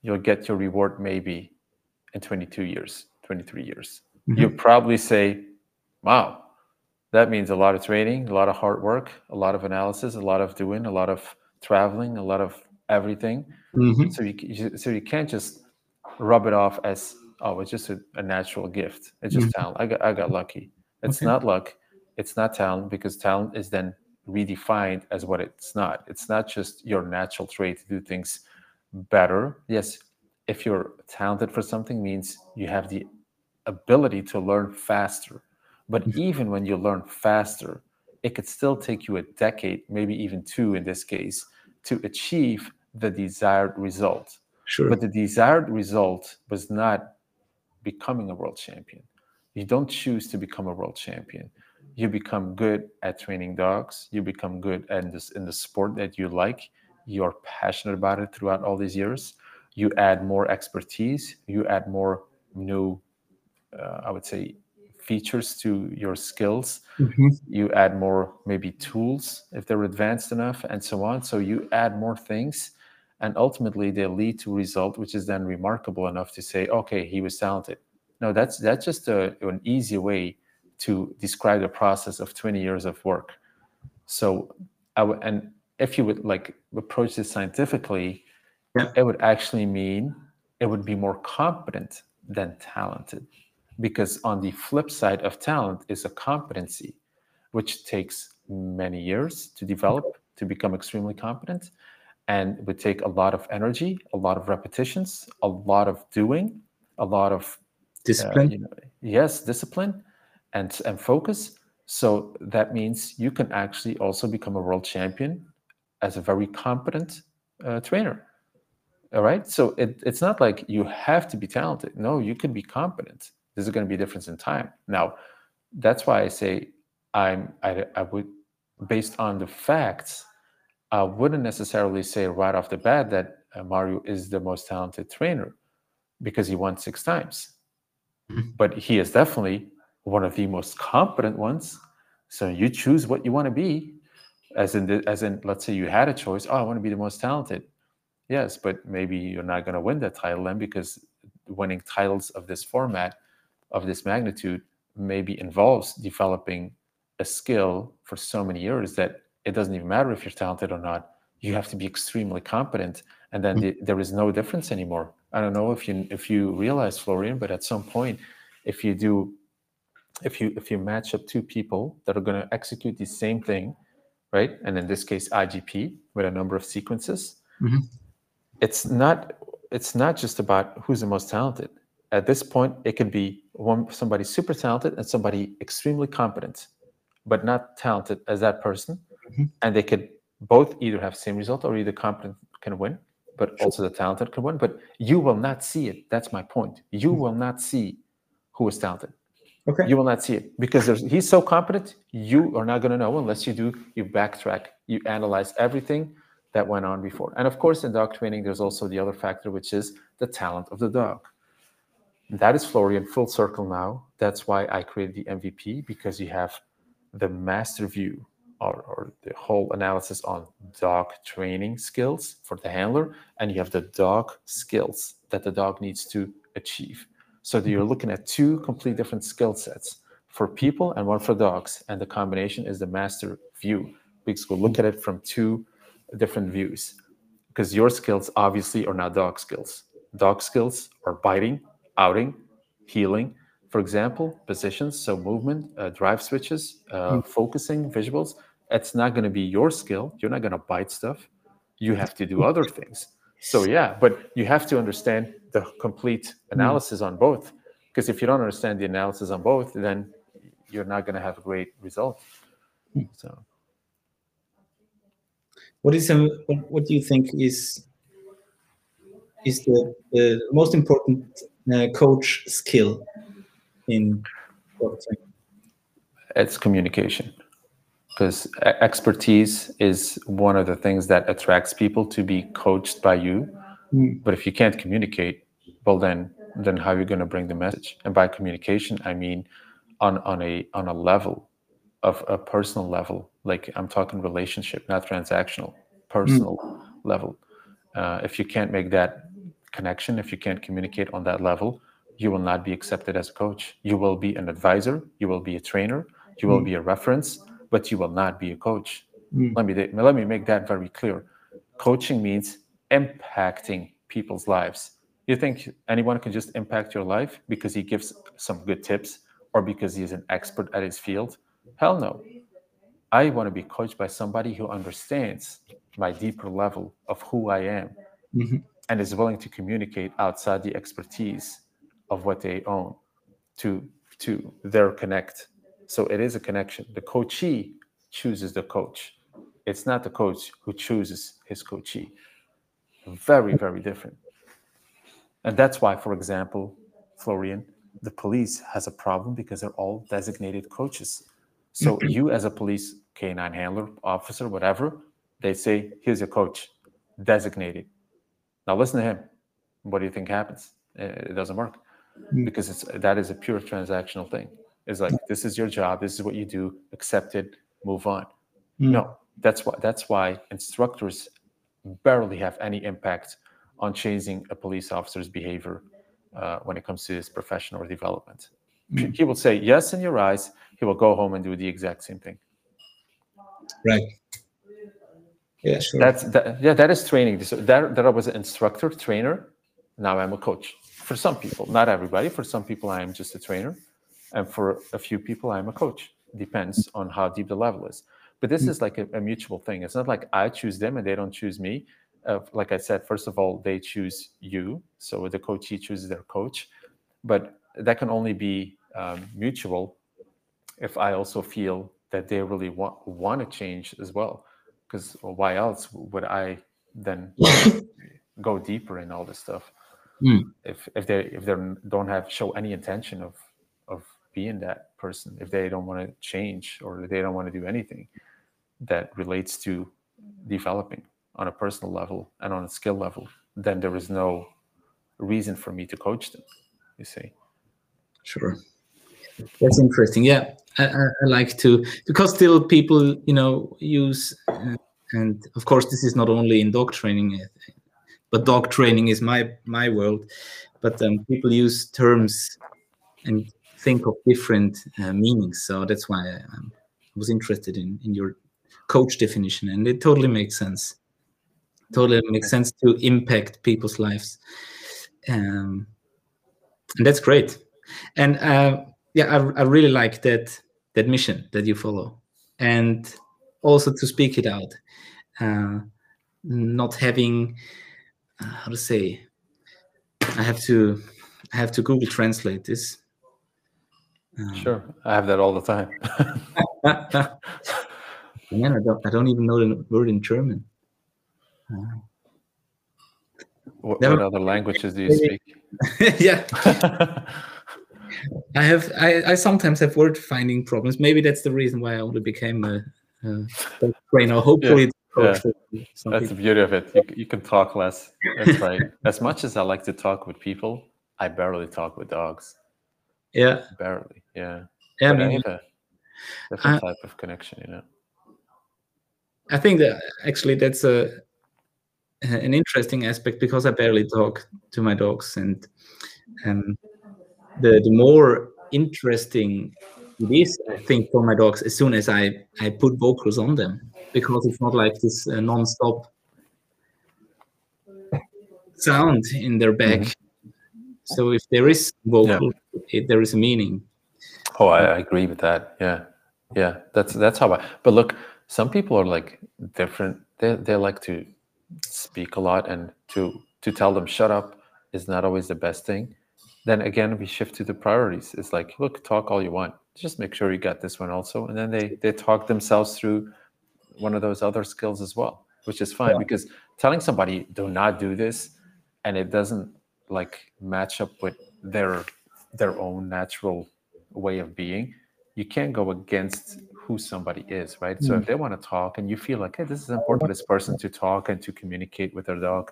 you'll get your reward maybe in 22 years, 23 years.
Mhm.
You'll probably say, wow, that means a lot of training, a lot of hard work, a lot of analysis, a lot of doing, a lot of traveling, a lot of everything.
Mhm.
So you, you so you can't just rub it off as oh it's just a, a natural gift. It's just talent. I got I got lucky. It's
Okay.
not luck. It's not talent because talent is then redefined as what it's not. It's not just your natural trait to do things better. Yes, if you're talented for something means you have the ability to learn faster. But mm-hmm. even when you learn faster, it could still take you a decade, maybe even two in this case, to achieve the desired result.
sure
But the desired result was not becoming a world champion. You don't choose to become a world champion. You become good at training dogs. You become good at this in the sport that you like. You're passionate about it throughout all these years. You add more expertise. You add more new, uh, I would say, features to your skills
Mhm.
you add more maybe tools if they're advanced enough and so on so you add more things and ultimately they lead to a result which is then remarkable enough to say okay he was talented no that's that's just a, an easy way to describe the process of 20 years of work so I w- and if you would like approach this scientifically
Yeah.
it would actually mean it would be more competent than talented. Because on the flip side of talent is a competency, which takes many years to develop to become extremely competent and would take a lot of energy, a lot of repetitions, a lot of doing, a lot of uh,
Discipline.
you know, yes, discipline and and focus. So that means you can actually also become a world champion as a very competent uh, trainer. All right. So it, it's not like you have to be talented. No, you can be competent. There's going to be a difference in time. Now, that's why I say I'm I, I would based on the facts, I wouldn't necessarily say right off the bat that uh, Mario is the most talented trainer because he won six times.
Mhm.
But he is definitely one of the most competent ones. So you choose what you want to be, as in the, as in let's say you had a choice. Oh, I want to be the most talented. Yes, but maybe you're not going to win that title then because winning titles of this format, of this magnitude, maybe involves developing a skill for so many years that it doesn't even matter if you're talented or not. You have to be extremely competent, and then the, there is no difference anymore. I don't know if you if you realize, Florian, but at some point, if you do, if you if you match up two people that are going to execute the same thing, right, and in this case IGP with a number of sequences,
Mhm.
It's not it's not just about who's the most talented. At this point, it could be one somebody super talented and somebody extremely competent, but not talented as that person,
Mhm.
and they could both either have same result or either competent can win, but also the talented can win. But you will not see it. That's my point. You will not see who is talented.
Okay.
You will not see it because there's, he's so competent. You are not going to know unless you do. You backtrack. You analyze everything that went on before. And of course, in dog training, there's also the other factor, which is the talent of the dog. That is Florian full circle now. That's why I created the MVP because you have the master view or, or the whole analysis on dog training skills for the handler, and you have the dog skills that the dog needs to achieve. So you're looking at two complete different skill sets for people and one for dogs, and the combination is the master view because we look at it from two different views. Because your skills obviously are not dog skills. Dog skills are biting, outing, heeling, for example, positions, so movement, uh, drive switches, uh, focusing, visuals. It's not going to be your skill. You're not going to bite stuff. You have to do other things. So yeah, but you have to understand the complete analysis on both. Because if you don't understand the analysis on both, then you're not going to have a great result. So
What is um, what, do you think is is the, the most important uh, coach skill in
it's communication. Because expertise is one of the things that attracts people to be coached by you.
Mm.
but if you can't communicate well then then how are you going to bring the message? And by communication i mean on on a on a level of a personal level like i'm talking relationship not transactional personal level. Uh, if you can't make that connection if you can't communicate on that level you will not be accepted as a coach. You will be an advisor you will be a trainer you will be a reference but you will not be a coach.
Mm.
let me let me make that very clear. Coaching means impacting people's lives. You think anyone can just impact your life because he gives some good tips or because he is an expert at his field hell no. I want to be coached by somebody who understands my deeper level of who i am
Mhm.
and is willing to communicate outside the expertise of what they own to to their connect. So it is a connection. The coachee chooses the coach. It's not the coach who chooses his coachee. Very very different. And that's why for example florian the police has a problem because they're all designated coaches so you as a police canine handler officer whatever they say here's your coach designated now listen to him. What do you think happens? It doesn't work
Mm.
because it's that is a pure transactional thing. It's like this is your job. This is what you do. Accept it. Move on.
Mm.
No, that's why that's why instructors barely have any impact on changing a police officer's behavior uh, when it comes to his professional development.
Mm.
He will say yes in your eyes. He will go home and do the exact same thing.
Right.
Yeah, sure.
That's that, yeah, that is training. So that that I was an instructor, trainer. Now I'm a coach. For some people, not everybody. For some people, I am just a trainer, and for a few people, I'm a coach. Depends on how deep the level is. But this is like a, a mutual thing. It's not like I choose them and they don't choose me. Uh, like I said, first of all, they choose you. So the coachee chooses their coach, but that can only be um, mutual if I also feel that they really want want to change as well. Because why else would I then go deeper in all this stuff?
Mm.
If if they if they don't have show any intention of of being that person, if they don't want to change or they don't want to do anything that relates to developing on a personal level and on a skill level, then there is no reason for me to coach them. You see.
Sure. That's interesting. Yeah, I, I, I like to because still people, you know, use uh, and of course this is not only in dog training, uh, but dog training is my my world. But um, people use terms and think of different uh, meanings. So that's why I, um, was interested in in your coach definition, and it totally makes sense. Totally makes sense to impact people's lives, um, and that's great. And uh, yeah, I, I really like that that mission that you follow, and also to speak it out, uh, not having uh, how to say. I have to I have to Google Translate this.
Um, sure, I have that all the time.
Man, I don't I don't even know the word in German. Uh,
what, what, other languages do you speak?
yeah. I have I, I sometimes have word finding problems. Maybe that's the reason why I only became a, a trainer. Hopefully,
yeah. yeah. that's people. the beauty of it. You, you can talk less. It's like as much as I like to talk with people, I barely talk with dogs.
Yeah,
barely. Yeah,
yeah.
But I, mean, I have a different uh, type of connection. You know.
I think that actually that's a an interesting aspect because I barely talk to my dogs, and um, the the more interesting it is, I think, for my dogs as soon as I I put vocals on them because it's not like this uh, non-stop sound in their back. Mm-hmm. So if there is vocal, yeah. it, there is a meaning.
Oh, I, I agree with that. Yeah, yeah. That's that's how I. But look, some people are like different. They they like to speak a lot, and to to tell them shut up is not always the best thing. Then again, we shift to the priorities. It's like, look, talk all you want. Just make sure you got this one also, and then they they talk themselves through one of those other skills as well, which is fine yeah. because telling somebody do not do this and it doesn't like match up with their their own natural way of being, you can't go against who somebody is, right? Mm. So if mm. they want to talk and you feel like, hey, this is important for this person to talk and to communicate with their dog,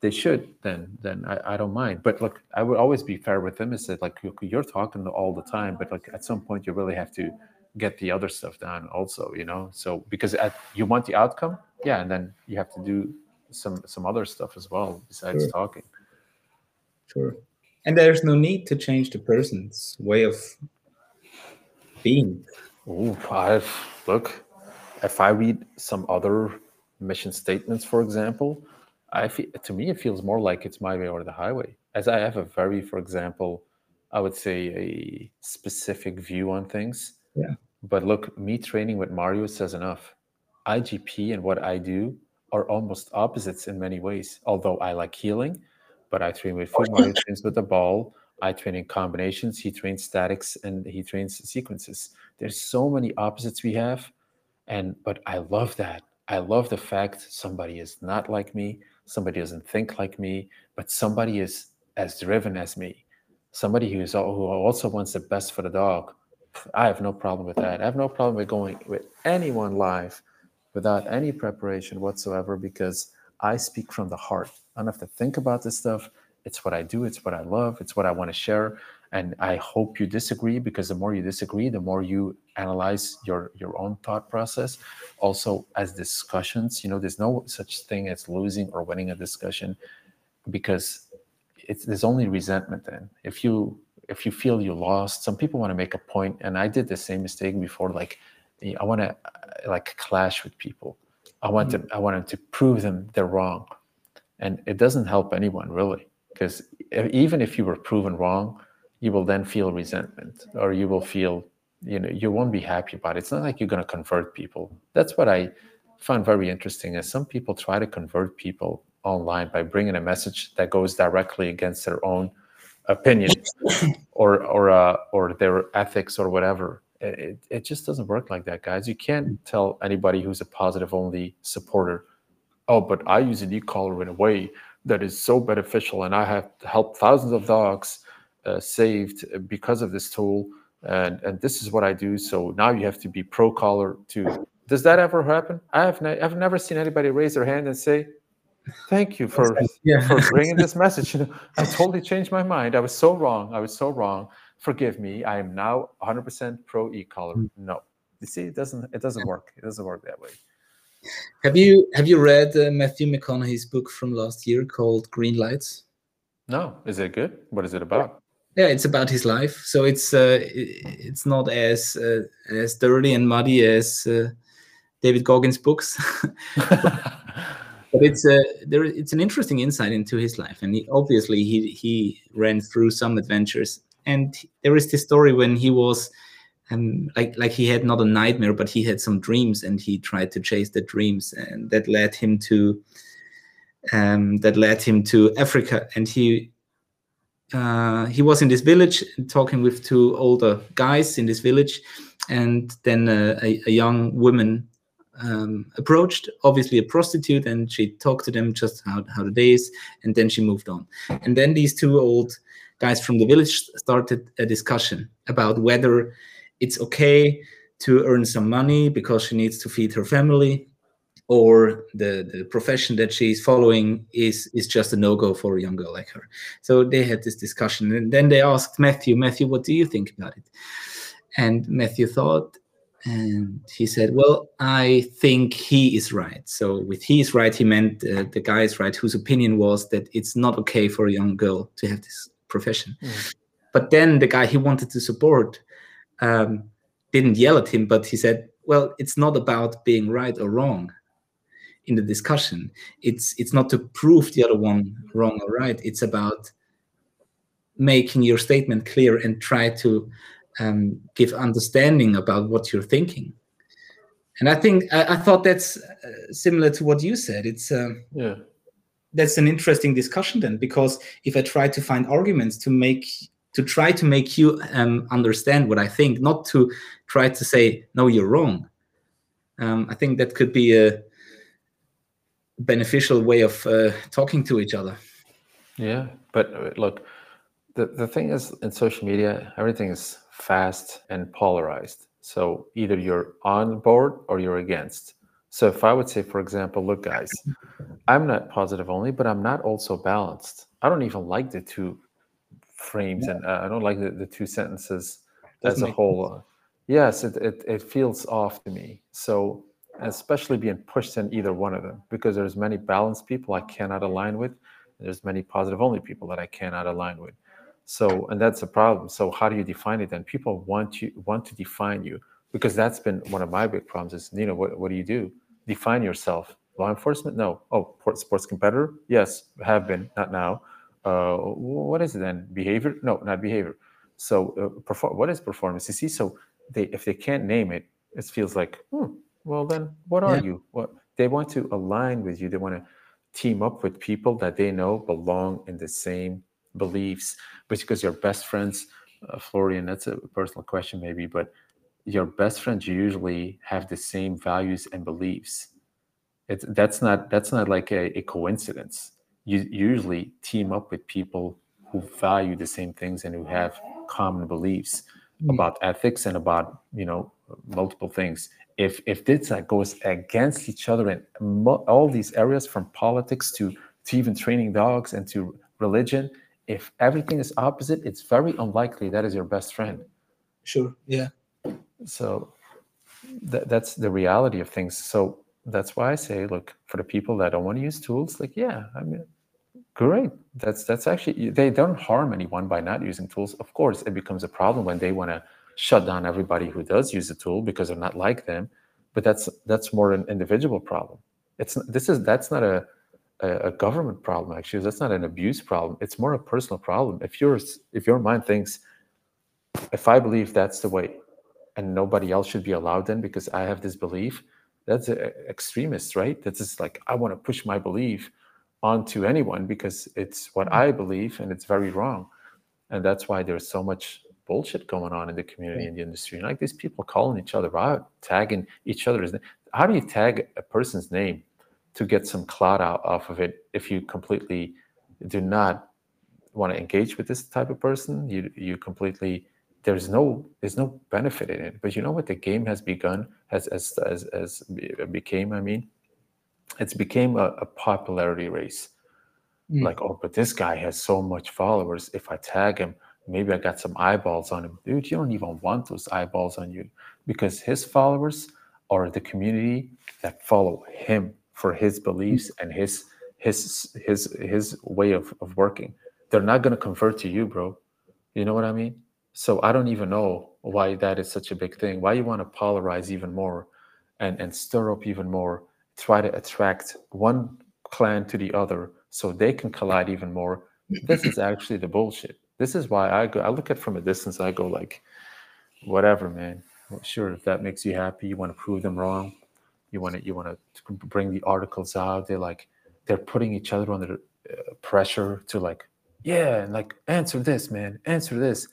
they should, then then I, I don't mind. But look, I would always be fair with them and say, like, you're talking all the time, but like at some point you really have to get the other stuff done also you know so because at, you want the outcome yeah and then you have to do some some other stuff as well besides sure. talking
sure and there's no need to change the person's way of being
I've, look if i read some other mission statements for example i feel to me it feels more like it's my way or the highway as i have a very for example i would say a specific view on things
yeah
but look, me training with Mario says enough. IGP and what I do are almost opposites in many ways. Although I like heeling, but I train with food. Mario trains with the ball. I train in combinations. He trains statics and he trains sequences. There's so many opposites we have, and but I love that. I love the fact somebody is not like me. Somebody doesn't think like me, but somebody is as driven as me. Somebody who is who also wants the best for the dog I have no problem with that. I have no problem with going with anyone live without any preparation whatsoever because I speak from the heart. I don't have to think about this stuff. It's what I do, it's what I love, it's what I want to share. And I hope you disagree because the more you disagree, the more you analyze your your own thought process. Also, as discussions, you know, there's no such thing as losing or winning a discussion because it's there's only resentment then. If you if you feel you lost some people want to make a point and i did the same mistake before like i want to like clash with people I want to I want to prove them they're wrong, and it doesn't help anyone really because even if you were proven wrong, you will then feel resentment or you will feel you know you won't be happy about it. It's not like you're going to convert people. That's what I found very interesting. Is some people try to convert people online by bringing a message that goes directly against their own opinion or or uh, or their ethics or whatever it, it just doesn't work like that, guys. You can't tell anybody who's a positive only supporter, oh, but I use an e-collar in a way that is so beneficial, and I have helped thousands of dogs saved because of this tool, and and this is what I do. So now you have to be pro collar too. Does that ever happen? I have ne- I've never seen anybody raise their hand and say, "Thank you for yeah. for bringing this message." You know, I totally changed my mind. I was so wrong. I was so wrong forgive me, I am now 100% pro e-collar. Mm. No, you see, it doesn't it doesn't work. It doesn't work that way.
Have you have you read uh, Matthew McConaughey's book from last year called Green Lights?
No, is it good? What is it about?
Yeah, it's about his life. So it's uh, it's not as uh, as dirty and muddy as uh, David Goggins' books. but it's a there it's an interesting insight into his life and he, obviously he he ran through some adventures and there is this story when he was um, like like he had not a nightmare, but he had some dreams, and he tried to chase the dreams, and that led him to um, that led him to Africa, and he uh, he was in this village talking with two older guys in this village, and then uh, a, a, young woman um, approached, obviously a prostitute, and she talked to them just how how the day is, and then she moved on, and then these two old guys from the village started a discussion about whether it's okay to earn some money because she needs to feed her family or the, the profession that she's following is is just a no-go for a young girl like her so they had this discussion and then they asked matthew matthew what do you think about it and matthew thought and he said well i think he is right so with he is right he meant uh, the guy is right whose opinion was that it's not okay for a young girl to have this profession. Mm. But then the guy he wanted to support um, didn't yell at him, but he said, "Well, it's not about being right or wrong in the discussion. It's it's not to prove the other one wrong or right. It's about making your statement clear and try to um, give understanding about what you're thinking." And I think I, I thought that's uh, similar to what you said. It's um,
yeah
that's an interesting discussion then because if i try to find arguments to make to try to make you um, understand what i think not to try to say no you're wrong um, i think that could be a beneficial way of uh, talking to each other
yeah but uh, look the, the thing is in social media everything is fast and polarized so either you're on board or you're against so if I would say, for example, look, guys, I'm not positive only, but I'm not also balanced. I don't even like the two frames, and uh, I don't like the, the two sentences Doesn't as a whole. yes, it, it, it feels off to me. So especially being pushed in either one of them, because there's many balanced people I cannot align with. There's many positive only people that I cannot align with. So, and that's a problem. So how do you define it then? People want you want to define you because that's been one of my big problems is, you know, what, what do you do? define yourself. Law enforcement? No. Oh, sports competitor? Yes, have been, not now. Uh, what is it then? Behavior? No, not behavior. So, uh, perform- what is performance? You see, so they if they can't name it, it feels like, hmm, well, then what are yeah. you? What they want to align with you. They want to team up with people that they know belong in the same beliefs. But because you're best friends, uh, Florian, that's a personal question maybe, but your best friends usually have the same values and beliefs. It's that's not that's not like a, a coincidence. You usually team up with people who value the same things and who have common beliefs mm. about ethics and about you know multiple things. If if this uh, goes against each other in all these areas, from politics to to even training dogs and to religion, if everything is opposite, it's very unlikely that is your best friend.
Sure. Yeah
so th- that's the reality of things so that's why i say look for the people that don't want to use tools like yeah i mean great that's that's actually they don't harm anyone by not using tools of course it becomes a problem when they want to shut down everybody who does use the tool because they're not like them but that's that's more an individual problem. It's this is that's not a a, government problem actually. That's not an abuse problem. It's more a personal problem. If yours if your mind thinks, if I believe that's the way, and nobody else should be allowed in because I have this belief, that's a, extremist, right? That's just like I want to push my belief onto anyone because it's what I believe and it's very wrong. And that's why there's so much bullshit going on in the community in the industry. And like these people calling each other out, tagging each other's name. How do you tag a person's name to get some clout out off of it if you completely do not want to engage with this type of person? You you completely there's no there's no benefit in it. But you know what the game has begun has as as as became, I mean, it's became a, a popularity race. Mm. Like, oh, but this guy has so much followers. If I tag him, maybe I got some eyeballs on him. Dude, you don't even want those eyeballs on you because his followers are the community that follow him for his beliefs and his his his his way of, of working. They're not gonna convert to you, bro. You know what I mean? So I don't even know why that is such a big thing. Why you want to polarize even more and, and stir up even more, try to attract one clan to the other so they can collide even more. This is actually the bullshit. This is why I go. I look at from a distance. I go like, whatever, man. Sure, if that makes you happy, you want to prove them wrong. You want to you want to bring the articles out. They're like they're putting each other under uh, pressure to like, yeah, and like answer this, man, answer this.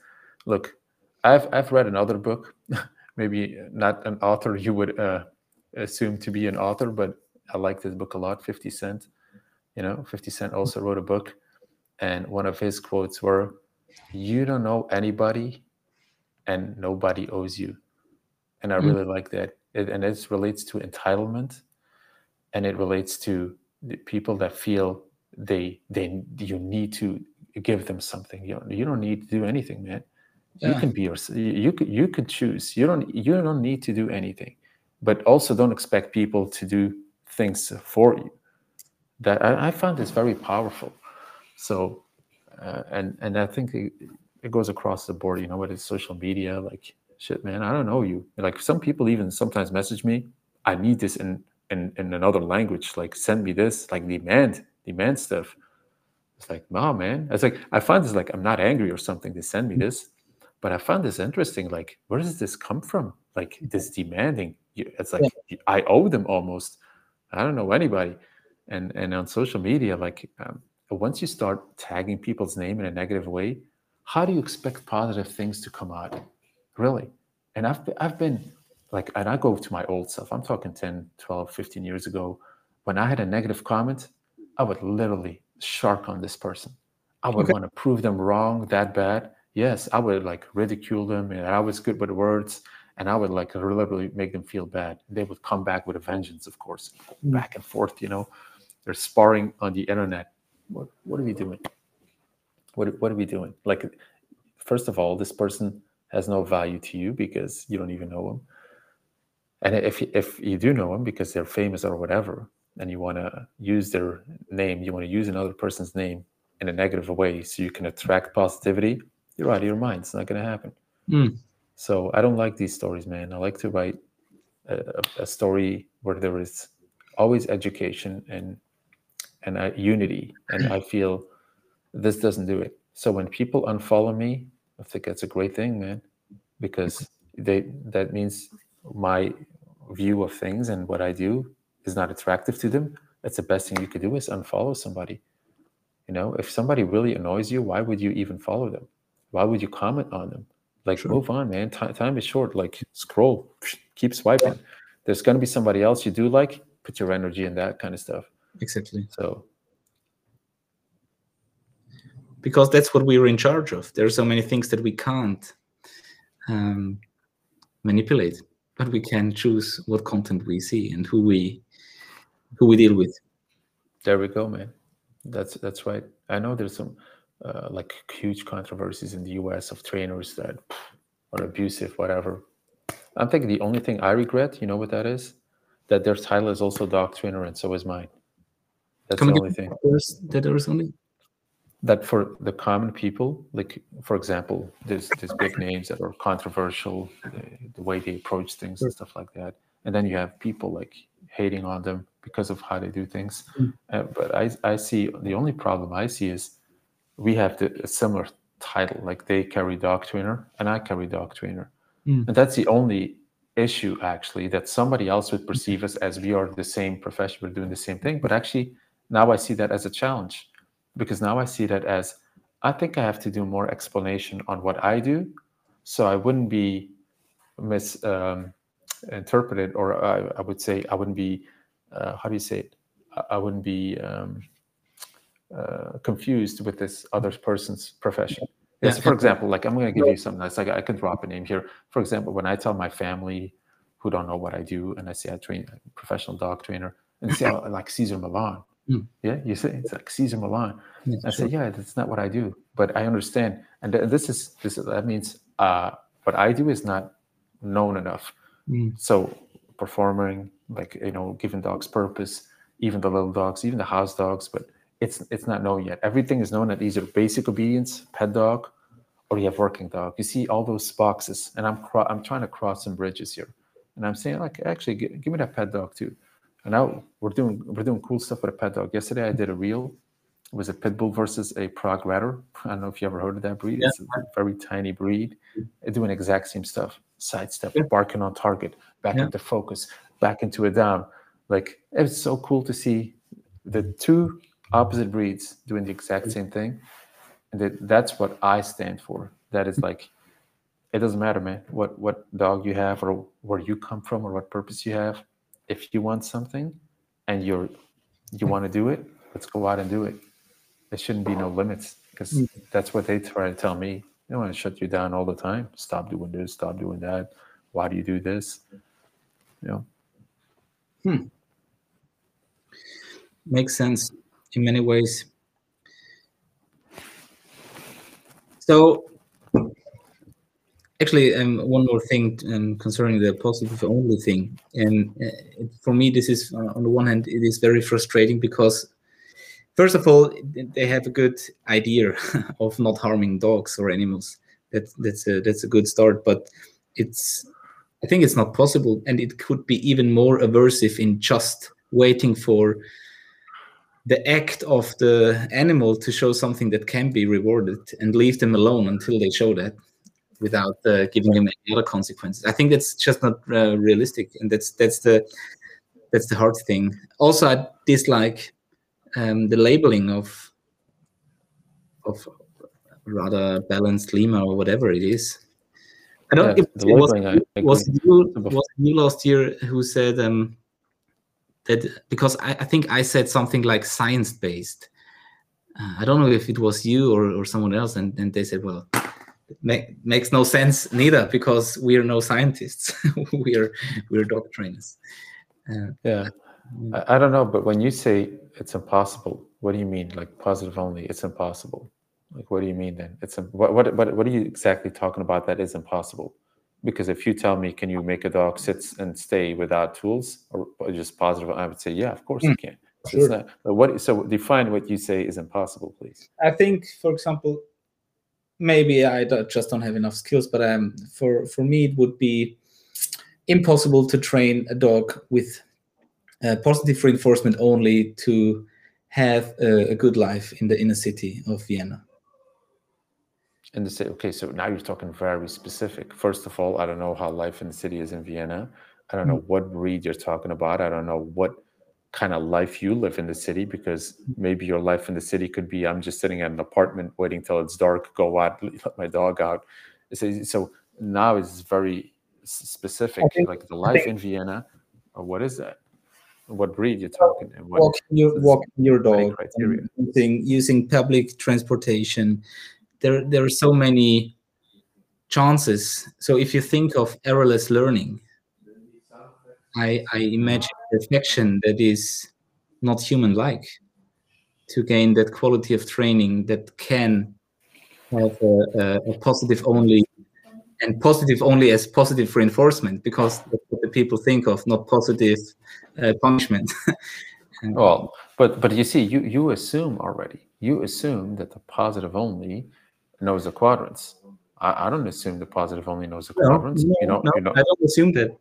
Look, I've I've read another book, maybe not an author you would uh, assume to be an author, but I like this book a lot. Fifty Cent, you know, Fifty Cent also wrote a book, and one of his quotes were, you don't know anybody and nobody owes you. And i mm. really like that. It, and it relates to entitlement and it relates to the people that feel they they you need to give them something. You don't, you don't need to do anything man. Yeah. you can be your you could you could choose. You don't you don't need to do anything but also don't expect people to do things for you. That i, I found this very powerful. So uh, and and I think it, it, goes across the board. You know, what is social media like? Shit, man, I don't know you. Like some people even sometimes message me, I need this in in, in another language. Like send me this. Like demand demand stuff. It's like, wow, man. It's like I find this like I'm not angry or something. They send me this, but I found this interesting. Like, where does this come from? Like this demanding. It's like yeah. I owe them almost. I don't know anybody, and and on social media, like um, but once you start tagging people's name in a negative way, how do you expect positive things to come out? Really? And I've, I've been like, and I go to my old self, I'm talking 10, 12, 15 years ago. When I had a negative comment, I would literally shark on this person. I would okay. want to prove them wrong that bad. Yes, I would like ridicule them and I was good with words and I would like literally make them feel bad. They would come back with a vengeance, of course, mm. back and forth, you know. They're sparring on the internet what what are we doing? What what are we doing? Like, first of all, this person has no value to you because you don't even know him. And if if you do know them because they're famous or whatever, and you want to use their name, you want to use another person's name in a negative way so you can attract positivity, you're out of your mind. It's not going to happen. Mm. So I don't like these stories, man. I like to write a, a story where there is always education and and I, unity. And I feel this doesn't do it. So when people unfollow me, I think that's a great thing, man, because they that means my view of things and what I do is not attractive to them. That's the best thing you could do is unfollow somebody. You know, if somebody really annoys you, why would you even follow them? Why would you comment on them? Like, sure. move on, man. T- time is short. Like, scroll, keep swiping. There's going to be somebody else you do like. Put your energy in that kind of stuff
exactly.
So
because that's what we're in charge of. There are so many things that we can't um, manipulate but we can choose what content we see and who we who we deal with.
There we go man. That's that's right. I know there's some uh, like huge controversies in the us of trainers that are abusive whatever. I'm thinking the only thing i regret you know what that is? That their title is also dog trainer and so is mine that's the only thing.
That there is only
that for the common people, like for example, there's there's big names that are controversial, the, the way they approach things and stuff like that. and then you have people like hating on them because of how they do things.
Mm.
Uh, but I, I see the only problem I see is we have the, a similar title, like they carry dog trainer and I carry dog trainer.
Mm.
And that's the only issue actually that somebody else would perceive us as we are the same profession, we're doing the same thing. But actually, now I see that as a challenge because now I see that as I think I have to do more explanation on what I do, so I wouldn't be misinterpreted, um, or I, I, would say I wouldn't be uh, how do you say it? I, I wouldn't be um, uh, confused with this other person's profession. Yes, for example, like I'm going to give you something that's like I can drop a name here. For example, when I tell my family who don't know what I do, and I say I train a professional dog trainer, and say oh, like Cesar Millan. Mm. Yeah, you say it's like Cesar Millan. Yeah, I sure. say, yeah, that's not what I do, but I understand. And th- this is this that means uh, what I do is not known enough. Mm. So performing, like you know, giving dogs purpose, even the little dogs, even the house dogs, but it's it's not known yet. Everything is known at either basic obedience, pet dog, or you have working dog. You see all those boxes, and I'm cro- I'm trying to cross some bridges here, and I'm saying like, actually, give, give me that pet dog too. And now we're doing we're doing cool stuff with a pet dog. Yesterday I did a reel. It was a pit bull versus a Prague Ratter. I don't know if you ever heard of that breed. Yeah. It's a very tiny breed. They're doing exact same stuff. Sidestep, yeah. barking on target, back yeah. into focus, back into a down. Like it's so cool to see the two opposite breeds doing the exact same thing. And that, that's what I stand for. That is like it doesn't matter, man, what what dog you have or where you come from or what purpose you have. If you want something and you're you want to do it, let's go out and do it. There shouldn't be no limits because mm. that's what they try to tell me. They want to shut you down all the time. Stop doing this, stop doing that. Why do you do this? You know.
Hmm. Makes sense in many ways. So, actually, um, one more thing um, concerning the positive only thing, and uh, for me, this is uh, on the one hand, it is very frustrating because, first of all, they have a good idea of not harming dogs or animals. That that's a that's a good start, but it's I think it's not possible, and it could be even more aversive in just waiting for the act of the animal to show something that can be rewarded and leave them alone until they show that without uh, giving them any other consequences. I think that's just not uh, realistic, and that's that's the that's the hard thing. Also, I dislike um, the labeling of of rather balanced LIMA or whatever it is. I don't. Yeah, it was, was, you, was you last year who said um, that because I, I think I said something like science based. Uh, I don't know if it was you or, or someone else, and, and they said, well, make, makes no sense neither because we are no scientists. we're we're dog trainers.
Uh, yeah, I, I don't know, but when you say it's impossible, what do you mean? Like positive only? It's impossible. Like what do you mean then? It's a, what what what what are you exactly talking about that is impossible? because if you tell me can you make a dog sit and stay without tools or, just positive i would say yeah of course mm, you can sure. Not, what so define what you say is impossible please
i think for example maybe i just don't have enough skills but um for for me it would be impossible to train a dog with uh, positive reinforcement only to have a, a good life in the inner city of vienna
in the city. Okay, so now you're talking very specific. First of all, I don't know how life in the city is in Vienna. I don't know mm. what breed you're talking about. I don't know what kind of life you live in the city because maybe your life in the city could be I'm just sitting at an apartment waiting till it's dark, go out, let my dog out. So, so now it's very specific, think, like the life in Vienna. Or what is that? What breed you're talking? And what,
walking your, walking your dog, using using public transportation, there there are so many chances. So if you think of errorless learning, I, I imagine perfection that is not human-like to gain that quality of training that can have a, a, a positive only and positive only as positive reinforcement because that's what the people think of, not positive uh, punishment.
well, but but you see, you you assume already. You assume that the positive only knows the quadrants. I, I don't assume the positive only knows the no, quadrants.
No, you know, no, you know, I don't assume that.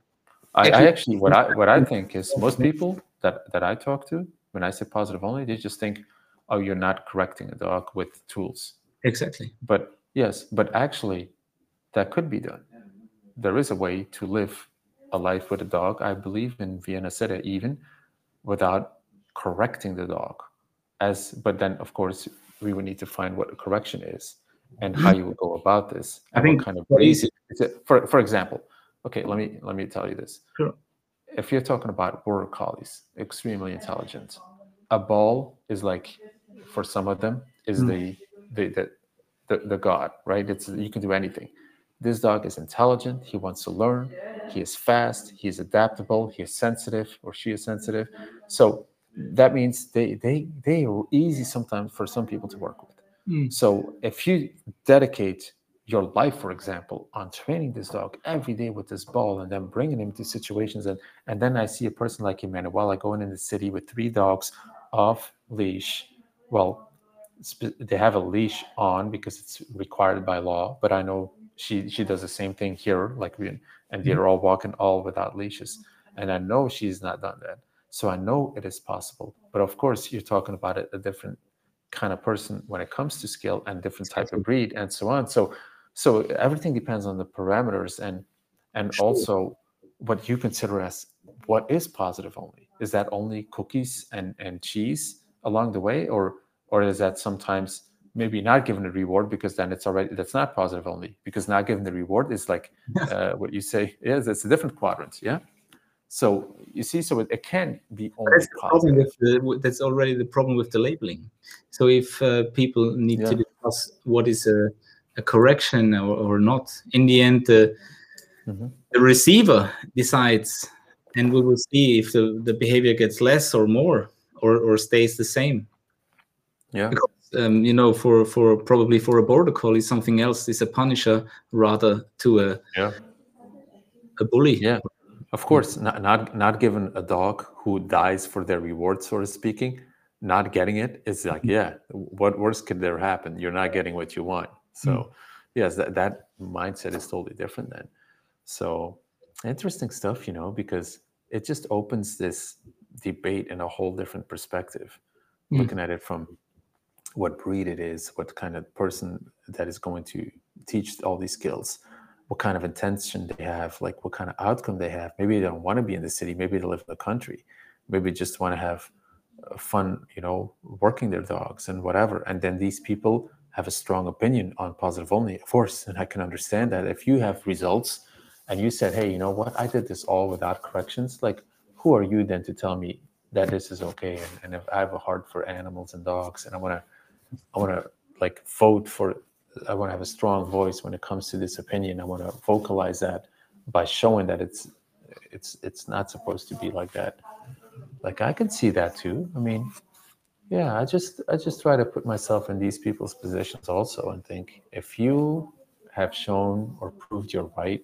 I, I actually what I what I think is most people that that I talk to when I say positive only, they just think, oh, you're not correcting a dog with tools.
Exactly.
But yes, but actually, that could be done. There is a way to live a life with a dog. I believe in Vienna City even without correcting the dog. As but then of course we would need to find what a correction is and how mm-hmm. you would go about this.
I think
kind of basic for for example. Okay, let me let me tell you this.
Sure.
If you're talking about border collies, extremely intelligent, a ball is like for some of them is
Mm.
the, the the the the god, right? It's you can do anything. This dog is intelligent. He wants to learn. He is fast. He is adaptable. He is sensitive, or she is sensitive. So that means they they they are easy sometimes for some people to work with.
Mm.
So if you dedicate your life, for example, on training this dog every day with this ball and then bringing him to situations and and then I see a person like Emmanuel, I go in the city with three dogs off leash. Well, they have a leash on because it's required by law, but I know she she does the same thing here, like we and they're mm-hmm. all walking all without leashes, and I know she's not done that. So I know it is possible, but of course you're talking about a, a different kind of person when it comes to skill and different type of breed and so on. So so everything depends on the parameters and and
Sure.
also what you consider as what is positive only. Is that only cookies and and cheese along the way, or or is that sometimes maybe not given a reward because then it's already that's not positive only because not given the reward is like uh, what you say is it's a different quadrant yeah so you see so it, it can be only
That's problem with the, that's already the problem with the labeling. So if uh, people need to discuss what is a, a correction or, or not, in the end, the,
Mhm.
the receiver decides, and we will see if the, the behavior gets less or more or, or stays the same.
yeah.
Um, you know, for for probably for a border collie, something else is a punisher rather to a
yeah.
a bully.
yeah. Of course not, not not given a dog who dies for their reward sort of speaking not getting it is like yeah what worse could there happen? You're not getting what you want so yes that, that mindset is totally different then. So interesting stuff you know because it just opens this debate in a whole different perspective
Mm.
looking at it from what breed it is what kind of person that is going to teach all these skills what kind of intention they have like what kind of outcome they have. Maybe they don't want to be in the city maybe they live in the country maybe just want to have uh, fun you know working their dogs and whatever. And then these people have a strong opinion on positive only. Of course and i can understand that if you have results and you said hey you know what? I did this all without corrections like who are you then to tell me that this is okay? And, and if i have a heart for animals and dogs and i want to i want to like vote for i want to have a strong voice when it comes to this opinion i want to vocalize that by showing that it's it's it's not supposed to be like that. Like i can see that too. I mean yeah i just i just try to put myself in these people's positions also and think if you have shown or proved you're right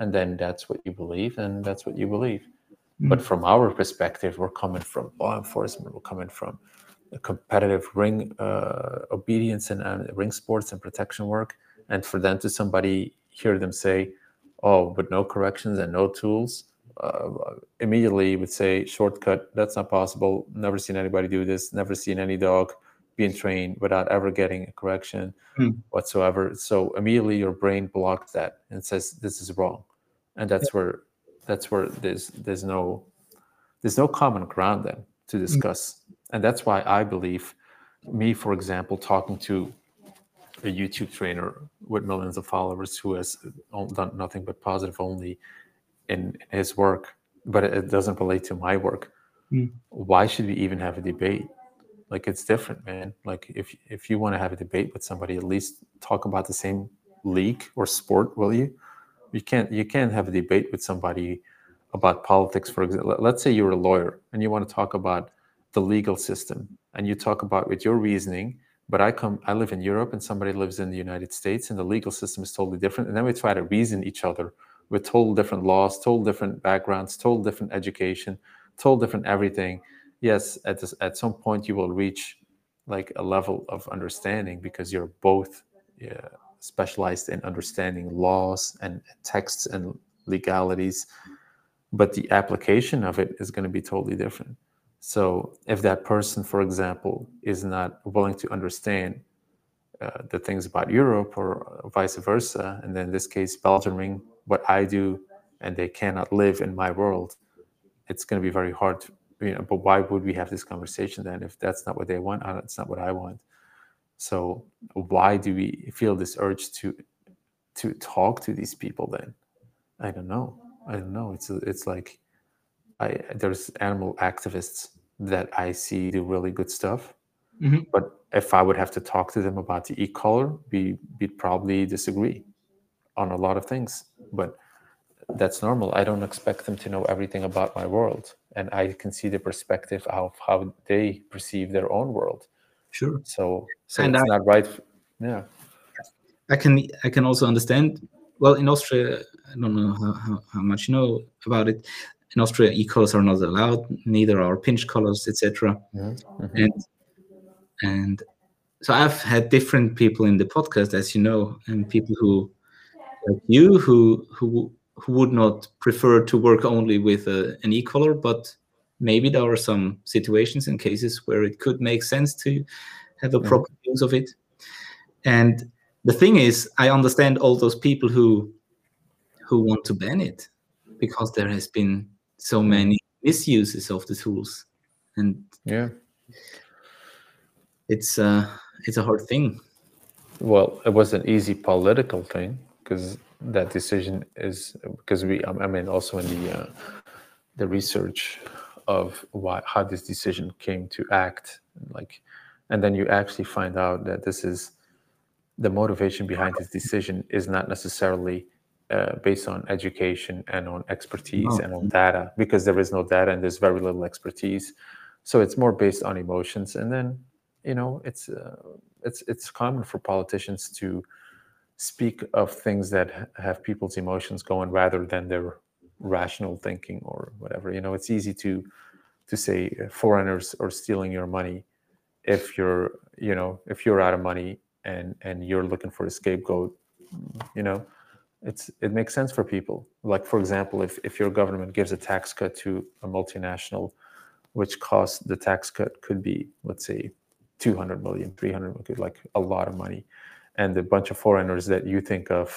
and then that's what you believe and that's what you believe. But from our perspective we're coming from law enforcement we're coming from a competitive ring uh, obedience and uh, ring sports and protection work. And for them to somebody hear them say oh but no corrections and no tools uh, immediately would say shortcut that's not possible. Never seen anybody do this. Never seen any dog being trained without ever getting a correction
Hmm.
whatsoever. So immediately your brain blocks that and says this is wrong. And that's where that's where there's there's no there's no common ground then to discuss. And that's why i believe me for example talking to a youtube trainer with millions of followers who has done nothing but positive only in his work but it- doesn't relate to my work.
Mm.
why should we even have a debate? Like it's different man. Like if if you want to have a debate with somebody at least talk about the same league or sport will you? You can't you can't have a debate with somebody about politics for example. Let's say you're a lawyer and you want to talk about the legal system and you talk about with your reasoning but i come i live in europe and somebody lives in the united states and the legal system is totally different and then we try to reason each other with total different laws total different backgrounds total different education total different everything yes at this, at some point you will reach like a level of understanding because you're both yeah, specialized in understanding laws and texts and legalities but the application of it is going to be totally different. So if that person, for example, is not willing to understand uh, the things about Europe or vice versa, and then in this case, Belgiuming what I do, and they cannot live in my world, it's going to be very hard. To, you know, but why would we have this conversation then if that's not what they want? It's not what I want. So why do we feel this urge to to talk to these people then? I don't know. I don't know. It's it's like I there's animal activists that I see do really good stuff.
Mhm.
But if I would have to talk to them about the e-collar, we we'd probably disagree on a lot of things. But that's normal. I don't expect them to know everything about my world, and I can see the perspective of how they perceive their own world.
Sure.
So, so
And
it's
I-
not right. Yeah.
I can I can also understand. Well, in Austria, I don't know how, how, how much you know about it. In Austria, e-collars are not allowed. Neither are pinch collars, etc.
Mhm, mhm.
And and so I've had different people in the podcast, as you know, and people who like you who who who would not prefer to work only with a, an e-collar, but maybe there are some situations and cases where it could make sense to have a proper use of it. And the thing is, I understand all those people who who want to ban it because there has been so many misuses of the tools, and
Yeah.
it's uh it's a hard thing.
Well, it was an easy political thing because that decision is because we. I mean, also in the uh, the research of why how this decision came to act, like, and then you actually find out that this is the motivation behind this decision is not necessarily uh, based on education and on expertise
No.
and on data because there is no data and there's very little expertise. So it's more based on emotions, and then you know it's uh, it's it's common for politicians to speak of things that have people's emotions going rather than their rational thinking or whatever. You know, it's easy to to say uh, foreigners are stealing your money if you're you know if you're out of money and and you're looking for a scapegoat. You know, it's it makes sense for people. Like for example, if if your government gives a tax cut to a multinational, which costs the tax cut could be let's say 200 million 300 million like a lot of money and a bunch of foreigners that you think of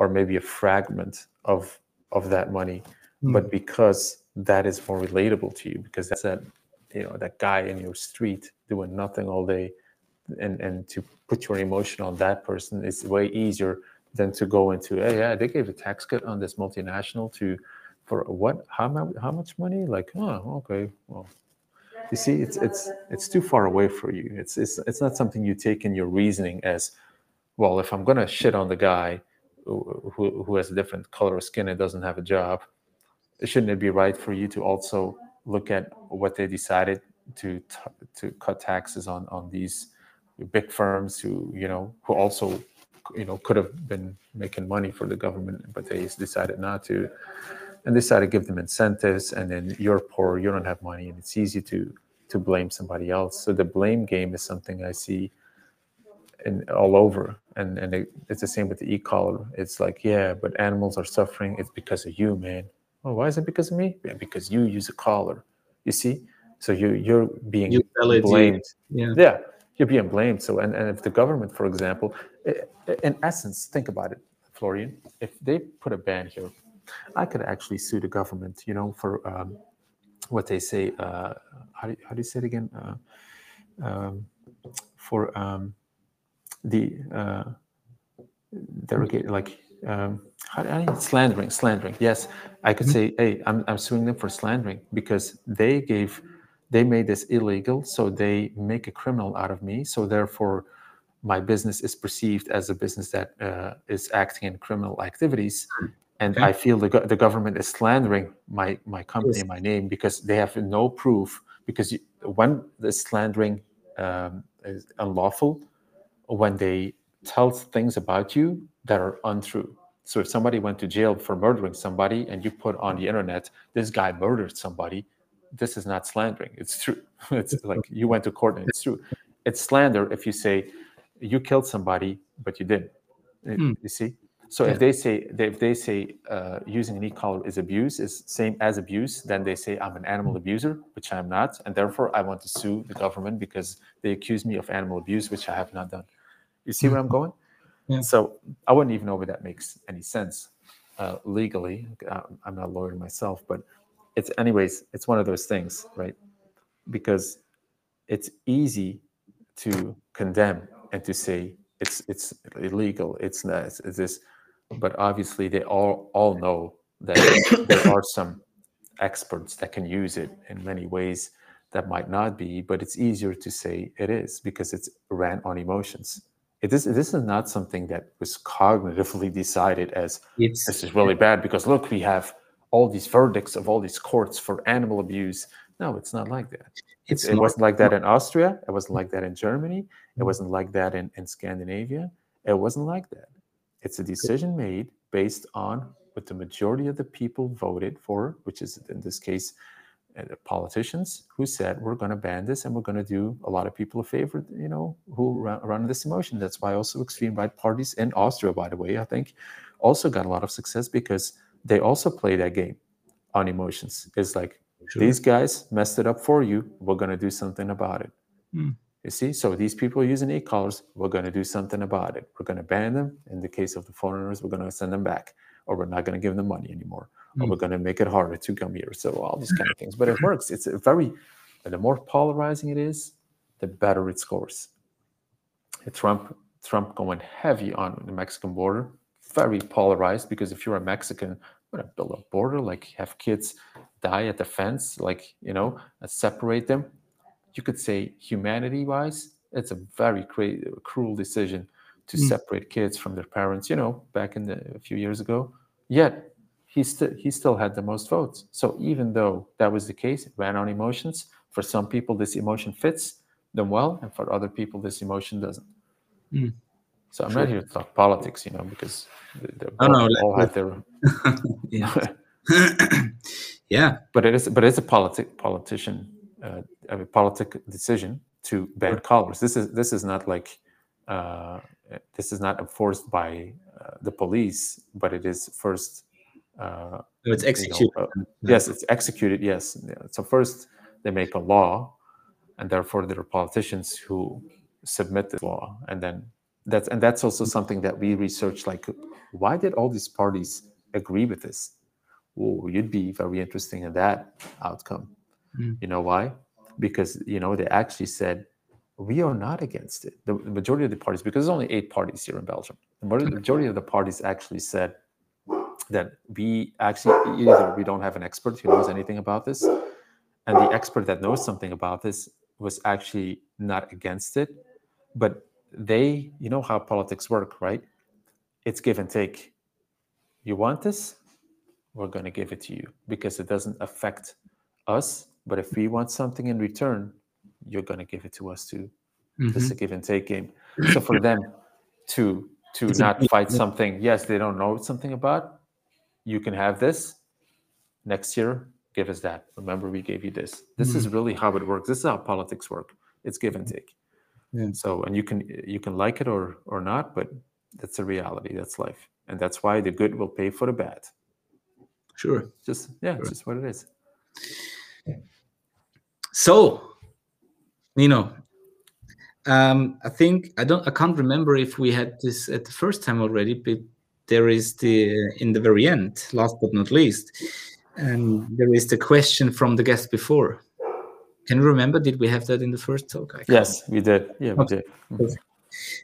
are maybe a fragment of of that money hmm. but because that is more relatable to you because that's that you know that guy in your street doing nothing all day and and to put your emotion on that person is way easier than to go into hey yeah they gave a tax cut on this multinational to for what? How much how much money? Like oh okay well you see it's it's it's too far away for you. It's it's it's not something you take in your reasoning as well if i'm going to shit on the guy who, who has a different color of skin and doesn't have a job shouldn't it be right for you to also look at what they decided to to cut taxes on on these big firms who you know who also you know could have been making money for the government but they decided not to? And they decided to give them incentives and then you're poor you don't have money and it's easy to to blame somebody else. So the blame game is something i see in all over. And and it, it's the same with the e-collar. It's like yeah but animals are suffering. It's because of you man. Oh why is it because of me? Yeah, because you use a collar. You see? So you you're being
You
blamed.
Yeah.
yeah you're being blamed. So and, and if the government for example in essence think about it florian. If they put a ban here i could actually sue the government you know for um, what they say uh, how, do you, how do you say it again? Uh, um, for um, the uh, derogate like um, how, how do you- slandering slandering yes i could say hey I'm, I'm suing them for slandering because they gave they made this illegal so they make a criminal out of me so therefore my business is perceived as a business that uh, is acting in criminal activities and
Okay.
i feel the, the government is slandering my my company
Yes.
my name because they have no proof because you, when the slandering um, is unlawful when they tell things about you that are untrue. So if somebody went to jail for murdering somebody and you put on the internet, this guy murdered somebody, this is not slandering. It's true. It's like you went to court and it's true. It's slander if you say you killed somebody, but you didn't. You-
Hmm.
You see? So
Yeah.
if they say if they say uh, using an e-collar is abuse, is same as abuse, then they say I'm an animal abuser, which I'm not, and therefore I want to sue the government because they accuse me of animal abuse, which I have not done. You see where I'm going?
Yeah.
So I wouldn't even know if that makes any sense uh, legally. I'm not a lawyer myself, but it's anyways. It's one of those things, right? Because it's easy to condemn and to say it's it's illegal. It's not. It's, it's this, but obviously they all all know that there are some experts that can use it in many ways that might not be. But it's easier to say it is because it's ran on emotions. It is. This is not something that was cognitively decided as
It's
this is really bad because look, we have all these verdicts of all these courts for animal abuse. No, it's not like that.
it's
It
not-
wasn't like that in Austria. It wasn't like that in Germany. It wasn't like that in, in Scandinavia. It wasn't like that. It's a decision made based on what the majority of the people voted for, which is in this case, politicians who said we're going to ban this and we're going to do a lot of people a favor, you know, who run, run this emotion. That's why also extreme right parties in Austria, by the way, I think, also got a lot of success because they also play that game on emotions. It's like
Sure.
these guys messed it up for you. We're going to do something about it.
Hmm.
You see, so these people using e-collars, we're going to do something about it. We're going to ban them. In the case of the foreigners, we're going to send them back, or we're not going to give them money anymore,
Hmm.
we're going to make it harder to come here. So all these kind of things, but it works. It's a very, the more polarizing it is, the better it scores. Trump, Trump going heavy on the Mexican border, very polarized because if you're a Mexican, what a build a border, like have kids die at the fence, like you know, separate them. You could say humanity-wise, it's a very cra- cruel decision to
Mm.
separate kids from their parents. You know, back in the a few years ago. Yet he still he still had the most votes. So even though that was the case, it ran on emotions. For some people, this emotion fits them well, and for other people, this emotion doesn't.
Mm.
So I'm not here to talk politics, you know, because they
Oh,
all,
no, let-
all have their.
yeah. yeah.
but it is but it's a politic politician uh, a politic decision to ban collars. This is this is not like uh, this is not enforced by uh, the police, but it is first. Uh,
it's
you know,
executed.
uh, yes, it's executed. Yes, so first they make a law, and therefore there are politicians who submit the law, and then that's and that's also something that we research. Like, why did all these parties agree with this? Oh, you'd be very interesting in that outcome.
Mm.
You know why? Because you know they actually said we are not against it. The, majority of the parties, because there's only eight parties here in Belgium, the majority of the parties actually said that we actually either we don't have an expert who knows anything about this, and the expert that knows something about this was actually not against it, but they, you know how politics work, right? It's give and take. You want this, we're going to give it to you because it doesn't affect us. But if we want something in return, you're going to give it to us too. This is a mm-hmm. give and take game. So for them to to
It's
not
big-
fight something, yes, they don't know something about. You can have this next year. Give us that. Remember, we gave you this. This is really how it works. This is how politics work. It's give and take.
Yeah.
So, and you can you can like it or or not, but that's a reality. That's life, and that's why the good will pay for the bad.
Sure.
Just yeah, it's just what it is.
So, you know, um, I think I don't. I can't remember if we had this at the first time already, but there is the in the very end, last but not least, and there is the question from the guest before. Can you remember? Did we have that in the first talk? I
Yes, we did. Yeah, we
Okay.
did.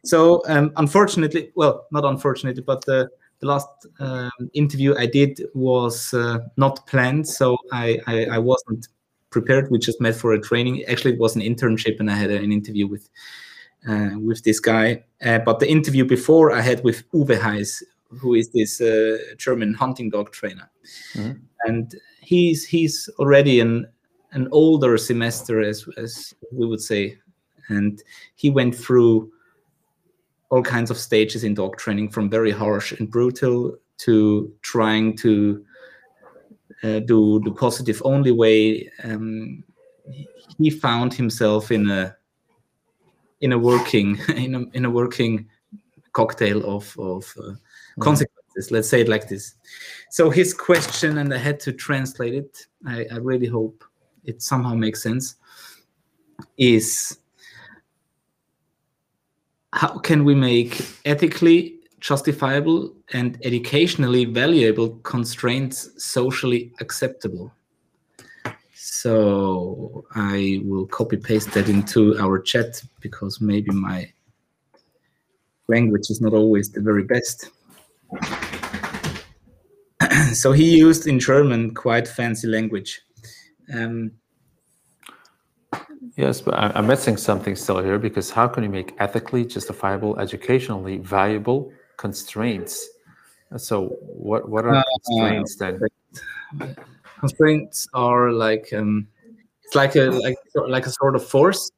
So um, unfortunately, well, not unfortunately, but the, the last um, interview I did was uh, not planned, so I, I I wasn't prepared. We just met for a training. Actually, it was an internship, and I had an interview with uh, with this guy. Uh, but the interview before I had with Uwe Heiss, who is this uh, German hunting dog trainer,
Mhm.
and he's he's already an an older semester, as as we would say, and he went through all kinds of stages in dog training from very harsh and brutal to trying to uh, do the positive only way. Um, he- he found himself in a in a working in a, in a working cocktail of of uh, consequences. Let's say it like this. So his question, and I had to translate it. I, I really hope it somehow makes sense. Is how can we make ethically justifiable and educationally valuable constraints socially acceptable? So I will copy paste that into our chat because maybe my language is not always the very best. so he used in German quite fancy language. Um,
yes, but I'm missing something still here because how can you make ethically justifiable, educationally valuable constraints? So what what are
Uh,
constraints then?
constraints are like um, it's like a like like a sort of force.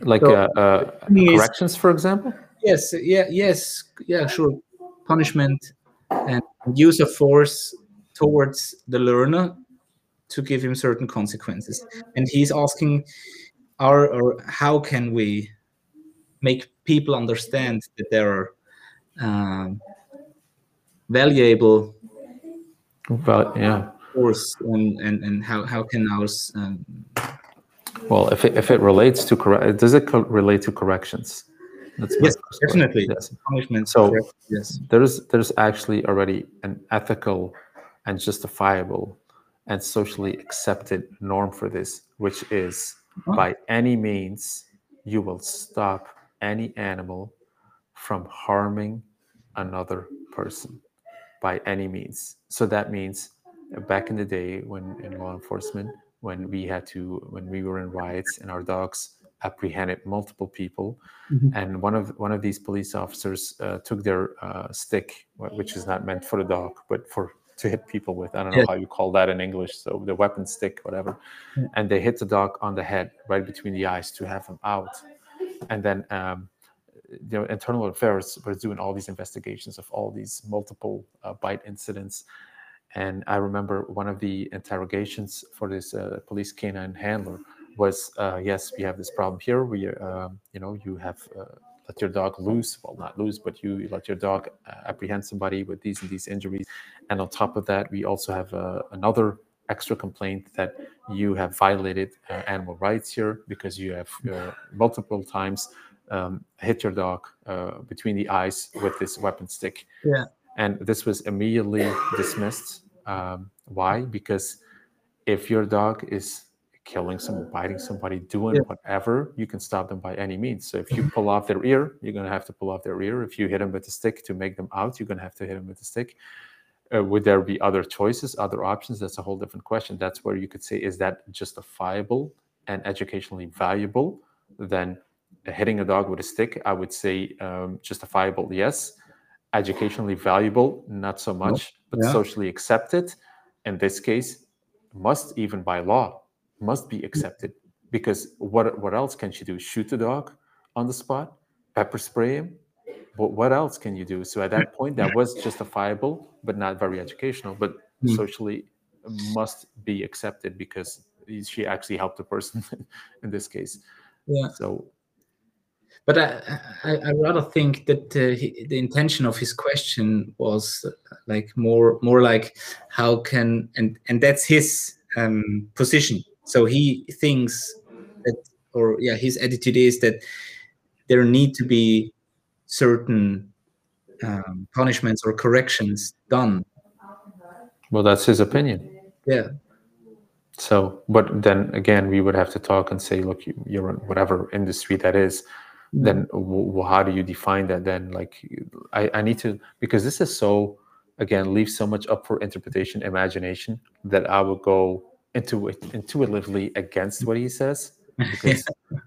Like
so-
uh, uh, corrections, for example?
Yes, yeah, yes, yeah, sure. Punishment and use of force towards the learner to give him certain consequences. And he's asking, are or how can we make people understand that there are um, valuable
Well, yeah.
force and, and, and how, how can ours um,
Well, if it, if it relates to correct, does it co- relate to corrections? That's
yes definitely
Yes.
punishment
So-
yes
There's there's actually already an ethical and justifiable and socially accepted norm for this, which is
Oh.
by any means you will stop any animal from harming another person by any means. So that means back in the day when in law enforcement, when we had to when we were in riots and our dogs apprehended multiple people,
Mhm.
and one of one of these police officers uh, took their uh, stick, which is not meant for the dog, but for to hit people with. I don't know
Yeah.
how you call that in English. So the weapon stick, whatever.
Yeah.
And they hit the dog on the head, right between the eyes, to have him out. And then um, you know, internal affairs was doing all these investigations of all these multiple uh, bite incidents. And I remember one of the interrogations for this uh, police canine handler was, uh, "Yes, we have this problem here. We, uh, you know, you have uh, let your dog loose. Well, not loose, but you let your dog apprehend somebody with these and these injuries. And on top of that, we also have uh, another extra complaint that you have violated uh, animal rights here because you have uh, multiple times um, hit your dog uh, between the eyes with this weapon stick.
Yeah.
And this was immediately dismissed. Um, why? Because if your dog is killing someone, biting somebody, doing
Yeah.
whatever, you can stop them by any means. So if you pull off their ear, you're going to have to pull off their ear. If you hit them with a stick to make them out, you're going to have to hit them with a stick. Uh, would there be other choices, other options? That's a whole different question. That's where you could say, is that justifiable and educationally valuable? Then hitting a dog with a stick, I would say um, justifiable, yes. Educationally valuable, not so much, but
yeah.
socially accepted. In this case, must even by law must be accepted because what what else can she do? Shoot the dog on the spot, pepper spray him. But what else can you do? So at that point, that was justifiable, but not very educational, but
Mm.
socially must be accepted because she actually helped the person in this case.
Yeah.
So
But I, I, I rather think that uh, he, the intention of his question was like more, more like how can and and that's his um, position. So he thinks that, or yeah, his attitude is that there need to be certain um, punishments or corrections done.
well, that's his opinion.
Yeah,
So, but then again, we would have to talk and say, look, you, you're in whatever industry that is. Then, w- w- how do you define that? Then, like, I, I need to because this is so again leaves so much up for interpretation, imagination that I would go into it intuitively against what he says. Because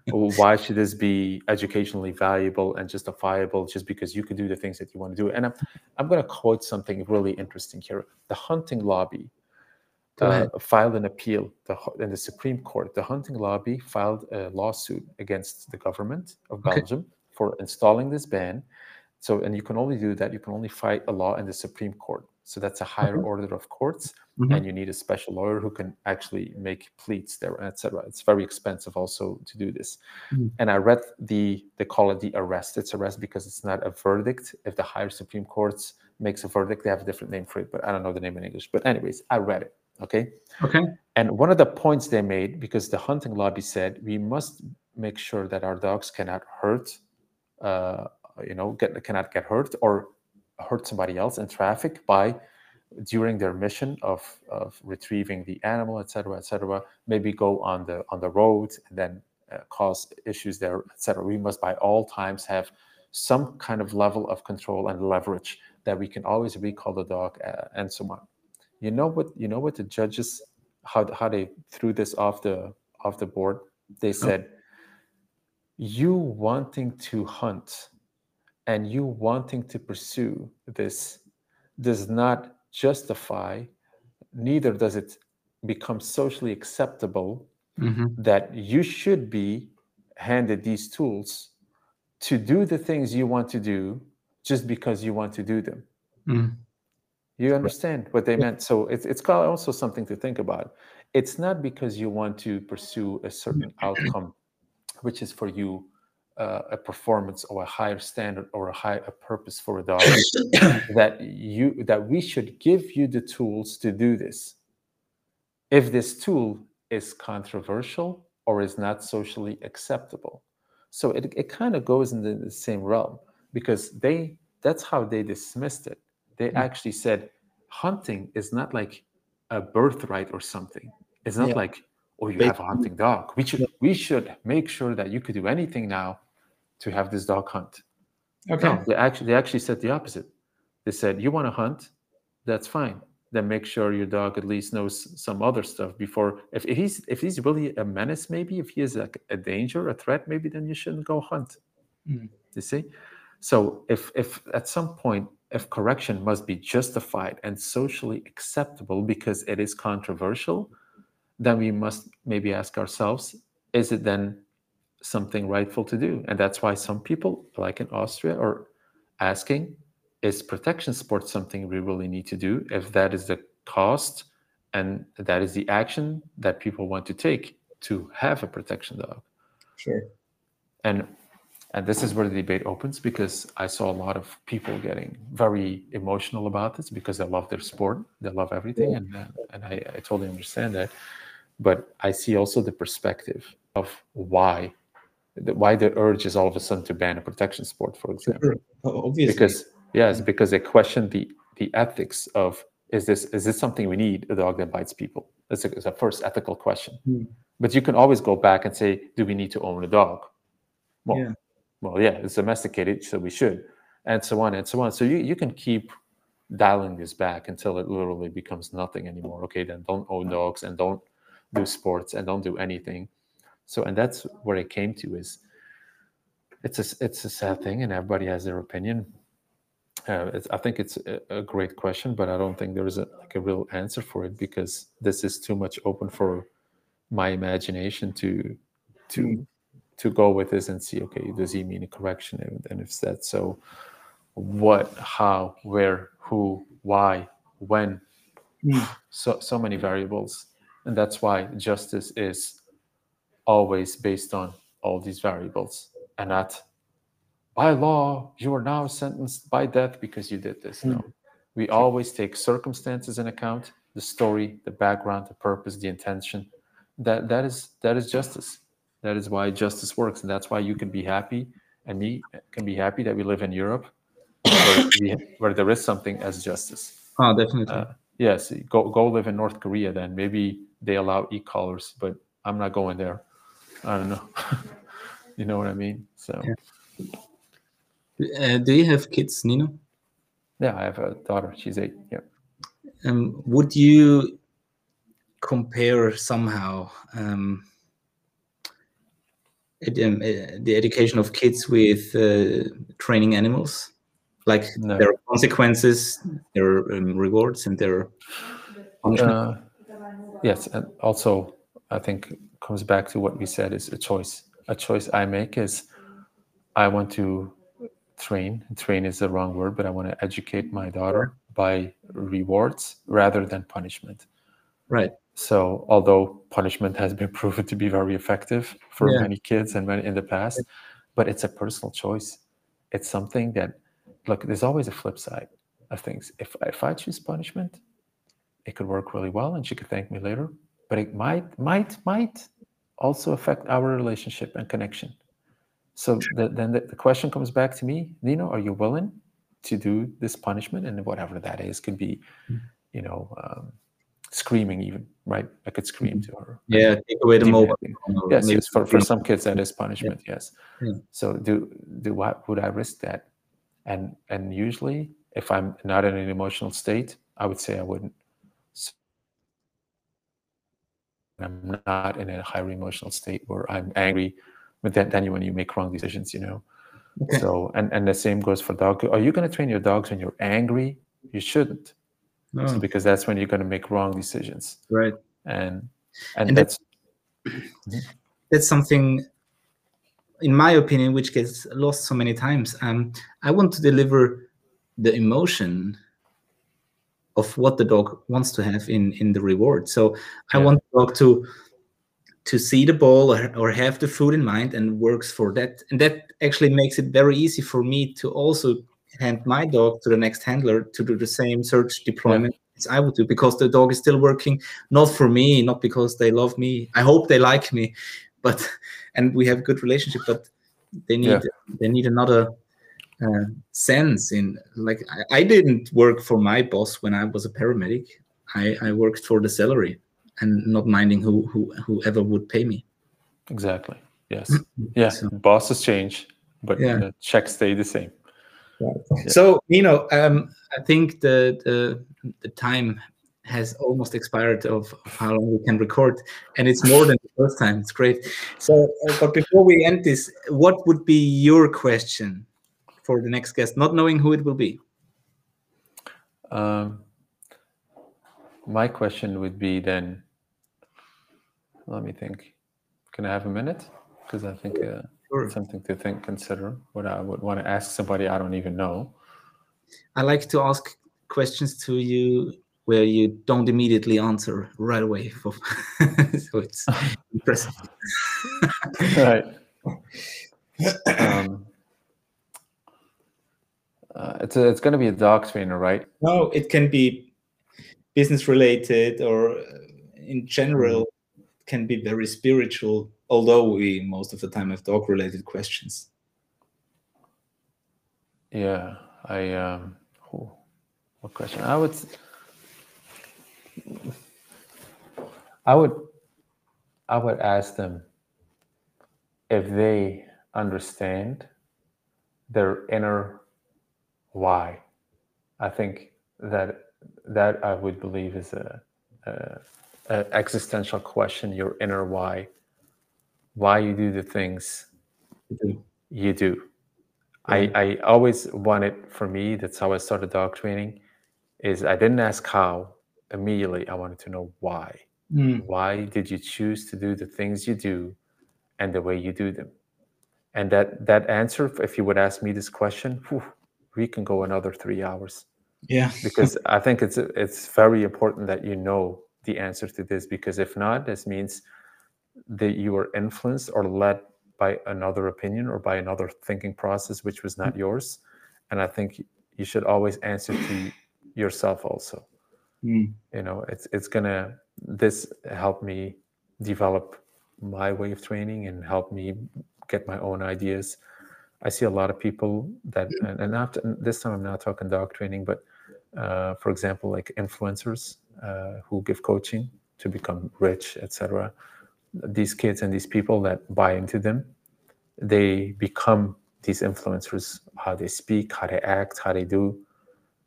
why should this be educationally valuable and justifiable just because you can do the things that you want to do? And I'm I'm going to quote something really interesting here. The hunting lobby uh, filed an appeal the, in the Supreme Court. The hunting lobby filed a lawsuit against the government of
Okay.
Belgium for installing this ban. So, and you can only do that. You can only fight a law in the Supreme Court. So that's a higher
Okay.
order of courts,
Mhm.
and you need a special lawyer who can actually make pleats there, etc. It's very expensive also to do this.
Mm.
And I read the they call it the arrest. It's arrest because it's not a verdict. If the higher Supreme Courts makes a verdict, they have a different name for it, but I don't know the name in English. But anyways, I read it. Okay.
Okay.
And one of the points they made, because the hunting lobby said we must make sure that our dogs cannot hurt, uh, you know, get, cannot get hurt or hurt somebody else in traffic by during their mission of, of retrieving the animal, etc., cetera, et cetera, maybe go on the on the road and then uh, cause issues there, etc. We must by all times have some kind of level of control and leverage that we can always recall the dog uh, and so on. You know what? You know what the judges how how they threw this off the off the board. They said, "You wanting to hunt and you wanting to pursue this does not justify, neither does it become socially acceptable
Mhm.
that you should be handed these tools to do the things you want to do just because you want to do them."
Mm.
You understand what they meant? So it's it's also something to think about. It's not because you want to pursue a certain outcome, which is for you uh, a performance or a higher standard or a high a purpose for a dog that you that we should give you the tools to do this. If this tool is controversial or is not socially acceptable, so it, it kind of goes in the, the same realm because they that's how they dismissed it they
Mm.
actually said hunting is not like a birthright or something. It's not
Yeah.
like, oh, you have a hunting dog. We should we should make sure that you could do anything now to have this dog hunt.
Okay.
No, they actually they actually said the opposite. They said, you want to hunt, that's fine. Then make sure your dog at least knows some other stuff before. If, if he's if he's really a menace, maybe if he is like a danger, a threat, maybe then you shouldn't go hunt.
Mm.
You see? So if if at some point if correction must be justified and socially acceptable because it is controversial, then we must maybe ask ourselves, is it then something rightful to do? And that's why some people, like in Austria, are asking, is protection sport something we really need to do if that is the cost and that is the action that people want to take to have a protection dog?
Sure.
and and this is where the debate opens because I saw a lot of people getting very emotional about this because they love their sport, they love everything, and uh, and I, I totally understand that. But I see also the perspective of why, the, why the urge is all of a sudden to ban a protection sport, for example.
Sure. Obviously.
because yes because they question the the ethics of is this is this something we need a dog that bites people? That's a, that's a first ethical question.
Hmm.
but you can always go back and say do we need to own a dog? Well
Yeah.
well yeah it's domesticated so we should and so on and so on. So you, you can keep dialing this back until it literally becomes nothing anymore. Okay then don't own dogs and don't do sports and don't do anything so and that's where it came to is it's a it's a sad thing and everybody has their opinion. Uh, it's, i think it's a, a great question but i don't think there is a, like a real answer for it because this is too much open for my imagination to to to go with this and see okay does he mean a correction and, and if that's so what how where who why when?
Mm.
so so many variables. And that's why justice is always based on all these variables. And not by law you are now sentenced by death because you did this. No. We always take circumstances in account the story the background the purpose the intention. That that is that is justice. That is why justice works. And that's why you can be happy and me can be happy that we live in europe where, we, where there is something as justice.
Oh, definitely.
uh, yes go go live in north korea then. Maybe they allow e-collars but i'm not going there i don't know you know what i mean so
Yeah. Uh, do you have kids, Nino?
yeah i have a daughter she's eight yeah
Um, would you compare somehow um, ed- um, uh, the education of kids with uh, training animals? Like
No.
there are consequences, there are um, rewards, and there are.
Uh, yes, and also I think comes back to what we said is a choice. A choice I make is I want to train. Train is the wrong word, but I want to educate my daughter by rewards rather than punishment.
Right.
So, although punishment has been proven to be very effective for
Yeah.
many kids and many in the past, but it's a personal choice. It's something that, look, there's always a flip side of things. If if I choose punishment, it could work really well, and she could thank me later. But it might might might also affect our relationship and connection. So the, then the, the question comes back to me, Nino, are you willing to do this punishment and whatever that is? Could be, you know, um, screaming even, right? I could scream to her.
Yeah. Take away the mobile.
demanding.
phone or
Yes, yes, for, for some kids that is punishment. Yes.
Yeah.
So do do what would I risk that? And and usually, if I'm not in an emotional state, I would say I wouldn't. So I'm not in a higher emotional state where I'm angry, but then then you when you make wrong decisions, you know.
Okay.
So and and the same goes for dog. Are you going to train your dogs when you're angry? You shouldn't,
No,
So because that's when you're going to make wrong decisions.
right.
And and,
And
that's
that's something in my opinion which gets lost so many times um, i want to deliver the emotion of what the dog wants to have in in the reward so i
Yeah.
want the dog to to see the ball or, or have the food in mind and works for that and that actually makes it very easy for me to also hand my dog to the next handler to do the same search deployment as i would do because the dog is still working not for me not because they love me i hope they like me but and we have a good relationship but they need
Yeah.
they need another uh, sense in like I, I didn't work for my boss when i was a paramedic i i worked for the salary and not minding who who whoever would pay me
Exactly. Yes. Yeah.
So-
Bosses change, but
Yeah.
the checks stay the same. Yeah.
so you know um i think the the the time has almost expired of, of how long we can record and it's more than the first time it's great so uh, but before we end this what would be your question for the next guest not knowing who it will be
Um, my question would be then. Let me think. Can I have a minute? Because I think uh,
Sure.
something to think, consider. What I would want to ask somebody I don't even know.
i like to ask questions to you where you don't immediately answer right away for so it's impressive
right. Um, uh, it's a, it's going to be a dog trainer, right?
No, it can be business related or uh, in general it can be very spiritual, although we most of the time have dog related questions.
Yeah, I um who- what question? I would I would I would ask them if they understand their inner why. I think that that I would believe is a, a, a existential question. Your inner why, why you do the things you do. I, I always wanted for me, that's how I started dog training, is I didn't ask how immediately. I wanted to know why.
Mm,
Why did you choose to do the things you do and the way you do them? And that that answer, if you would ask me this question, whew, we can go another three hours
Yeah.
because I think it's it's very important that you know the answer to this because if not, this means that you were influenced or led by another opinion or by another thinking process which was not yours. And I think you should always answer to yourself also.
Mm,
You know, it's it's gonna this help me develop my way of training and help me get my own ideas. I see a lot of people that, and, and not this time I'm not talking dog training, but uh, for example, like influencers uh, who give coaching to become rich, etc. These kids and these people that buy into them, they become these influencers. How they speak, how they act, how they do,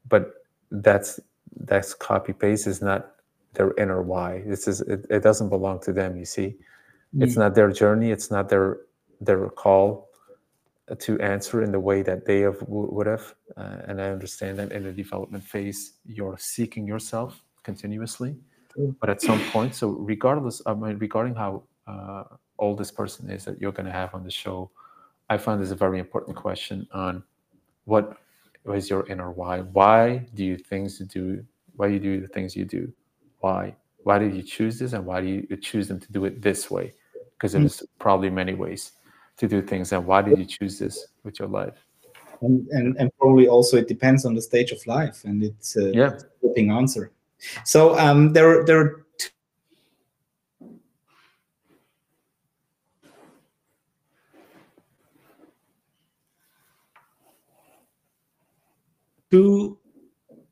but that's that's copy paste is not their inner why. This is it, it doesn't belong to them. You see, it's
mm,
not their journey. It's not their their call to answer in the way that they have would have. Uh, and I understand that in the development phase, you're seeking yourself continuously.
True.
But at some point, so regardless, I mean, regarding how uh, old this person is that you're going to have on the show, I find this a very important question on what was your inner why? Why do you things to do? Why you do the things you do? Why? Why did you choose this, and why do you choose them to do it this way? Because there's probably many ways to do things, and why did you choose this with your life?
And, and, and probably also it depends on the stage of life, and it's a
Yeah.
flipping answer. So um, there there are two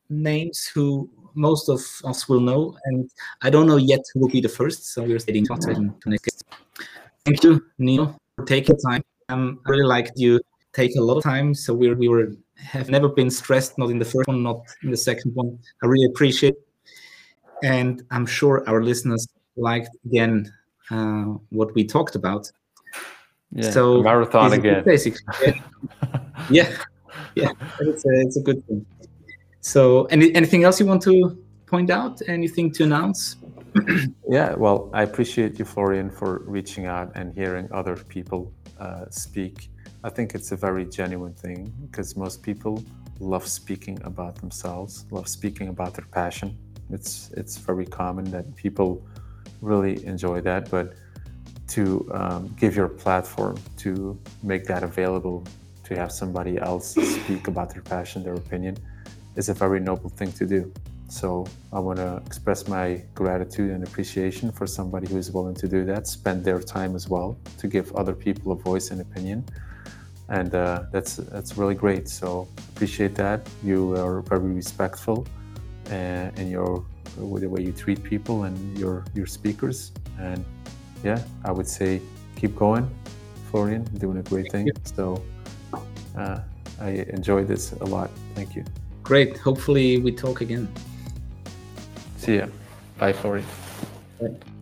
names who most of us will know, and I don't know yet who will be the first. So we're staying to to next. guest. Thank you, Nino, for taking time. Um, I really liked you take a lot of time. So we we were have never been stressed, not in the first one, not in the second one. I really appreciate, and I'm sure our listeners liked again uh, what we talked about.
Yeah.
So
marathon
It's a good
again.
Basically, yeah, yeah, it's a, it's a good thing. So, any, anything else you want to point out? Anything to announce?
Yeah, well, I appreciate you, Florian, for reaching out and hearing other people uh, speak. I think it's a very genuine thing because most people love speaking about themselves, love speaking about their passion. It's it's very common that people really enjoy that, but to um, give your platform to make that available to have somebody else speak about their passion, their opinion, is a very noble thing to do. So I want to express my gratitude and appreciation for somebody who is willing to do that, spend their time as well to give other people a voice and opinion, and uh, that's that's really great. So appreciate that. You are very respectful uh, in your with the way you treat people and your your speakers, and yeah, I would say keep going, Florian, doing a great thing. So uh, I enjoyed this a lot. Thank you.
Great. Hopefully, we talk again.
See ya. Bye, Florian.
Bye.